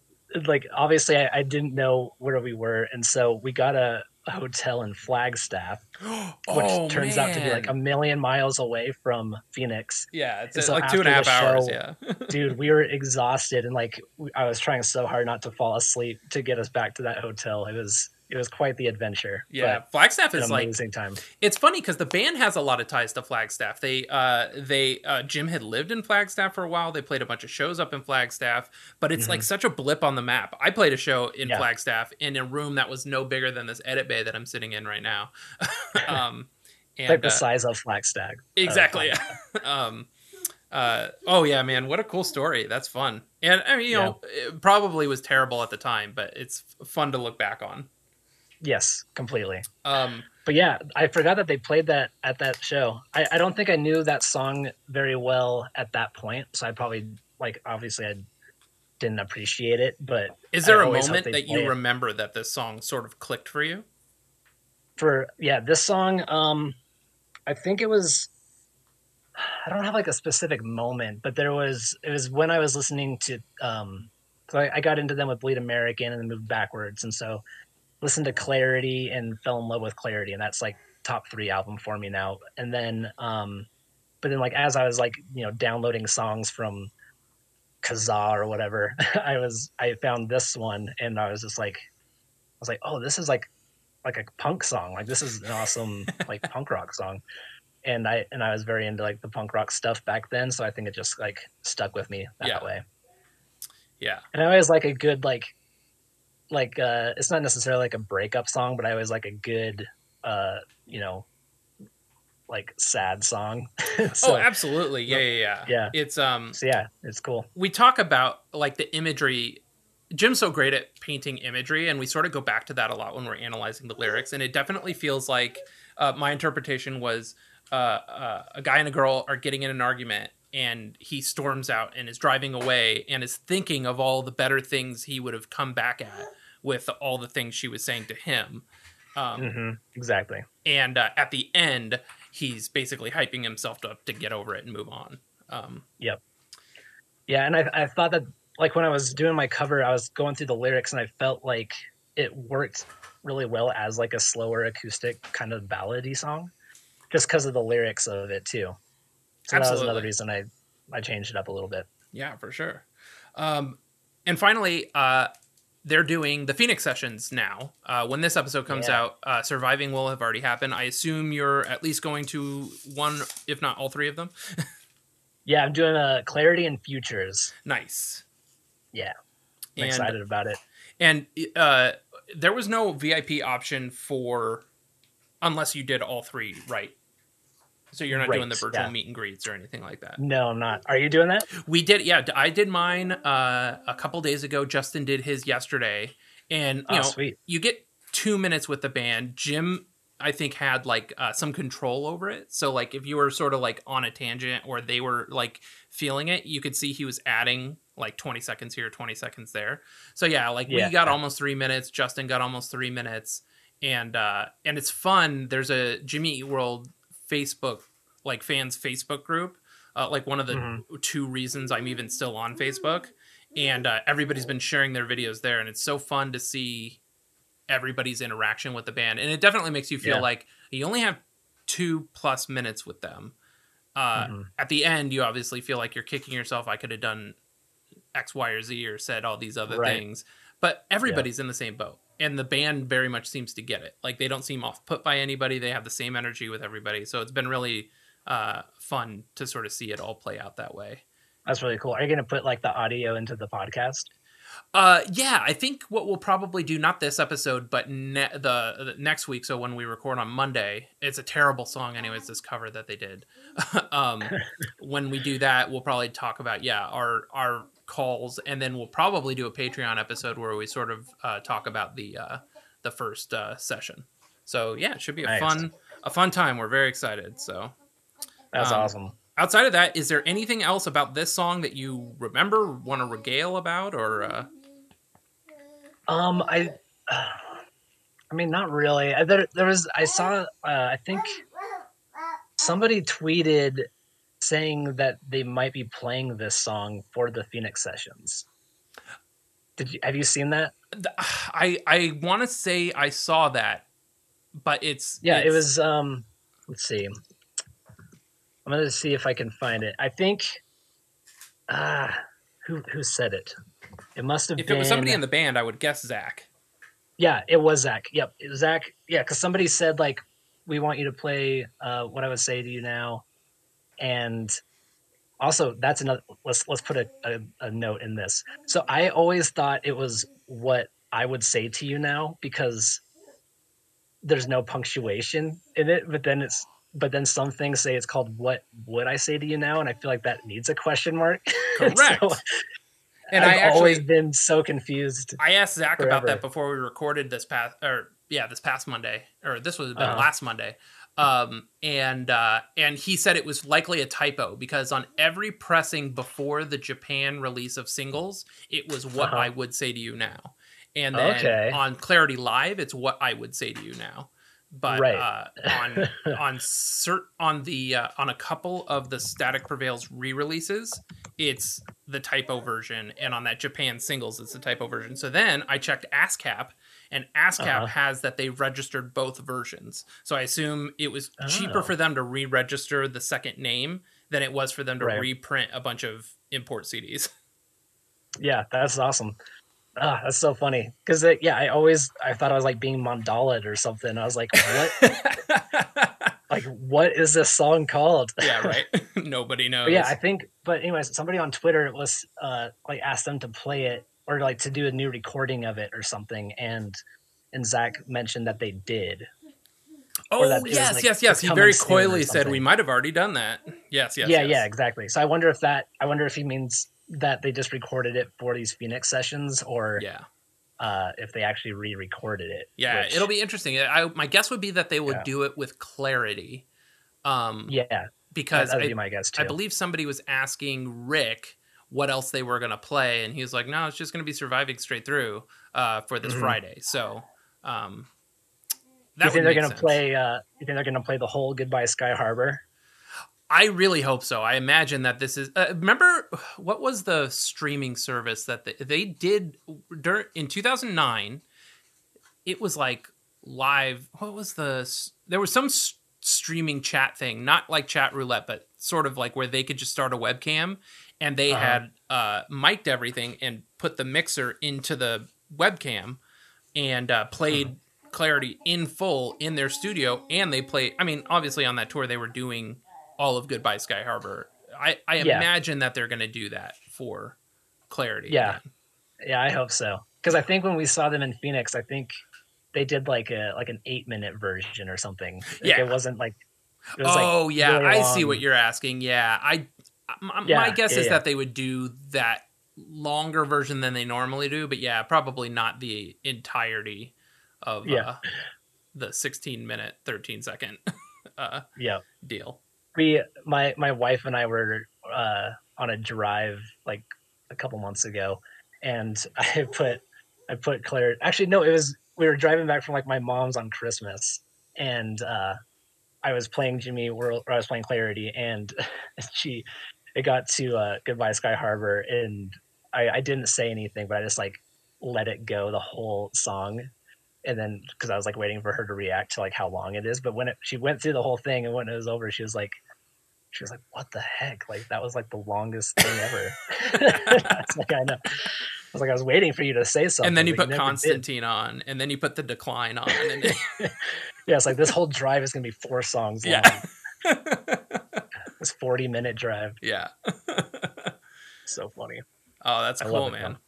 like obviously I, I didn't know where we were, and so we got a, hotel in Flagstaff, [GASPS] which Oh, turns out to be like a million miles away from Phoenix. yeah, it's and so like two and a half hours. show- Yeah, [LAUGHS] Dude, we were exhausted, and like I was trying so hard not to fall asleep to get us back to that hotel. It was it was quite the adventure. yeah. Flagstaff is like amazing time. it's funny because the band has a lot of ties to Flagstaff. They uh they uh Jim had lived in Flagstaff for a while. They played a bunch of shows up in Flagstaff, but it's like such a blip on the map. I played a show in Mm-hmm. Yeah. Flagstaff in a room that was no bigger than this edit bay that I'm sitting in right now. [LAUGHS] [LAUGHS] um and like the uh, size of Flagstaff. uh, exactly. [LAUGHS] um uh oh yeah, man, what a cool story. That's fun. And I mean, you know, it probably was terrible at the time, but it's fun to look back on. Yes, completely. Um But yeah, I forgot that they played that at that show. I, I don't think I knew that song very well at that point, so I probably like obviously I didn't appreciate it. But is there I a moment that you it. remember that this song sort of clicked for you? for yeah, this song, um, I think it was. I don't have like a specific moment, but there was. It was when I was listening to. Um, so I, I got into them with Bleed American and then moved backwards, and so listened to Clarity and fell in love with Clarity, and that's like top three album for me now. And then, um, but then like as I was like you know downloading songs from Kazaa or whatever, [LAUGHS] I was I found this one, and I was just like, I was like, oh, this is like like a punk song. Like this is an awesome [LAUGHS] like punk rock song. And I and I was very into like the punk rock stuff back then, so I think it just like stuck with me that Yeah. way. Yeah. And I always like a good like like uh it's not necessarily like a breakup song, but I always like a good uh you know like sad song. [LAUGHS] so, oh, absolutely. Yeah, yeah, yeah. Yeah. It's um so yeah, it's cool. we talk about like the imagery Jim's so great at painting imagery and we sort of go back to that a lot when we're analyzing the lyrics and it definitely feels like uh, my interpretation was uh, uh, a guy and a girl are getting in an argument and he storms out and is driving away and is thinking of all the better things he would have come back at with all the things she was saying to him um, hmm Exactly. and uh, at the end he's basically hyping himself up to get over it and move on um, Yeah, and I I thought that like when I was doing my cover, I was going through the lyrics and I felt like it worked really well as like a slower acoustic kind of ballady song, just because of the lyrics of it too. So that was another reason I I changed it up a little bit. Yeah, for sure. Um, and finally, uh, they're doing the Phoenix sessions now. Uh, when this episode comes Yeah. out, uh, Surviving will have already happened. I assume you're at least going to one, if not all three of them. [LAUGHS] Yeah, I'm doing a clarity and futures. nice. Yeah, I'm And, excited about it. and uh, there was no VIP option for unless you did all three, right? So you're not doing the virtual yeah. meet and greets or anything like that. No, I'm not. Are you doing that? We did, yeah. I did mine uh, a couple days ago. Justin did his yesterday, and you Oh, know, sweet. you get two minutes with the band. Jim, I think, had like uh, some control over it. So, like, if you were sort of like on a tangent or they were like feeling it, you could see he was adding like 20 seconds here, 20 seconds there. So, yeah, like Yeah. we got almost three minutes. Justin got almost three minutes, and uh, and it's fun. There's a Jimmy Eat World Facebook like fans Facebook group. Uh, like one of the Mhm. two reasons I'm even still on Facebook, and uh, everybody's been sharing their videos there, and it's so fun to see everybody's interaction with the band, and it definitely makes you feel Yeah. like you only have two plus minutes with them. Uh, Mhm. At the end, you obviously feel like you're kicking yourself. I could have done X, Y, or Z, or said all these other Right. things, but everybody's in the same boat, and the band very much seems to get it. Like they don't seem off put by anybody. They have the same energy with everybody, so it's been really uh, fun to sort of see it all play out that way. That's really cool. Are you going to put like the audio into the podcast? Uh, yeah, I think what we'll probably do not this episode, but ne- the, the next week. So when we record on Monday, it's a terrible song, anyways. This cover that they did. [LAUGHS] um, [LAUGHS] when we do that, we'll probably talk about yeah our our calls, and then we'll probably do a Patreon episode where we sort of uh, talk about the uh, the first uh, session. So yeah, it should be a Nice. fun a fun time. We're very excited. So That's Um, awesome. outside of that, is there anything else about this song that you remember, want to regale about, or? Uh, Um, I, [SIGHS] I mean, not really. There, there was. I saw. Uh, I think somebody tweeted saying that they might be playing this song for the Phoenix sessions. Did you have you seen that? I I want to say I saw that, but it's Yeah, it was. Um, let's see. I'm gonna see if I can find it. I think. Ah, who who said it? It must have been If been. it was somebody in the band, I would guess Zach. Yeah, it was Zach. Yep, it was Zach. Yeah, because somebody said like, "We want you to play uh, what I would say to you now," and also that's another. Let's let's put a, a, a note in this. So I always thought it was what I would say to you now because there's no punctuation in it, but then it's but then some things say it's called what would I say to you now, and I feel like that needs a question mark. [LAUGHS] Correct. so and I've I actually always been so confused. I asked Zach about that before we recorded this past or yeah this past Monday or this was been Uh-huh. last Monday. Um and uh and he said it was likely a typo because on every pressing before the Japan release of singles, it was what Uh-huh. I would say to you now. And then Okay. on Clarity Live, it's what I would say to you now. But Right. uh, on [LAUGHS] on cert on the uh, on a couple of the Static Prevails re-releases, it's the typo version, and on that Japan singles, it's the typo version. So then I checked ASCAP, and ASCAP Uh-huh. has that they registered both versions. So I assume it was cheaper Oh. for them to re-register the second name than it was for them to Right. reprint a bunch of import CDs. Yeah, that's awesome. Ah, that's so funny because yeah, I always I thought I was like being mandalaed or something. I was like, what? [LAUGHS] like, what is this song called? yeah, [LAUGHS] right. [LAUGHS] Nobody knows. But yeah, I think. But anyways, somebody on Twitter was uh like asked them to play it or like to do a new recording of it or something, and and Zach mentioned that they did. Oh that yes, like, yes, yes. He very coyly said we might have already done that. Yes, yes. yeah, yes. yeah, exactly. So I wonder if that I wonder if he means that they just recorded it for these Phoenix sessions or yeah, uh if they actually re-recorded it. yeah. which- It'll be interesting. I my guess would be that they would Yeah. do it with clarity, um, yeah. Because would I, be my guess too. I believe somebody was asking Rick what else they were going to play, and he was like, "No, it's just going to be surviving straight through uh, for this Mhm. Friday." So, um, you think they're gonna play? Uh, you think they're gonna play the whole "Goodbye Sky Harbor"? I really hope so. I imagine that this is. Uh, remember what was the streaming service that they, they did dur- in 2009? It was like live. What was the? There was some streaming chat thing, not like chat roulette, but sort of like where they could just start a webcam, and they Uh-huh. had uh, mic'd everything and put the mixer into the webcam and uh, played Clarity in full in their studio, and they play. I mean, obviously on that tour they were doing all of Goodbye Sky Harbor. I, I Yeah. imagine that they're going to do that for Clarity. Yeah. again. Yeah, I hope so. Because I think when we saw them in Phoenix, I think they did like a like an eight minute version or something. Like, Yeah. it wasn't like. It was Oh like yeah, really I see what you're asking. Yeah, I my, Yeah, my guess yeah, is yeah. that they would do that longer version than they normally do, but yeah, probably not the entirety of Yeah. uh, the 16 minute 13 second [LAUGHS] uh, Yeah, deal. we my my wife and I were uh, on a drive like a couple months ago, and [LAUGHS] I put I put Claire. Actually, no, it was we were driving back from like my mom's on Christmas, and uh, I was playing Jimmy World, or I was playing Clarity, and [LAUGHS] she it got to uh, Goodbye Sky Harbor, and I, I didn't say anything, but I just like let it go the whole song. And then, because I was like waiting for her to react to like how long it is, but when it, she went through the whole thing, and when it was over, she was like, she was like, "What the heck? Like that was like the longest thing ever." [LAUGHS] Like, "I know." Was like, "I was waiting for you to say something." and then you put never did." Constantine on, and then you put the decline on, and [LAUGHS] [LAUGHS] Yeah, it's like this whole drive is gonna be four songs long. yeah, [LAUGHS] This forty minute drive. yeah. So funny. Oh, that's I cool, man.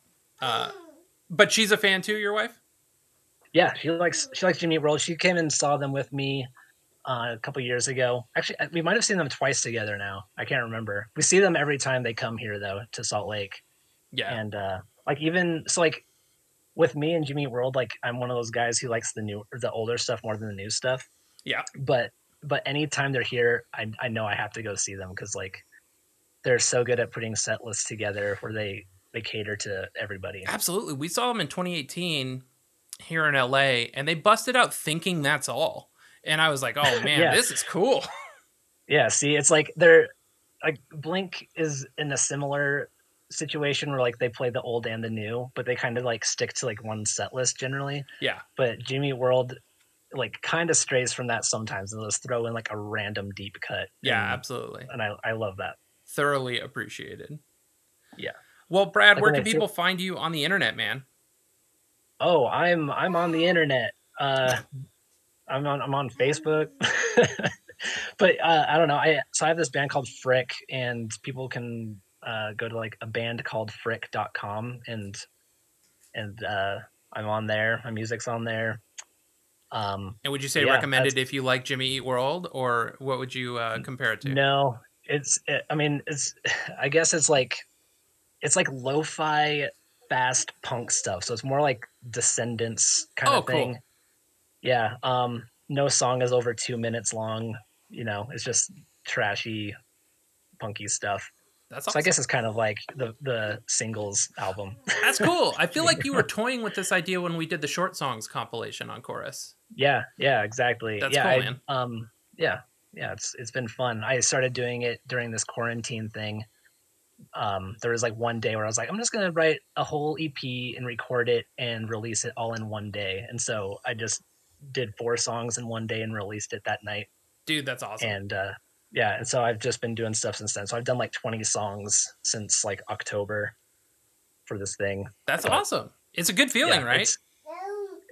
Uh, but she's a fan too. Your wife? Yeah, she likes she likes Jimmy World. She came and saw them with me uh, a couple years ago. Actually, we might have seen them twice together now. I can't remember. We see them every time they come here though to Salt Lake. Yeah. And uh, like even so, like with me and Jimmy World, like I'm one of those guys who likes the new the older stuff more than the new stuff. Yeah. But but anytime they're here, I I know I have to go see them because like they're so good at putting set lists together where they they cater to everybody. Absolutely. We saw them in 2018 here in LA, and they busted out thinking that's all. And I was like, oh [LAUGHS] man, Yeah. this is cool. Yeah, see, it's like they're like Blink is in a similar situation where like they play the old and the new, but they kind of like stick to like one set list generally. yeah. But Jimmy World like kind of strays from that sometimes and just throw in like a random deep cut. Yeah, and, absolutely. and I I love that. Thoroughly appreciated. Yeah. Well, Brad, Like where can people find you on the internet, man? Oh, I'm I'm on the internet. Uh, [LAUGHS] I'm on I'm on Facebook. [LAUGHS] but uh, I don't know. I so I have this band called Frick, and people can uh, go to like a band called Frick.com and and uh, I'm on there. My music's on there. Um, And would you say Yeah, recommended if you like Jimmy Eat World, or what would you uh, compare it to? No, it's. It, I mean, it's. [SIGHS] I guess it's like, it's like lo-fi, fast punk stuff. So it's more like Descendents kind Oh, of cool. thing. Yeah. Um. No song is over two minutes long. You know, it's just trashy, punky stuff. That's So. I guess it's kind of like the the singles album. That's cool. I feel like you were [LAUGHS] toying with this idea when we did the short songs compilation on Chorus. Yeah, yeah, exactly. That's yeah, cool, I- man. Um, yeah, yeah, it's it's been fun. I started doing it during this quarantine thing. Um, there was like one day where I was like, I'm just gonna write a whole EP and record it and release it all in one day. And so I just did four songs in one day and released it that night. Dude, that's awesome. And uh, yeah, and so I've just been doing stuff since then. So I've done like 20 songs since like October for this thing. that's but- awesome. It's a good feeling, Yeah, right? it's-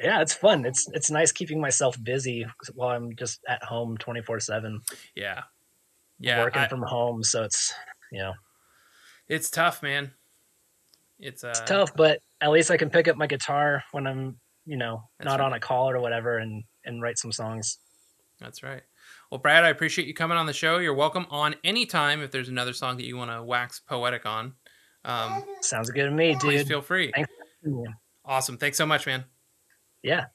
yeah, it's fun. It's it's nice keeping myself busy while I'm just at home 24 seven Yeah. Yeah. working I- from home. So it's you know it's tough, man. It's, uh, it's tough, but at least I can pick up my guitar when I'm you know not right. on a call or whatever and and write some songs. That's right. Well, Brad, I appreciate you coming on the show. You're welcome on any time if there's another song that you want to wax poetic on. Um, Sounds good to me, please dude. feel free. Thanks. Awesome. Thanks so much, man. Yeah,